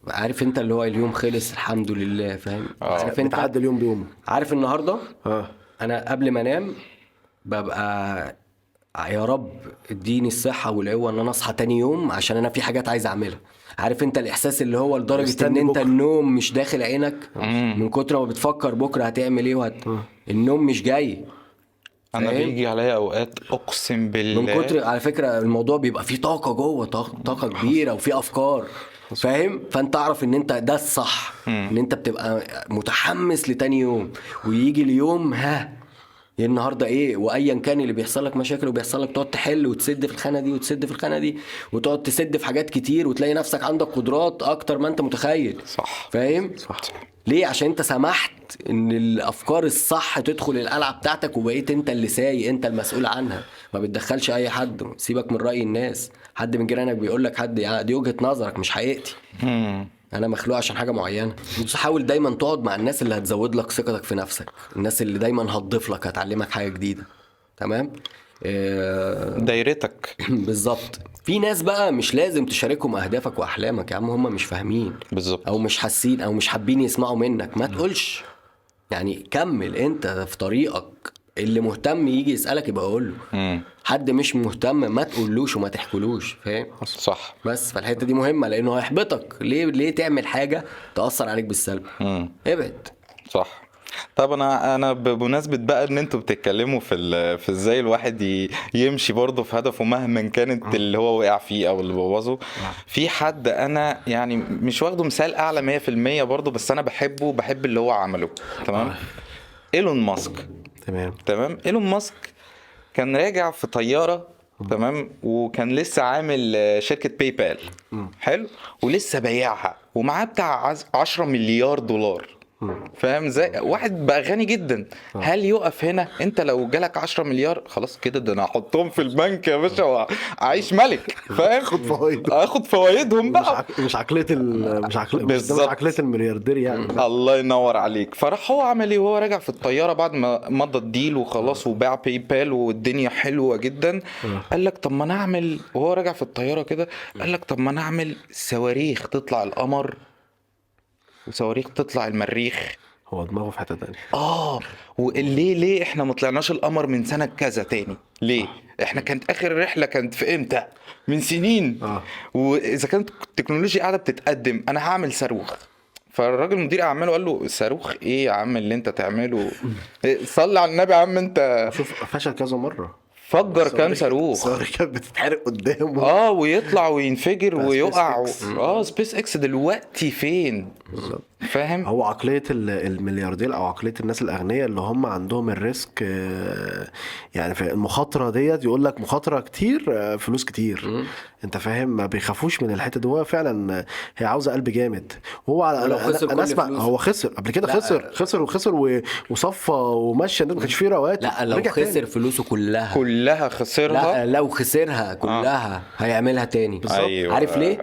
عارف أنت اللي هو اليوم خلص الحمد لله فاهم؟ عارف أنت؟ بتعدي اليوم بيومه عارف النهاردة؟ آه. أنا قبل ما أنام ببقى يا رب اديني الصحة والقوة إن أنا أصحى تاني يوم عشان أنا في حاجات عايز أعملها. عارف أنت الإحساس اللي هو لدرجة إن مستني أنت بكرة. النوم مش داخل عينك؟ من كتر ما بتفكر بكرة هتعمل إيه وهت... النوم مش جاي. أنا فاهم؟ بيجي عليا أوقات أقسم بالله. من كتر على فكرة الموضوع بيبقى فيه طاقة جوه طاقة, طاقة كبيرة وفيه أفكار. فاهم؟ فانت اعرف ان انت ده الصح ان انت بتبقى متحمس لتاني يوم ويجي اليوم ها النهارده إيه؟ وايا كان اللي بيحصل لك مشاكل وبيحصل لك تقعد تحل وتسد في الخانة دي وتسد في الخانة دي وتقعد تسد في حاجات كتير وتلاقي نفسك عندك قدرات أكتر ما انت متخيل. صح. فاهم؟ صح. ليه؟ عشان انت سمحت ان الأفكار الصح تدخل القلعة بتاعتك وبقيت انت اللي سايق انت المسؤول عنها. ما بتدخلش أي حد سيبك من رأي الناس. حد من جيرانك بيقول لك حد يعني دي وجهة نظرك مش حقيقتي. أنا مخلوق عشان حاجة معينة. حاول دايما تقعد مع الناس اللي هتزود لك ثقتك في نفسك. الناس اللي دايما هتضيف لك هتعلمك حاجة جديدة. تمام؟ آه، دايرتك. بالظبط. في ناس بقى مش لازم تشاركهم أهدافك وأحلامك يا عم هم مش فاهمين. بالظبط. أو مش حاسين أو مش حابين يسمعوا منك. ما تقولش. يعني كمل أنت في طريقك. اللي مهتم يجي يسألك يبقى قول له. حد مش مهتم ما تقولوش وما تحكولوش فاهم؟ صح. بس فالحتة دي مهمة لأنه هيحبطك. ليه ليه تعمل حاجة تأثر عليك بالسلب. ابعد. صح. طب أنا أنا بمناسبة بقى إن أنتوا بتتكلموا في في إزاي الواحد يمشي برضه في هدفه مهما كانت اللي هو وقع فيه أو اللي بوظه. في حد أنا يعني مش واخده مثال أعلى 100% برضه بس أنا بحبه بحب اللي هو عمله تمام؟ إيلون ماسك. تمام. تمام؟ إيلون ماسك كان راجع في طيارة تمام؟ وكان لسه عامل شركة PayPal حلو؟ ولسه بايعها ومعاه بتاع عز- 10 مليار دولار. فاهم إزاي؟ واحد بقى غني جدا. هل يقف هنا؟ انت لو جالك 10 مليار خلاص كده ده أنا هحطهم في البنك يا باشا واعيش ملك. فاهم؟ خد فوايد. آخد فوايدهم مش بقى. مش عقلية. مش عقليه مش. عقلية الملياردير يعني. الله ينور عليك. فراح هو عمل إيه؟ وهو راجع في الطيارة بعد ما مضى ال deal وخلاص وباع PayPal والدنيا حلوة جدا. قال لك طب ما أنا اعمل وهو راجع في الطيارة كده قال لك طب ما أنا اعمل صواريخ تطلع القمر وصواريخ تطلع المريخ. هو دماغه في حتة تانية. آه وليه ليه إحنا ما طلعناش القمر من سنة كذا تاني؟ ليه؟ إحنا كانت آخر رحلة كانت في إمتى؟ من سنين. آه. وإذا كانت التكنولوجيا قاعدة بتتقدم أنا هعمل صاروخ. فالراجل مدير اعماله قال له صاروخ إيه يا عم اللي أنت تعمله؟ إيه، صلي على النبي يا عم أنت. شوف فشل كذا مرة. فجر كام صاروخ. الصواريخ كانت بتتحرق قدامه. آه ويطلع وينفجر ويقع. آه سبيس إكس دلوقتي فين؟ فاهم؟ هو عقلية ال- الملياردير أو عقلية الناس الأغنياء اللي هم عندهم ال risk آه، يعني في المخاطرة ديت يقول لك مخاطرة كتير آه، فلوس كتير. أنت فاهم؟ ما بيخافوش من الحتة دي. هو فعلا آه، هي عاوزة قلب جامد. هو على أنا, خسر أنا, أسمع فلوسه. هو خسر. قبل كده. خسر. خسر وخسر و- وصفى ومشى. ما كانش فيه رواتب. لا لو خسر تاني. فلوسه كلها. كلها خسرها؟ لا لو خسرها كلها هيعملها تاني. أيوة. عارف ليه؟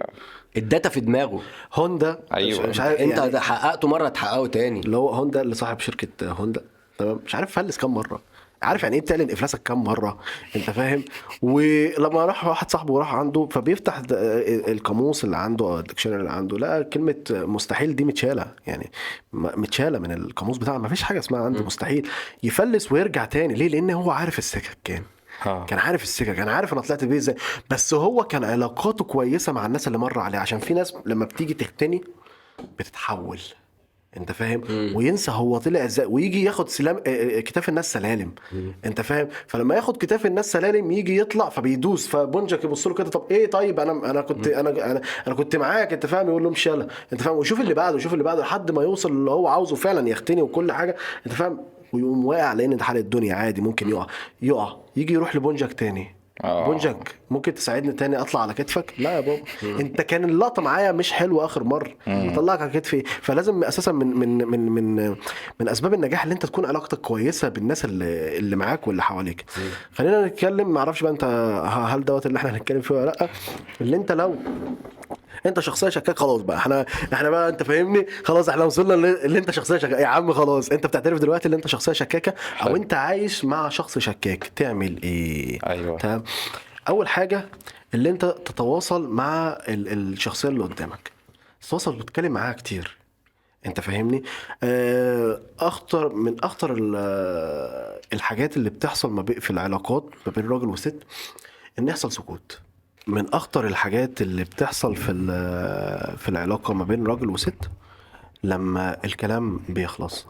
ال data في دماغه. هوندا أيوة. مش, عارف انت يعني حققته مرة تحققه تاني. اللي هو هوندا اللي صاحب شركة هوندا. تمام؟ مش عارف فلس كام مرة. عارف يعني إيه بتعلن إفلاسك كام مرة؟ أنت فاهم؟ ولما راح واحد صاحبه وراح عنده فبيفتح القاموس اللي عنده أو ال dictionary اللي عنده لقى كلمة مستحيل دي متشالة. يعني متشالة من القاموس بتاعه. ما فيش حاجة اسمها عنده مستحيل. يفلس ويرجع تاني. ليه؟ لأن هو عارف السكك كان آه. كان عارف السكك كان عارف أنا طلعت بيه إزاي. بس هو كان علاقاته كويسة مع الناس اللي مر عليه. عشان في ناس لما بتيجي تغتني بتتحول. أنت فاهم؟ وينسى هو طلع إزاي. ويجي ياخد سلام آه، آه، كتاف الناس سلالم. أنت فاهم؟ فلما ياخد كتاف الناس سلالم يجي يطلع فبيدوس. فبونجك يبص له كده طب إيه طيب؟ أنا أنا كنت أنا أنا أنا كنت معاك أنت فاهم؟ يقول له مش يلا أنت فاهم؟ ويشوف اللي بعده ويشوف اللي بعده لحد ما يوصل اللي هو عاوزه فعلا يختني وكل حاجة. أنت فاهم؟ ويقوم واقع لأن ده حال الدنيا عادي ممكن يقع. يقع. يجي يروح لبونجك تاني. آه. بونجك ممكن تساعدني تاني أطلع على كتفك؟ لا يا بابا. أنت كان اللقطة معايا مش حلوة آخر مرة. أطلعك على كتفي. فلازم أساسا من من من من من أسباب النجاح اللي أنت تكون علاقتك كويسة بالناس اللي اللي معاك واللي حواليك. خلينا نتكلم ما أعرفش بقى أنت هل دوت اللي إحنا هنتكلم فيه ولا لأ. اللي أنت لو انت شخصية شكاك خلاص بقى. إحنا إحنا بقى انت فاهمني؟ خلاص إحنا وصلنا اللي انت شخصية شكاك يا عم خلاص. انت بتعترف دلوقتي ان انت شخصية شكاكة؟ أو. انت عايش مع شخص شكاك. تعمل إيه؟ أيوة. تمام. اول حاجة اللي انت تتواصل مع ال- الشخصية اللي قدامك. تتواصل وتتكلم معاها كتير. انت فاهمني؟ آه، اخطر من اخطر ال- الحاجات اللي بتحصل ما في العلاقات ما بين راجل وست ان يحصل سكوت. من أخطر الحاجات اللي بتحصل في في العلاقة ما بين راجل وست لما الكلام بيخلص.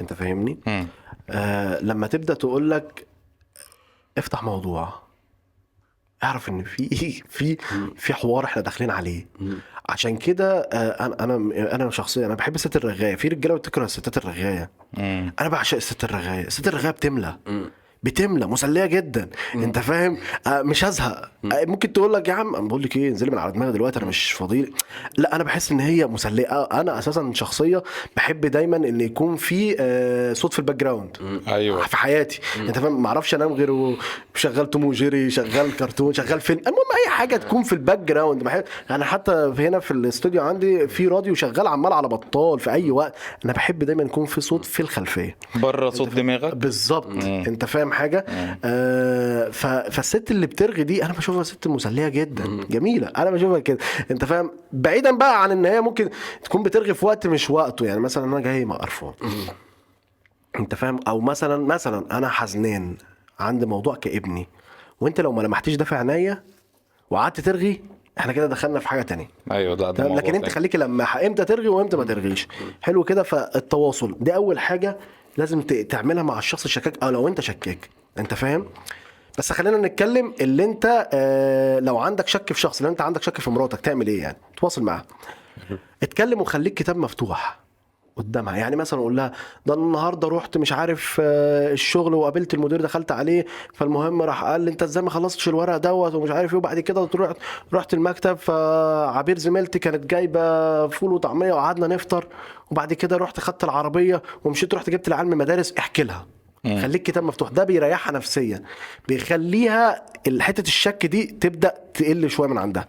أنت فاهمني. آه لما تبدأ تقول لك افتح موضوع. اعرف إن في في في حوار إحنا داخلين عليه. عشان كده آه أنا أنا أنا شخصيا أنا بحب الست الرغاية. في رجالة بتكره الستات الرغاية. مم. أنا بعشق الست الرغاية. الست الرغاية بتملى. بتملى مسلية جدا. أنت فاهم؟ آه مش هزهق. آه ممكن تقول لك يا عم أنا بقول لك إيه انزلي من على دماغي دلوقتي أنا مش فاضي لا أنا بحس إن هي مسلية. آه، أنا أساسا شخصية بحب دايما إن يكون في آه صوت في ال background أيوه. في حياتي. أنت فاهم؟ ما أعرفش أنام غير شغال توم وجيري شغال كرتون شغال فيلم. المهم أي حاجة تكون في ال background بحب أنا حتى هنا في الاستوديو عندي في راديو شغال عمال على بطال في أي وقت. أنا بحب دايما يكون في صوت في الخلفية. بره صوت دماغك؟ بالظبط. أنت فاهم؟ حاجة. آه. ف... فالست اللي بترغي دي أنا بشوفها ست مسلية جدا. جميلة. أنا بشوفها كده. أنت فاهم؟ بعيدا بقى عن إن هي ممكن تكون بترغي في وقت مش وقته. يعني مثلا أنا جاي مقرفان أنت فاهم؟ أو مثلا مثلا أنا حزنان عندي موضوع كابني وأنت لو ما لمحتيش ده في عينيا وقعدت ترغي إحنا كده دخلنا في حاجة تانية. أيوه ده, ده لكن أنت تاني. خليك لماحة. إمتى ترغي وإمتى ما ترغيش؟ حلو كده. فالتواصل. دي أول حاجة. لازم تعملها مع الشخص الشكاك. أو لو انت شكاك انت فاهم؟ بس خلينا نتكلم اللي انت آه لو عندك شك في شخص لو انت عندك شك في مراتك تعمل إيه يعني؟ تواصل معاها. اتكلم وخليك كتاب مفتوح. قدامها. يعني مثلا أقول لها ده النهارده رحت مش عارف آه، الشغل وقابلت المدير دخلت عليه فالمهم راح قال لي أنت إزاي ما خلصتش الورق دوت؟ ومش عارف إيه. وبعد كده رحت رحت المكتب فعبير زميلتي كانت جايبة فول وطعمية وقعدنا نفطر. وبعد كده رحت خدت العربية ومشيت رحت جبت العيال من المدارس. احكي لها. خليك كتاب مفتوح. ده بيريحها نفسيا. بيخليها حتة الشك دي تبدأ تقل شوية من عندها.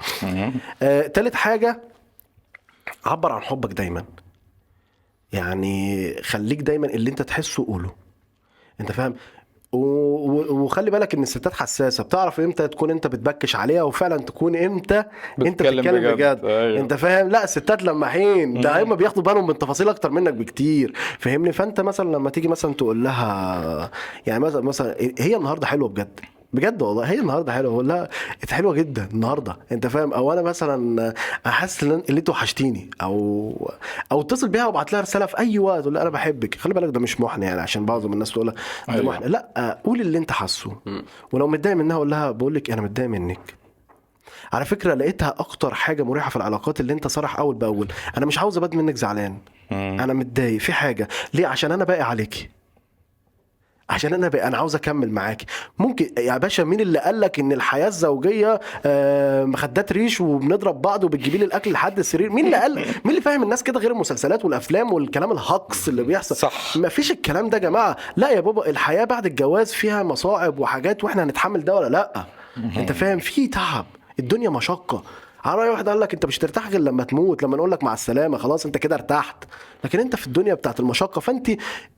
آه، تالت حاجة عبر عن حبك دايما. يعني خليك دايما اللي انت تحسه قوله. انت فاهم؟ وخلي بالك إن الستات حساسة. بتعرف إمتى تكون أنت بتبكش عليها وفعلا تكون إمتى أنت بتتكلم بجد. بجد, أيوة. أنت فاهم؟ لا الستات لماحين ده هم بياخدوا بالهم من تفاصيل أكتر منك بكتير. فاهمني؟ فأنت مثلا لما تيجي مثلا تقول لها يعني مثلا مثلا هي النهارده حلوة بجد. بجد والله. هي النهارده حلوة. انت حلوة جدا النهارده. انت فاهم؟ أو أنا مثلا احس إن اللي أنت وحشتيني. أو أو اتصل بيها وابعت لها رسالة في أي وقت. لها أنا بحبك. خلي بالك ده مش محن يعني عشان بعض من الناس تقول ده أيوة. محن. لا قول اللي أنت حاسه. ولو متضايق منها قول لها بقول لك أنا متضايق منك. على فكرة لقيتها أكتر حاجة مريحة في العلاقات اللي أنت صرح أول بأول. أنا مش عاوز أبات منك زعلان. أنا متضايق. في حاجة. ليه؟ عشان أنا باقي عليكي. عشان أنا بقى أنا عاوز أكمل معاك. ممكن يا باشا مين اللي قال لك إن الحياة الزوجية آه، مخدات ريش وبنضرب بعض وبتجيبي لي الأكل لحد السرير؟ مين اللي قال؟ مين اللي فاهم الناس كده غير المسلسلات والأفلام والكلام الهقص اللي بيحصل؟ صح. ما فيش الكلام ده يا جماعة. لا يا بابا الحياة بعد الجواز فيها مصاعب وحاجات وإحنا هنتحمل ده ولا لأ؟ أنت فاهم؟ في تعب. الدنيا مشقة. على رأي واحد قال لك انت مش ترتاح غير لما تموت لما نقول لك مع السلامة خلاص انت كده ارتحت. لكن انت في الدنيا بتاعت المشقة فانت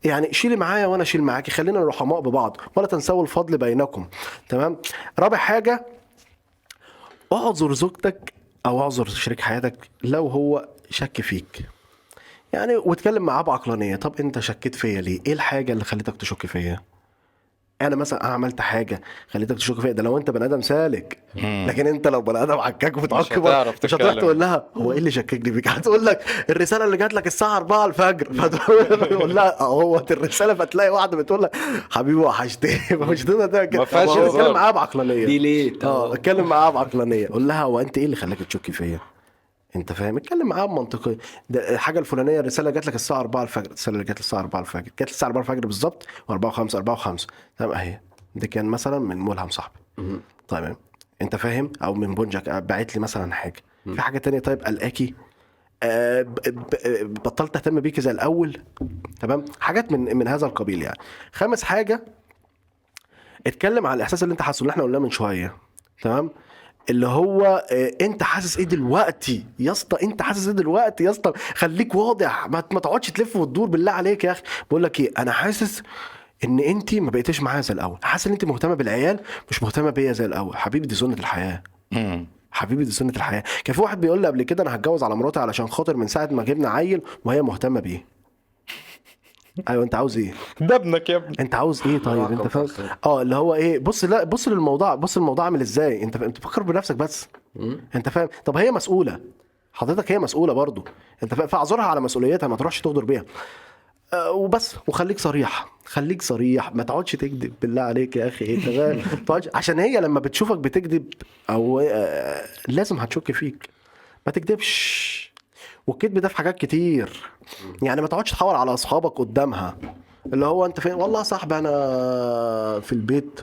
يعني شيلي معايا وأنا اشيل معاكي خلينا رحماء ببعض ولا تنسوا الفضل بينكم. تمام؟ رابع حاجة اعذر زوجتك أو اعذر شريك حياتك لو هو شك فيك. يعني واتكلم معاه بعقلانيه طب انت شكيت فيا ليه؟ إيه الحاجة اللي خلتك تشك فيا؟ أنا مثلا أنا عملت حاجة خليتك تشك فيا ده لو أنت بني آدم سالك. لكن أنت لو بني آدم عكاك وبتعك هتعرف مش هتروح تتكلم. تقول لها هو إيه اللي شككني فيك؟ هتقول لك الرسالة اللي جات لك الساعة 4 الفجر. فتقول لها اهوت الرسالة فتلاقي واحدة بتقول لك حبيبي وحشتني. مش تقدر تعمل ما فيهاش. اتكلم معاها بعقلانية. دي ليه؟ آه اتكلم معاها بعقلانية. قول لها هو أنت إيه اللي خلاك تشكي فيا؟ انت فاهم؟ اتكلم معاها بمنطقيه ده الحاجة الفلانية الرسالة جات لك الساعة 4 الفجر. الرسالة اللي جات الساعة 4 الفجر. جات الساعة 4 الفجر بالظبط و4 و5 4 و5 تمام أهي. ده كان مثلا من ملهم صاحبي. تمام. انت فاهم؟ أو من بونجك باعت لي مثلا حاجة. في حاجة تانية؟ طيب قلقاكي آه ب- بطلت أهتم بيكي زي الأول؟ تمام؟ حاجات من من هذا القبيل يعني. خامس حاجة اتكلم على الإحساس اللي أنت حاسه اللي إحنا قلناه من شوية. تمام؟ اللي هو آه، انت حاسس إيه دلوقتي يا اسطى؟ انت حاسس إيه دلوقتي يا اسطى؟ خليك واضح ما تقعدش تلف وتدور بالله عليك يا أخي. بقول لك إيه أنا حاسس ان انت ما بقيتيش معايا زي الأول. حاسس ان انت مهتمة بالعيال مش مهتمة بيا زي الأول. حبيبي دي سنة الحياة. حبيبي دي سنة الحياة. كان في واحد بيقول لي قبل كده أنا هتجوز على مراتي علشان خاطر من ساعة ما جبنا عيل وهي مهتمة بيه. أيوه أنت عاوز إيه؟ ده ابنك يا ابني. أنت عاوز إيه طيب؟ أنت فاهم؟ آه اللي هو إيه؟ بص لا بص للموضوع بص الموضوع عامل إزاي. أنت أنت فكر بنفسك بس. أنت فاهم؟ طب هي مسؤولة. حضرتك هي مسؤولة برضو. أنت فاهم؟ فاعذرها على مسؤوليتها ما تروحش تغدر بيها. آه، وبس. وخليك صريح. خليك صريح. ما تقعدش تكذب. بالله عليك يا أخي انت فاهم؟ ما تقعدش. عشان هي لما بتشوفك بتكذب أو آه، لازم هتشك فيك. ما تكذبش. والكذب ده في حاجات كتير. يعني ما تقعدش تحور على أصحابك قدامها. اللي هو أنت فين؟ والله صاحبي أنا في البيت.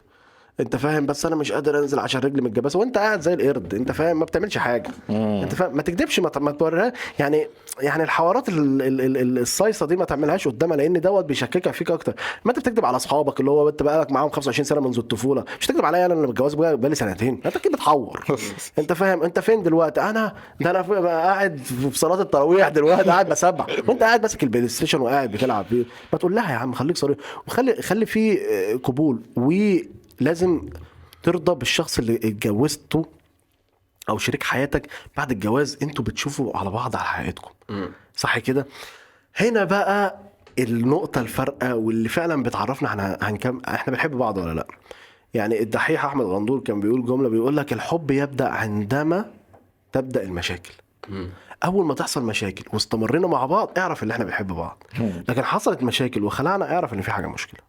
انت فاهم؟ بس أنا مش قادر انزل عشان رجلي متجبسه وانت قاعد زي القرد انت فاهم؟ ما بتعملش حاجة. انت فاهم؟ ما تكذبش ما توريها. يعني يعني الحوارات ال- ال- ال- ال- الصيصه دي ما تعملهاش قدامها لأن دوت بيشككك فيك أكتر. ما انت بتكذب على أصحابك اللي هو انت بقالك معاهم 25 سنة منذ الطفولة. مش تكذب عليا أنا اللي متجوز بقى- بقالي سنتين. انت كده بتحور. انت فاهم؟ انت فين دلوقتي؟ أنا ده أنا قاعد في صلاة التراويح دلوقتي قاعد بسبح. وأنت قاعد ماسك ال PlayStation وقاعد بتلعب. ما تقول لها يا عم خليك صريح. وخلي خلي في آه، قبول. ولازم ترضى بالشخص اللي اتجوزته أو شريك حياتك بعد الجواز. أنتوا بتشوفوا على بعض على حقيقتكم. صح كده؟ هنا بقى النقطة الفارقة واللي فعلا بتعرفنا إحنا هنكم إحنا بنحب بعض ولا لأ. يعني الدحيح أحمد غندور كان بيقول جملة بيقول لك الحب يبدأ عندما تبدأ المشاكل. أول ما تحصل مشاكل واستمرينا مع بعض اعرف إن إحنا بنحب بعض. لكن حصلت مشاكل وخلعنا اعرف إن في حاجة مشكلة.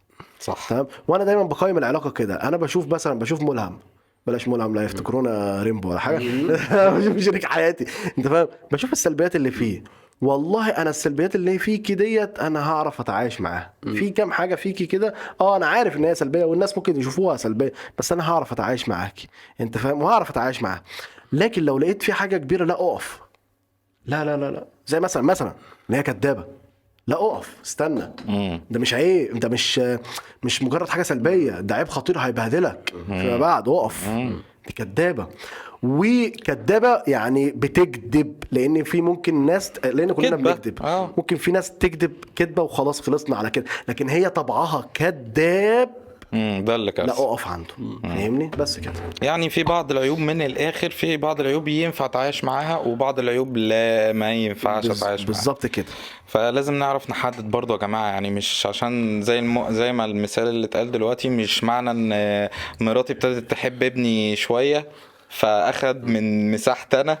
صح. تمام؟ وأنا دايما بقيم العلاقة كده. أنا بشوف مثلا بشوف ملهم. بلاش ملهم لا يفتكرونا ريمبو ولا حاجة. بشوف شريك حياتي. أنت فاهم؟ بشوف السلبيات اللي فيه. والله أنا السلبيات اللي فيكي ديت أنا هعرف أتعايش معاها. في كام حاجة فيكي كده؟ آه أنا عارف إن هي سلبية والناس ممكن يشوفوها سلبية بس أنا هعرف أتعايش معاكي. أنت فاهم؟ وهعرف أتعايش معاها. لكن لو لقيت في حاجة كبيرة لا أقف. لا لا لا لا. زي مثلا مثلا إن هي كدابة. لا أقف استنى. ده مش عيب ده مش مش مجرد حاجة سلبية ده عيب خطير هيبهدلك. فيما بعد أقف. دي كدابة. وكدابة يعني بتكذب لأن في ممكن ناس لأن كلنا. بنكذب آه. ممكن في ناس تكذب كذبه وخلاص خلصنا على كده. لكن هي طبعها كذاب امم ده اللي لا كارثه أقف عنده. فاهمني؟ بس كده. يعني في بعض العيوب من الآخر في بعض العيوب ينفع اتعايش معاها وبعض العيوب لا ما ينفعش بز- اتعايش معاها. بالظبط كده. فلازم نعرف نحدد برضو يا جماعة يعني مش عشان زي الم... زي ما المثال اللي اتقال دلوقتي مش معنى إن مراتي ابتدت تحب ابني شوية فأخد من مساحتي أنا.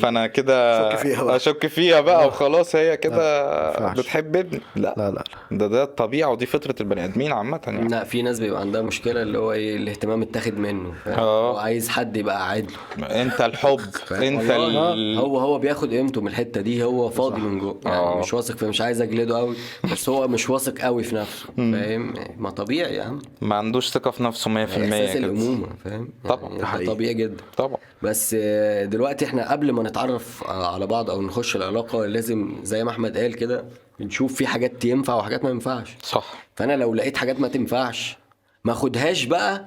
فأنا كده شك فيها بقى. أشك فيها بقى وخلاص هي كده. بتحب ابني لا. لا لا ده ده الطبيعة ودي فطرة البني آدمين عامة يعني. لا في ناس بيبقى عندها مشكلة اللي هو إيه الاهتمام اتاخد منه؟ آه. هو عايز حد يبقى قاعد له أنت الحب أنت ال... هو هو بياخد قيمته من الحتة دي هو فاضي من جوه. يعني آه. مش واثق فيه مش عايز أجلده قوي بس هو مش واثق قوي في نفسه فاهم؟ ما طبيعي يا عم. ما عندوش ثقة في نفسه 100% إحساس. الأمومة فاهم؟ طبعا، يعني. طبيعي جدا. طبعا. بس آه، دلوقتي إحنا قبل ما نتعرف آه، على بعض أو نخش العلاقة لازم زي ما أحمد قال كده بنشوف في حاجات ينفع وحاجات ما ينفعش. صح. فأنا لو لقيت حاجات ما تنفعش ما أخدهاش بقى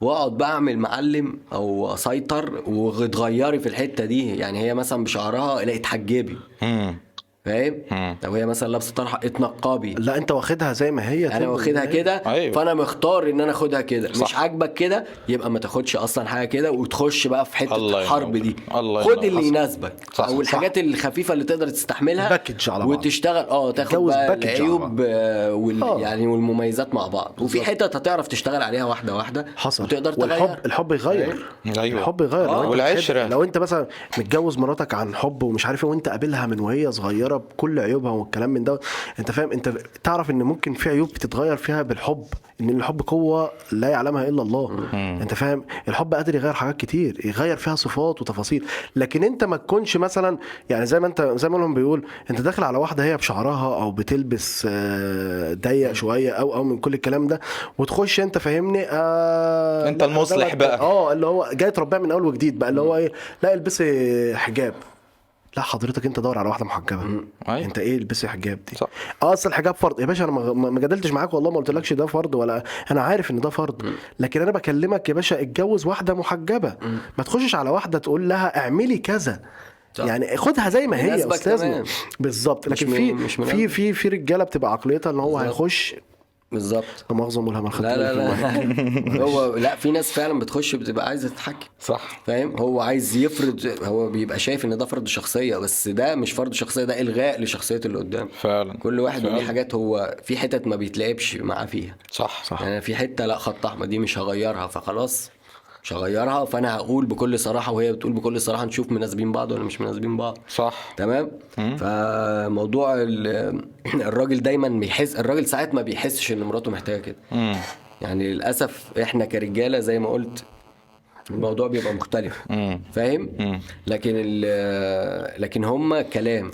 وأقعد بقى أعمل معلم أو أسيطر وتغيري في الحتة دي. يعني هي مثلا بشعرها اتحجبي امم فاهم. لو هي مثلا لابسة طرحة اتنقبي لا انت واخدها زي ما هي أنا واخدها. كده أيوة. فأنا مختار إن أنا آخدها كده مش صح. عاجبك كده يبقى ما تاخدش أصلا حاجة كده وتخش بقى في حتة الله الحرب. دي الله خد. اللي. يناسبك صح، أو الحاجات الخفيفة اللي تقدر تستحملها باكج على بعض. وتشتغل آه تاخد بقى العيوب آه، وال... آه. يعني والمميزات مع بعض وفي حتت هتعرف تشتغل عليها واحدة واحدة حصل وتقدر والحب تغير الحب يغير أيوة. الحب يغير آه. بتحب- لو أنت مثلا متجوز مراتك عن حب ومش عارف إيه وأنت قابلها من وهي صغيرة بكل عيوبها والكلام من ده انت فاهم؟ انت تعرف ان ممكن في عيوب بتتغير فيها بالحب ان الحب قوة لا يعلمها إلا الله. انت فاهم؟ الحب قادر يغير حاجات كتير يغير فيها صفات وتفاصيل. لكن انت ما تكونش مثلا يعني زي ما انت زي ما لهم بيقول انت داخل على واحدة هي بشعرها أو بتلبس آه، ضيق شوية أو أو من كل الكلام ده وتخش انت فاهمني آه انت المصلح بقى. آه اللي هو جاي تربيها من أول وجديد بقى اللي هو إيه؟ لا البسي حجاب. لا حضرتك انت دور على واحدة محجبة أيوة. انت إيه البسي حجاب دي صح. آه اصل الحجاب فرض يا باشا أنا ما- جادلتش معاك والله ما قلتلكش ده فرض ولا أنا عارف ان ده فرض لكن أنا بكلمك يا باشا اتجوز واحدة محجبة ما تخشش على واحدة تقول لها اعملي كذا صح. يعني خدها زي ما هي أستاذنا. بالظبط لكن في في. في في رجالة بتبقى عقليتها إن هو بالظبط. هيخش بالظبط. لا مؤاخذه ملهم لا لا لا. هو لا في ناس فعلا بتخش بتبقى عايزة تتحكم. صح. فاهم؟ هو عايز يفرض هو بيبقى شايف إن ده فرض شخصية بس ده مش فرض شخصية ده إلغاء لشخصية اللي قدام فعلا. كل واحد فعلا. ليه حاجات هو في حتت ما بيتلعبش معاه فيها. صح صح. يعني في حتة لا خط أحمر دي مش هغيرها فخلاص. مش هغيرها فأنا هقول بكل صراحة وهي بتقول بكل صراحة نشوف مناسبين بعض ولا مش مناسبين بعض. صح. تمام؟ فموضوع ال- الراجل دايما بيحس الراجل ساعات ما بيحسش إن مراته محتاجة كده. يعني للأسف إحنا كرجالة زي ما قلت الموضوع بيبقى مختلف. فاهم. لكن ال- لكن هم كلام.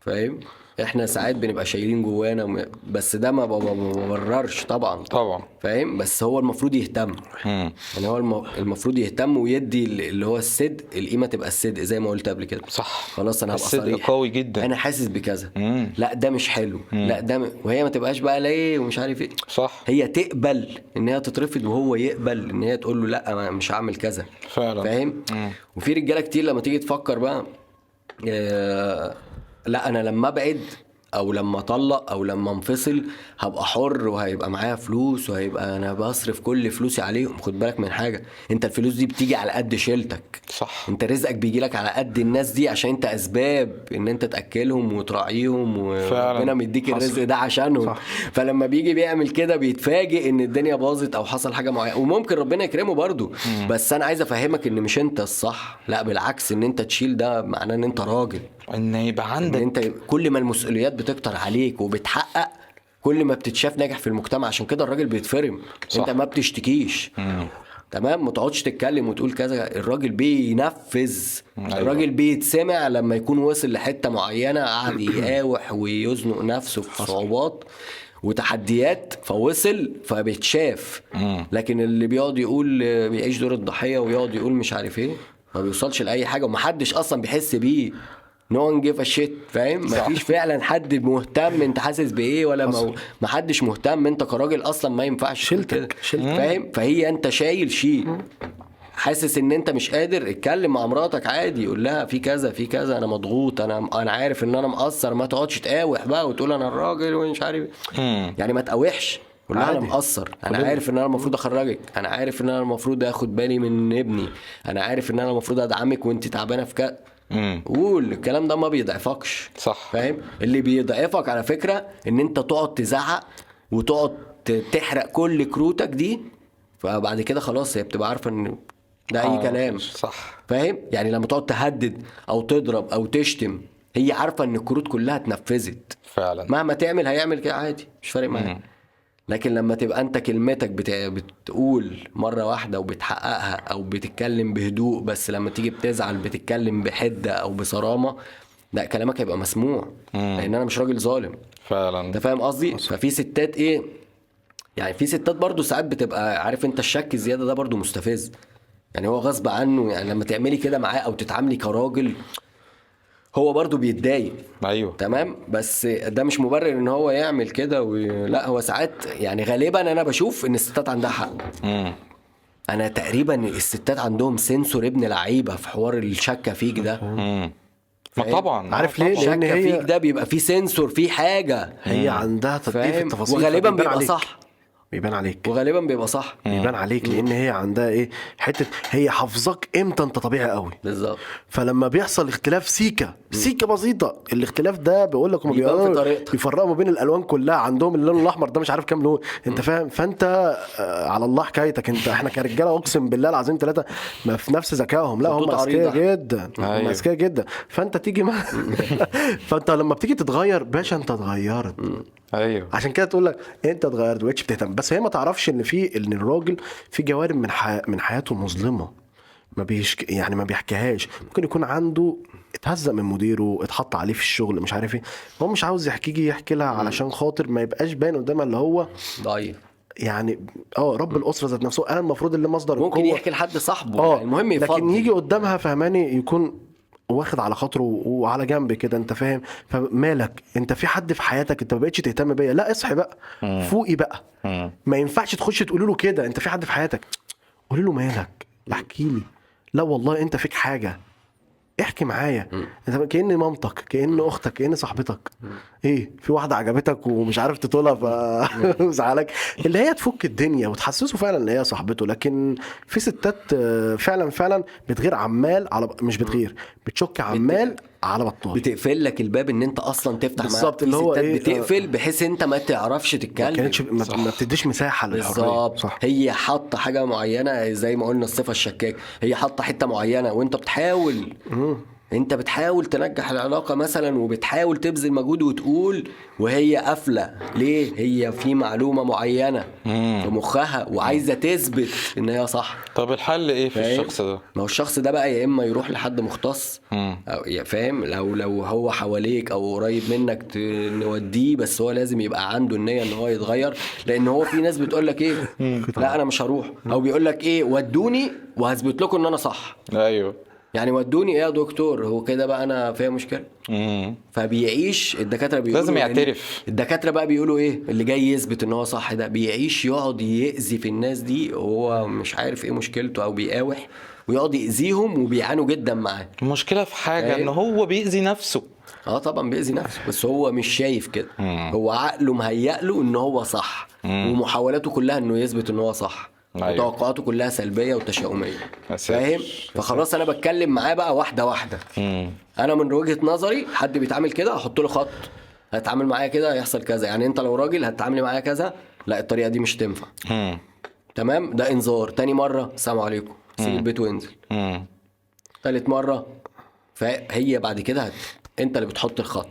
فاهم؟ إحنا ساعات بنبقى شايلين جوانا بس ده ما ببررش طبعا. طبعا. فاهم؟ بس هو المفروض يهتم. مم. يعني هو الم- المفروض يهتم ويدي ال- اللي هو الصدق القيمة تبقى الصدق زي ما قلت قبل كده. صح. خلاص أنا هبقى صريح. قوي جدا. أنا حاسس بكذا. مم. لا ده مش حلو. لا ده م... وهي ما تبقاش بقى ليه ومش عارف إيه. صح. هي تقبل إن هي تترفض وهو يقبل إن هي تقول له لا أنا مش هعمل كذا. فعلا. فاهم؟ مم. وفي رجالة كتير لما تيجي تفكر بقى آه لا أنا لما أبعد أو لما أطلق أو لما أنفصل هبقى حر وهيبقى معايا فلوس وهيبقى أنا بصرف كل فلوسي عليهم. خد بالك من حاجة أنت الفلوس دي بتيجي على قد شيلتك. صح. أنت رزقك بيجي لك على قد الناس دي عشان أنت أسباب إن أنت تأكلهم وتراعيهم. وربنا مديك. الرزق ده عشانهم صح. فلما بيجي بيعمل كده بيتفاجئ إن الدنيا باظت أو حصل حاجة معينة. وممكن ربنا يكرمه برضو بس أنا عايز أفهمك إن مش أنت الصح لا بالعكس إن أنت تشيل ده معناه إن أنت راجل. إن يبقى عندك أنت كل ما المسؤوليات بتكتر عليك وبتحقق كل ما بتتشاف ناجح في المجتمع عشان كده الراجل بيتفرم صح. أنت ما بتشتكيش مم. تمام ما تقعدش تتكلم وتقول كذا الراجل بينفذ أيوة. الراجل بيتسمع لما يكون وصل لحتة معينة قعد يقاوح ويزنق نفسه في صعوبات وتحديات فوصل فبيتشاف. لكن اللي بيقعد يقول بيعيش دور الضحية ويقعد يقول مش عارف إيه ما بيوصلش لأي حاجة ومحدش أصلا بيحس بيه no one give a shit فاهم. مفيش فعلا حد مهتم أنت حاسس بإيه ولا. مو... محدش مهتم أنت كراجل أصلا ما ينفعش تقول شيلتك،. فاهم فهي أنت شايل شيء حاسس إن أنت مش قادر اتكلم مع مراتك عادي قول لها في كذا في كذا أنا مضغوط أنا أنا عارف إن أنا مقصر ما تقعدش تقاوح بقى وتقول أنا الراجل ومش عارف مم. يعني ما تقاوحش قول لها أنا. مقصر أنا كلنا. عارف إن أنا المفروض أخرجك أنا عارف إن أنا المفروض آخد بالي من ابني أنا عارف إن أنا المفروض أدعمك وأنت تعبانة في كذا مم. قول الكلام ده ما بيضعفكش. صح. فاهم؟ اللي بيضعفك على فكرة إن أنت تقعد تزعق وتقعد تحرق كل كروتك دي فبعد كده خلاص هي بتبقى عارفة إن ده أي آه، كلام. صح. فاهم؟ يعني لما تقعد تهدد أو تضرب أو تشتم هي عارفة إن الكروت كلها اتنفذت. فعلا. مهما تعمل هيعمل كده عادي مش فارق معاه لكن لما تبقى انت كلمتك بت... بتقول مرة واحدة وبتحققها أو بتتكلم بهدوء بس لما تيجي بتزعل بتتكلم بحدة أو بصرامة لا كلامك هيبقى مسموع. لأن أنا مش راجل ظالم. أنت فعلا فاهم قصدي؟ ففي ستات إيه؟ يعني في ستات برضو ساعات بتبقى عارف أنت الشك الزيادة ده برضو مستفز. يعني هو غصب عنه يعني لما تعملي كده معاه أو تتعاملي كراجل هو برضو بيتضايق أيوه تمام بس ده مش مبرر إن هو يعمل كده و... لأ هو ساعات يعني غالبا أنا بشوف إن الستات عندها حق مم. أنا تقريبا الستات عندهم سنسور ابن لعيبة في حوار الشكة فيك ده مم. ما؟ طبعا عارف ليه؟ شكه هي- فيك ده بيبقى فيه سنسور فيه حاجة هي عندها تدقيق في التفاصيل وغالبا بيبقى عليك. صح بيبان عليك. وغالبا بيبقى صح. بيبان عليك لأن هي عندها إيه حتة هي حافظاك إمتى أنت طبيعي قوي. بالظبط. فلما بيحصل اختلاف سيكه سيكه بسيطة. الاختلاف ده بيقول لك هم بيبان في بيقدروا طريقتك. يفرقوا ما بين الألوان كلها. عندهم اللون الأحمر ده مش عارف كام لون. أنت فاهم؟ فأنت آه، على الله حكايتك. أنت إحنا كرجالة أقسم بالله العظيم ثلاثة ما في نفس ذكائهم. لا هم أذكياء. جدا. هم أيوة. أذكياء جدا. فأنت تيجي ما فأنت لما بتيجي تتغير باشا أنت اتغيرت. أيوه. عشان كده تقول لك أنت اتغيرت ما بقتش بتهتم. بس هي ما تعرفش إن في إن الراجل في جوانب من حي... من حياته مظلمة. ما بيشك... يعني ما بيحكيهاش. ممكن يكون عنده اتهزق من مديره اتحط عليه في الشغل مش عارف إيه. هو مش عاوز يحكي يحكي لها علشان خاطر ما يبقاش باين قدامها اللي هو ضعيف. يعني آه رب الأسرة ذات نفسه. أنا المفروض اللي مصدر ممكن القوة. يحكي لحد صاحبه. آه. يعني المهم يفضل لكن يجي قدامها فهماني يكون واخد على خاطره وعلى جنب كده انت فاهم؟ فمالك؟ انت في حد في حياتك انت ما بقتش تهتم بيا؟ لا اصحي بقى. فوقي بقى. ما ينفعش تخش تقول له كده. انت في حد في حياتك؟ قولي له مالك؟ احكي لي. لا والله انت فيك حاجة. احكي معايا. انت كأن مامتك كأن أختك كأن صاحبتك. إيه في واحدة عجبتك ومش عارف تطولها فزعلك اللي هي تفك الدنيا وتحسسه فعلا إن هي صاحبته لكن في ستات آه، فعلا فعلا بتغير عمال على مش بتغير بتشك عمال على بطال بتقفل لك الباب إن أنت أصلا تفتح بالظبط، اللي هو إيه، بتقفل بحيث أنت ما تعرفش ما تتكلم كانتش ما, ما بتديش مساحة للحرية. بالظبط. صح. هي حاطة حاجة معينة زي ما قلنا الصفة الشكاك. هي حاطة حتة معينة وأنت بتحاول انت بتحاول تنجح العلاقة مثلا وبتحاول تبذل مجهود وتقول وهي قافلة. ليه؟ هي في معلومة معينة في مخها وعايزة تثبت إن هي صح. طب الحل إيه في فاهم؟ الشخص ده؟ ما هو الشخص ده بقى يا إما يروح لحد مختص. أو يا فاهم؟ لو لو هو حواليك أو قريب منك نوديه بس هو لازم يبقى عنده النية إن هو يتغير. لأن هو في ناس بتقول لك إيه؟ لا أنا مش هروح. أو بيقول لك إيه؟ ودوني وهثبت لكم إن أنا صح. أيوه. يعني ودوني إيه يا دكتور هو كده بقى أنا فيها مشكلة مم. فبيعيش الدكاترة بيقولوا لازم يعترف. الدكاترة بقى بيقولوا إيه اللي جاي يثبت إن هو صح ده بيعيش يقعد يأذي في الناس دي وهو مش عارف إيه مشكلته أو بيقاوح ويقعد يأذيهم وبيعانوا جدا معاه المشكلة في حاجة؟ إن هو بيأذي نفسه آه طبعا بيأذي نفسه بس هو مش شايف كده هو عقله مهيأ له إن هو صح ومحاولاته كلها إنه يثبت إن هو صح. وتوقعاته كلها سلبية وتشاؤمية. فاهم؟ فخلاص أنا بتكلم معاه بقى واحدة واحدة. مم. أنا من وجهة نظري حد بيتعامل كده أحط له خط. هتعامل معايا كده هيحصل كذا. يعني أنت لو راجل هتتعاملي معايا كذا لا الطريقة دي مش تنفع. مم. تمام؟ ده إنذار. تاني مرة السلام عليكم. سيب البيت وانزل. تالت مرة فهي بعد كده هت... أنت اللي بتحط الخط.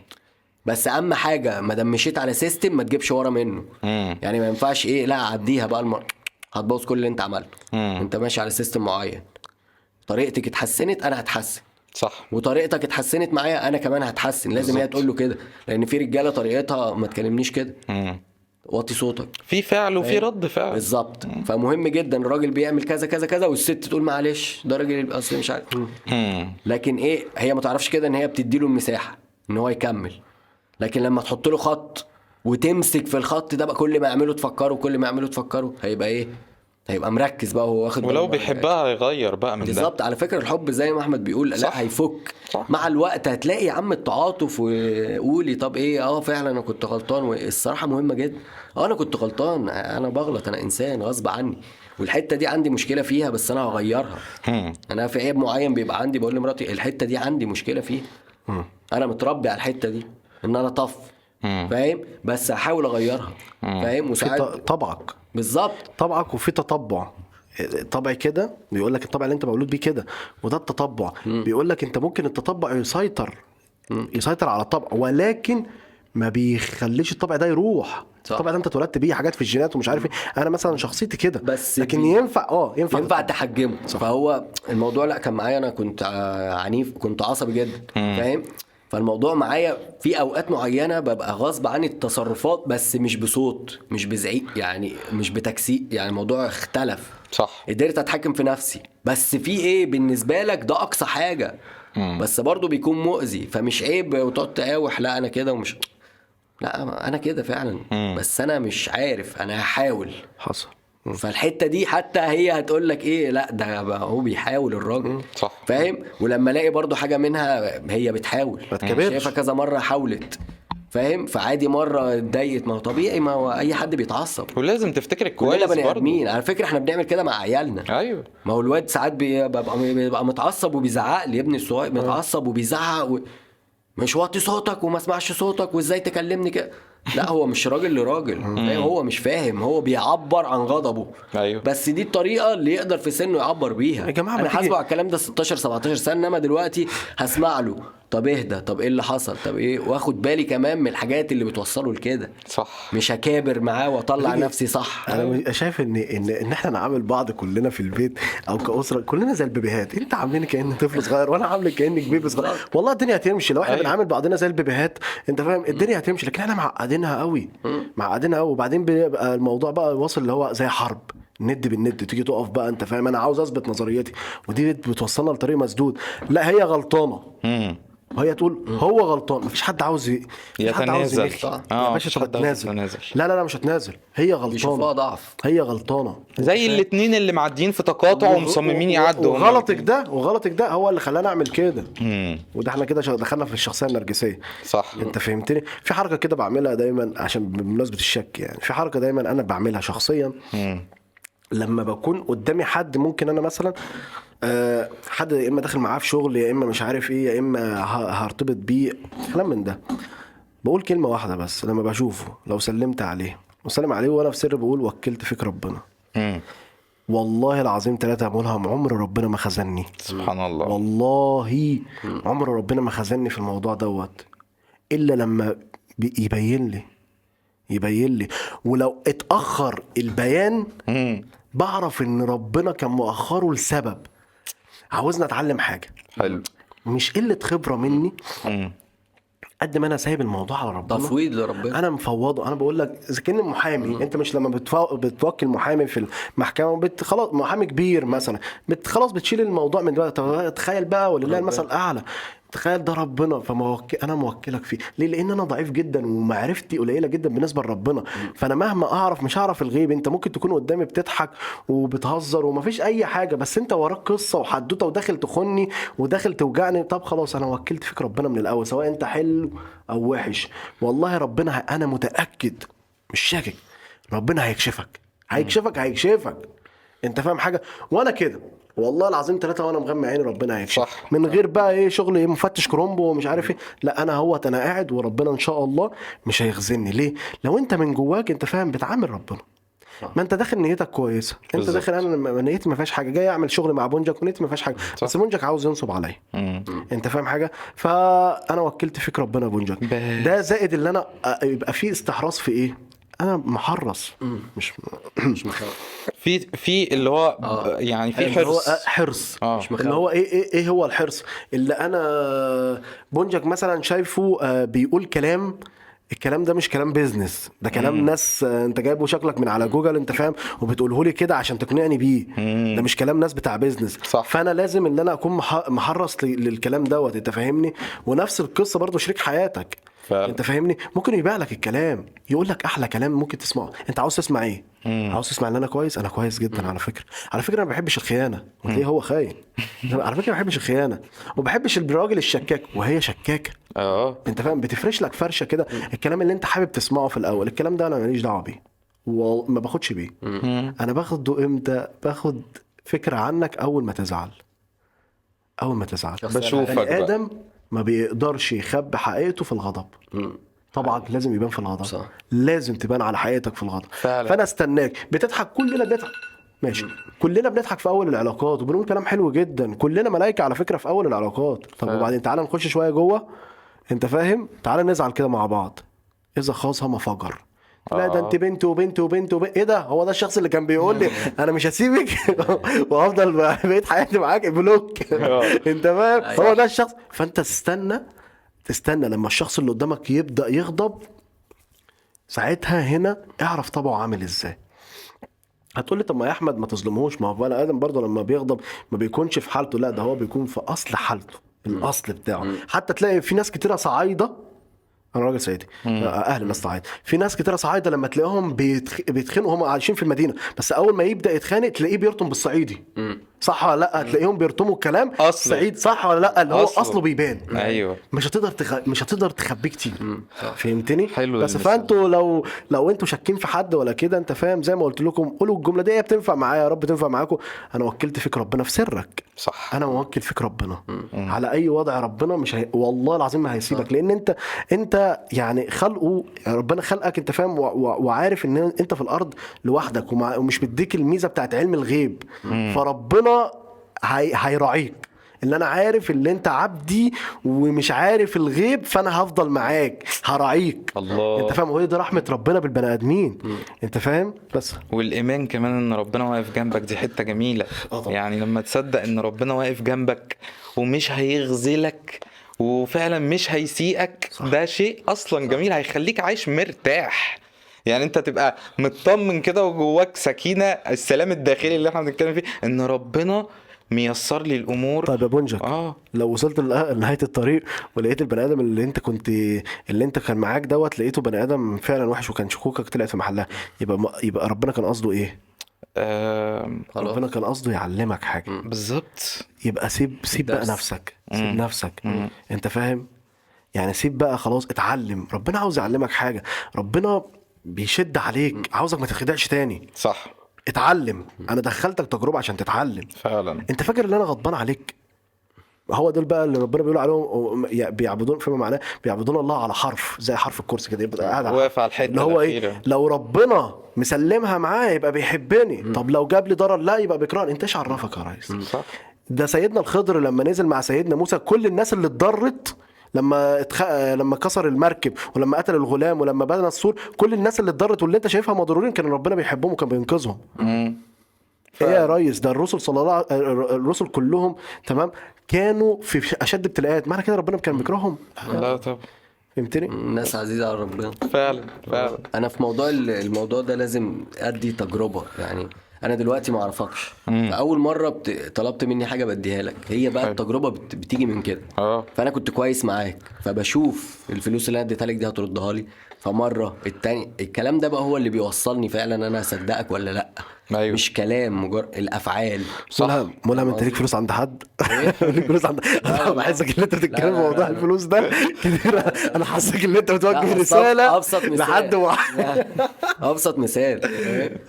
بس أهم حاجة ما دام مشيت على system ما تجيبش ورا منه. مم. يعني ما ينفعش إيه لا عديها بقى المرة هتبوظ كل اللي انت عملته. مم. انت ماشي على system معين. طريقتك اتحسنت أنا هتحسن. صح. وطريقتك اتحسنت معايا أنا كمان هتحسن. لازم هي تقول له كده. لأن في رجاله طريقتها ما تكلمنيش كده. وطي صوتك. في فعل وفي رد فعل. بالظبط. فمهم جدا الراجل بيعمل كذا كذا كذا والست تقول معلش ده راجل أصل مش عارف. لكن إيه هي ما تعرفش كده إن هي بتدي له المساحة إن هو يكمل. لكن لما تحط له خط وتمسك في الخط ده بقى كل ما يعمله تفكره كل ما يعمله تفكره هيبقى إيه؟ هيبقى مركز بقى وهو واخد ولو. بيحبها هيغير بقى من ده. بالظبط. على فكرة الحب زي ما أحمد بيقول صح. لا هيفك. صح. مع الوقت هتلاقي يا عم التعاطف وقولي طب إيه؟ آه فعلا أنا كنت غلطان. والصراحة مهمة جدا. آه أنا كنت غلطان. أنا بغلط. أنا إنسان غصب عني. والحتة دي عندي مشكلة فيها بس أنا هغيرها. أنا في عيب معين بيبقى عندي بقول لمراتي الحتة دي عندي مشكلة فيها. أنا متربي على الحتة دي. إن أنا طف. فاهم؟ بس هحاول أغيرها فاهم؟ وساعات طبعك. بالظبط. طبعك وفي تطبع. طبع كده بيقول لك الطبع اللي انت مولود بيه كده وده التطبع. بيقول لك انت ممكن التطبع يسيطر يسيطر على الطبع ولكن ما بيخليش الطبع ده يروح. صح. الطبع ده انت اتولدت بيه حاجات في الجينات ومش عارف إيه. أنا مثلا شخصيتي كده بس لكن بي- ينفع آه ينفع ينفع تحجمه. فهو الموضوع لا كان معايا أنا كنت ع- عنيف كنت عصبي جدا فاهم؟ فالموضوع معايا في أوقات معينة ببقى غصب عن التصرفات بس مش بصوت مش بزعيق يعني مش بتكسيق يعني الموضوع اختلف. صح. قدرت أتحكم في نفسي. بس في إيه؟ بالنسبة لك ده أقصى حاجة. بس برضه بيكون مؤذي. فمش عيب وتقعد تقاوح لا أنا كده ومش لا أنا كده فعلا. بس أنا مش عارف أنا هحاول. حصل. فالحتة دي حتى هي هتقول لك إيه لا ده هو بيحاول الراجل. صح. فاهم؟ ولما ألاقي برضو حاجة منها هي بتحاول. ما تكبرش. شايفها كذا مرة حاولت. فاهم؟ فعادي مرة اتضايقت. ما هو طبيعي ما هو أي حد بيتعصب. ولازم تفتكر كلنا كويس بني آدمين. على فكرة إحنا بنعمل كده مع عيالنا. أيوه. ما هو الواد ساعات بيبقى بيبقى متعصب وبيزعق لي. ابني الصغير متعصب وبيزعق و... مش وطي صوتك وما اسمعش صوتك وإزاي تكلمني كده؟ لا هو مش راجل لراجل؟ هو مش فاهم هو بيعبر عن غضبه. أيوه. بس دي الطريقة اللي يقدر في سنه يعبر بيها. يا جماعة ما أنا حاسبه على الكلام ده 16 17 سنة إنما دلوقتي هسمع له. طب اهدى طب إيه اللي حصل؟ طب إيه؟ واخد بالي كمان من الحاجات اللي بتوصله لكده. صح. مش هكابر معاه واطلع تيجي- نفسي صح. أنا شايف ان ان إن إحنا نعامل بعض كلنا في البيت أو كأسرة كلنا زي البيبيهات. أنت عاملني كاني طفل صغير وأنا عاملك كانك بيبي صغير. والله الدنيا هتمشي. لو إحنا أيوة. بنعامل بعضنا زي البيبيهات أنت فاهم؟ الدنيا هتمشي. لكن إحنا معقدينها قوي. معقدينها قوي. وبعدين بيبقى الموضوع بقى واصل اللي هو زي حرب. ند بالند. تيجي تقف بقى أنت فاهم؟ أنا عاوز أثبت نظريتي. ودي بت- بتوصلنا لطريق مسدود. لا هي غلطانة. مم. وهي تقول هو غلطان. مفيش حد عاوز. مفيش حد عاوز. آه، يا باشا طب اتنازل. لا لا لا مش هتنازل. هي غلطانة. ضعف. هي غلطانة. زي الاتنين اللي معديين في تقاطع ومصممين يعدوا. وغلطك ده وغلطك ده هو اللي خلاني اعمل كده. وده إحنا كده دخلنا في الشخصية النرجسية. صح. انت فهمتني؟ في حركة كده بعملها دايما عشان بمناسبة الشك يعني. في حركة دايما أنا بعملها شخصيا. لما بكون قدامي حد ممكن أنا مثلا آه حد يا إما داخل معاه في شغل يا إما مش عارف إيه يا إما هرتبط بيه كلام من ده. بقول كلمة واحدة بس لما بشوفه لو سلمت عليه. وسلم عليه وأنا في سر بقول وكلت فيك ربنا. والله العظيم ثلاثة بقولها عمر ربنا ما خذلني سبحان الله. والله عمر ربنا ما خذلني في الموضوع دوت. إلا لما بي- يبين لي. يبين لي. ولو اتأخر البيان. بعرف إن ربنا كان مؤخره لسبب. عاوزني اتعلم حاجة. حلو. مش قلة خبرة مني. مم. قد ما أنا سايب الموضوع على ربنا. تفويض لربنا. أنا مفوضه. أنا بقول لك إذا كان محامي أنت مش لما بتفو... بتوكل محامي في المحكمة بت... خلاص محامي كبير مثلا بت... خلاص بتشيل الموضوع من دلوقتي. طب تخيل بقى ولله المثل الأعلى. تخيل ده ربنا. فموكل أنا موكلك فيه. ليه؟ لأن أنا ضعيف جدا ومعرفتي قليلة جدا بالنسبة لربنا. فأنا مهما أعرف مش هعرف الغيب. أنت ممكن تكون قدامي بتضحك وبتهزر ومفيش أي حاجة بس أنت وراك قصة وحدوتة وداخل تخني وداخل توجعني. طب خلاص أنا وكلت فيك ربنا من الأول سواء أنت حلو أو وحش. والله ربنا أنا متأكد مش شاكك ربنا هيكشفك. هيكشفك هيكشفك. أنت فاهم حاجة؟ وأنا كده. والله العظيم ثلاثة وأنا مغمى عيني ربنا هيكشف صح. من غير بقى إيه شغل إيه مفتش كرومبو ومش عارف إيه. لا أنا هوت أنا قاعد وربنا ان شاء الله مش هيخزني ليه؟ لو انت من جواك انت فاهم بتعامل ربنا. ما انت داخل نيتك كويسة. انت بالظبط. داخل أنا نيتي ما فيهاش حاجة. جاي اعمل شغل مع بونجك ونيتي ما فيهاش حاجة. بس بونجك عاوز ينصب عليا. انت فاهم حاجة؟ فأنا وكلت فيك ربنا بونجك. ده زائد اللي أنا أ- يبقى فيه استحراص في إيه؟ أنا محرص. مش مش مخاوف. في في اللي هو يعني في اللي هو حرص. حرص. آه. مش اللي هو إيه إيه إيه هو الحرص؟ اللي أنا بونجك مثلا شايفه آه، بيقول كلام الكلام ده مش كلام business ده كلام ناس آه، أنت جايبه شكلك من على جوجل أنت فاهم؟ وبتقوله لي كده عشان تقنعني بيه. ده مش كلام ناس بتاع business صح. فأنا لازم إن أنا أكون مح- محرص ل- للكلام دوت أنت فاهمني؟ ونفس القصة برضو شريك حياتك. فعلا. أنت فاهمني؟ ممكن يبيع لك الكلام يقول لك أحلى كلام ممكن تسمعه. أنت عاوز تسمع إيه؟ عاوز تسمع إن أنا كويس؟ أنا كويس جدا على فكرة. على فكرة أنا ما بحبش الخيانة وتلاقيه هو خاين. على فكرة ما بحبش الخيانة وما بحبش الراجل الشكاك وهي شكاكة. آه. أنت فاهم؟ بتفرش لك فرشة كده. الكلام اللي أنت حابب تسمعه في الأول الكلام ده أنا ماليش دعوة بيه. وما باخدش بيه. أنا باخده إمتى؟ باخد فكرة عنك أول ما تزعل. أول ما تزعل. بشوفك البني بقى. ما بيقدرش يخبي حقيقته في الغضب. طبعا لازم يبان في الغضب. صح. لازم تبان على حقيقتك في الغضب. فعلا. فأنا استناك. بتضحك كلنا بنضحك. ماشي. كلنا بنضحك في أول العلاقات وبنقول كلام حلو جدا. كلنا ملايكة على فكرة في أول العلاقات. طب فعلا. وبعدين تعالى نخش شوية جوه. أنت فاهم؟ تعالى نزعل كده مع بعض. إذا خاص ما فجر. لا ده آه. انت بنت وبنت وبنت وبنت إيه ده؟ هو ده الشخص اللي كان بيقول لي أنا مش هسيبك وافضل بقيت حياتي معاك بلوك. آه. انت فاهم؟ هو ده الشخص. فانت تستنى تستنى لما الشخص اللي قدامك يبدأ يغضب ساعتها هنا اعرف طبعه عامل إزاي. هتقول لي طب ما يا أحمد ما تظلمهوش ما هو بني آدم برضه لما بيغضب ما بيكونش في حالته لا ده هو بيكون في أصل حالته الأصل بتاعه. حتى تلاقي في ناس كتيرة صعايدة أنا راجل صعيدي أهل ناس صعايده في ناس كتيرة صعايدة لما تلاقيهم بيتخ... بيتخانقوا هم عايشين في المدينة. بس أول ما يبدأ يتخانق تلاقيه بيرطم بالصعيدي. صح ولا لا؟ تلاقيهم بيرطموا الكلام. أصله. صعيد صح ولا لا؟ اللي هو أصله. أصله بيبان. أيوه. مش هتقدر تخ... مش هتقدر تخبيه كتير فهمتني؟ حلو بس. فأنتوا لو لو أنتوا شاكين في حد ولا كده أنت فاهم زي ما قلت لكم قولوا الجملة دي بتنفع معايا يا رب تنفع معاكم. أنا وكلت فيك ربنا في سرك. صح. أنا موكل فيك ربنا. على أي وضع ربنا مش هي... والله العظيم ما هيسيبك لأن انت أنت يعني خلقه ربنا خلقك أنت فاهم و... و... وعارف إن أنت في الأرض لوحدك ومع... ومش مديك الميزة بتاعت علم الغيب. فربنا هي... هيراعيك. اللي أنا عارف اللي أنت عبدي ومش عارف الغيب فأنا هفضل معاك هراعيك. الله. أنت فاهم؟ وهي دي رحمة ربنا بالبني آدمين. أنت فاهم؟ بس. والإيمان كمان إن ربنا واقف جنبك دي حتة جميلة. آه طبعا. يعني لما تصدق إن ربنا واقف جنبك ومش هيخذلك وفعلا مش هيسيئك ده شيء أصلا جميل هيخليك عايش مرتاح. يعني انت تبقى مطمن كده وجواك سكينة السلام الداخلي اللي إحنا بنتكلم فيه ان ربنا ميسر لي الأمور. طيب يا بونجك آه. لو وصلت لنها- لنهاية الطريق ولقيت البني آدم اللي انت كنت اللي انت كان معاك دوت لقيته بني آدم فعلا وحش وكان شكوكك طلعت في محلها يبقى ما يبقى ربنا كان قصده إيه؟ خلاص. ربنا كان قصده يعلمك حاجة. بالظبط. يبقى سيب سيب بقى. نفسك سيب نفسك. انت فاهم؟ يعني سيب بقى خلاص اتعلم. ربنا عاوز يعلمك حاجة. ربنا بيشد عليك عاوزك ما تتخدعش تاني. صح. اتعلم. أنا دخلتك تجربة عشان تتعلم. فعلا. انت فاكر ان أنا غضبان عليك؟ هو دول بقى اللي ربنا بيقول عليهم بيعبدون فيما معناه بيعبدون الله على حرف زي حرف الكرسي كده يبقى قاعد واقف على الحتة اللي هو إيه. لو ربنا مسلمها معاه يبقى بيحبني. طب لو جاب لي ضرر لا يبقى بيكرهني انت إيش عرفك يا ريس؟ صح. ده سيدنا الخضر لما نزل مع سيدنا موسى كل الناس اللي اتضرت لما اتخ... لما كسر المركب ولما قتل الغلام ولما بنى السور كل الناس اللي اتضرت واللي انت شايفها مضرورين كان ربنا بيحبهم وكان بينقذهم. مم. إيه يا ريس؟ ده الرسل صلى الله عليه الرسل كلهم تمام؟ كانوا في أشد ابتلاءات. معنى كده ربنا كان بيكرههم؟ لا طب فهمتني؟ الناس عزيزة على ربنا. فعلا فعلا. أنا في موضوع ال- الموضوع ده لازم أدي تجربة يعني أنا دلوقتي ما أعرفكش. فأول مرة بت... طلبت مني حاجة بديها لك. هي بقى حلو. التجربة بت... بتيجي من كده. آه. فأنا كنت كويس معاك. فبشوف الفلوس اللي أنا اديتها لك دي هتردها لي. فمرة التاني الكلام ده بقى هو اللي بيوصلني فعلا أنا هصدقك ولا لأ. أيوة. مش كلام مجرد الأفعال. ملهم ملهم انت ليك فلوس عند حد؟ ليك فلوس عند أنا بحسك إن أنت بتتكلم في موضوع. الفلوس ده. كتير. أنا حاسك إن أنت بتوجه أبسط- رسالة أبسط مثال. لحد ما أبسط مثال.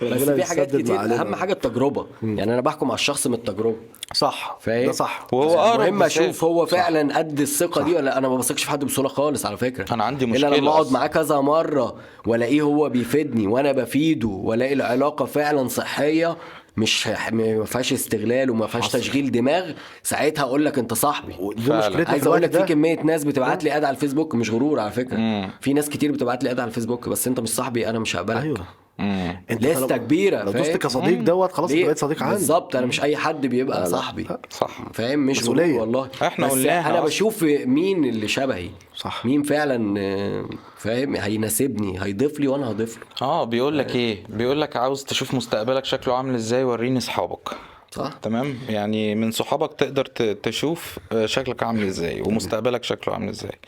بس في حاجات كتير. أهم حاجة التجربة. يعني أنا بحكم على الشخص من التجربة. صح. فاهم؟ ده صح. وهو اقرب المهم مثال. أشوف هو فعلا قد الثقة دي ولا أنا ما بثقش في حد بسهولة خالص على فكرة. أنا عندي إلا مشكلة لما اقعد. معاه كذا مرة وألاقيه هو بيفيدني وأنا بفيده وألاقي العلاقة فعلا صحية مش ما فيهاش استغلال وما فيهاش تشغيل دماغ ساعتها أقول لك انت صاحبي. عايز أقول لك في كمية ناس بتبعت لي أد على الفيسبوك مش غرور على فكرة. مم. في ناس كتير بتبعت لي أد على الفيسبوك بس أنت مش صاحبي أنا مش هقبلك. أيوه. انت لستة طالما- كبيرة لو؟ دوست كصديق دوت خلاص انت؟ بقيت صديق عندي بالظبط أنا مش أي حد بيبقى صاحبي. صح. فاهم؟ مش مسؤولية. غرور والله. إحنا بس قلناها أنا. بشوف مين اللي شبهي. صح. مين فعلا فاهم؟ هيناسبني هيضيف لي وأنا هضيف له. آه بيقول لك إيه؟ بيقول لك عاوز تشوف مستقبلك شكله عامل إزاي وريني أصحابك. صح. تمام. يعني من صحابك تقدر تشوف آه، شكلك عامل إزاي ومستقبلك شكله عامل إزاي.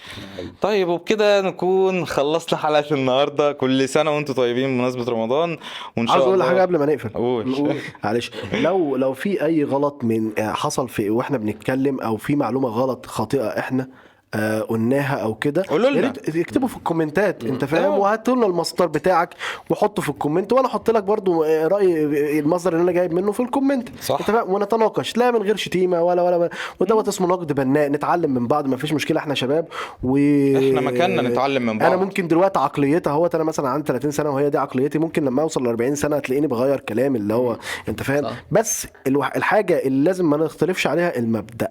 طيب وبكده نكون خلصنا حلقة النهاردة كل سنة وأنتم طيبين بمناسبة رمضان وإن شاء الله عاوز أقول حاجة قبل ما نقفل. قول. معلش. لو لو في أي غلط من آه، حصل في وإحنا بنتكلم أو في معلومة غلط خاطئة إحنا آه، قلناها أو كده. قولوا لنا. اكتبوا في ال comments ات. أنت فاهم؟ آه. وهاتوا لنا المصدر بتاعك وحطه في ال comment وأنا أحط لك برضو آه، رأي المصدر اللي أنا جايب منه في ال comment. صح. أنت فاهم؟ ونتناقش. لا من غير شتيمة ولا ولا, ولا. ودوت اسمه نقد بناء. نتعلم من بعض ما فيش مشكلة إحنا شباب. و إحنا مكاننا نتعلم من بعض. أنا ممكن دلوقتي عقليتها هو أنا مثلا عندي 30 سنة وهي دي عقليتي ممكن لما أوصل ل 40 سنة تلاقيني بغير كلامي اللي هو أنت فاهم. بس الحاجة اللي لازم ما نختلفش عليها المبدأ.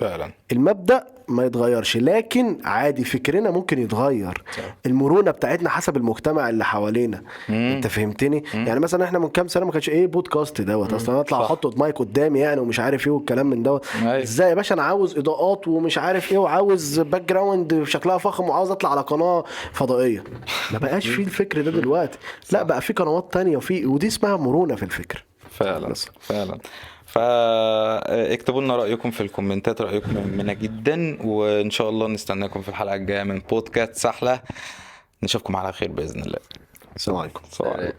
فعلا. المبدأ ما يتغيرش. لكن عادي فكرنا ممكن يتغير. المرونة بتاعتنا حسب المجتمع اللي حوالينا. انت فهمتني؟ يعني مثلا إحنا من كام سنة ما كانش إيه بودكاست دوت؟ أصلا اطلع. أحط مايك قدامي يعني ومش عارف إيه والكلام من دوت. أيوة. إزاي يا باشا؟ أنا عاوز إضاءات ومش عارف إيه وعاوز background شكلها فخم وعاوز أطلع على قناة فضائية. ما بقاش في الفكر ده دلوقتي. لا بقى في قنوات تانية وفي ودي اسمها مرونة في الفكر. فعلا فعلا. فاكتبوا لنا رأيكم في الكومنتات رأيكم مهمنا جدا وإن شاء الله نستناكم في الحلقة الجاية من بودكاست سحلة. نشوفكم على خير بإذن الله. السلام عليكم. السلام عليكم.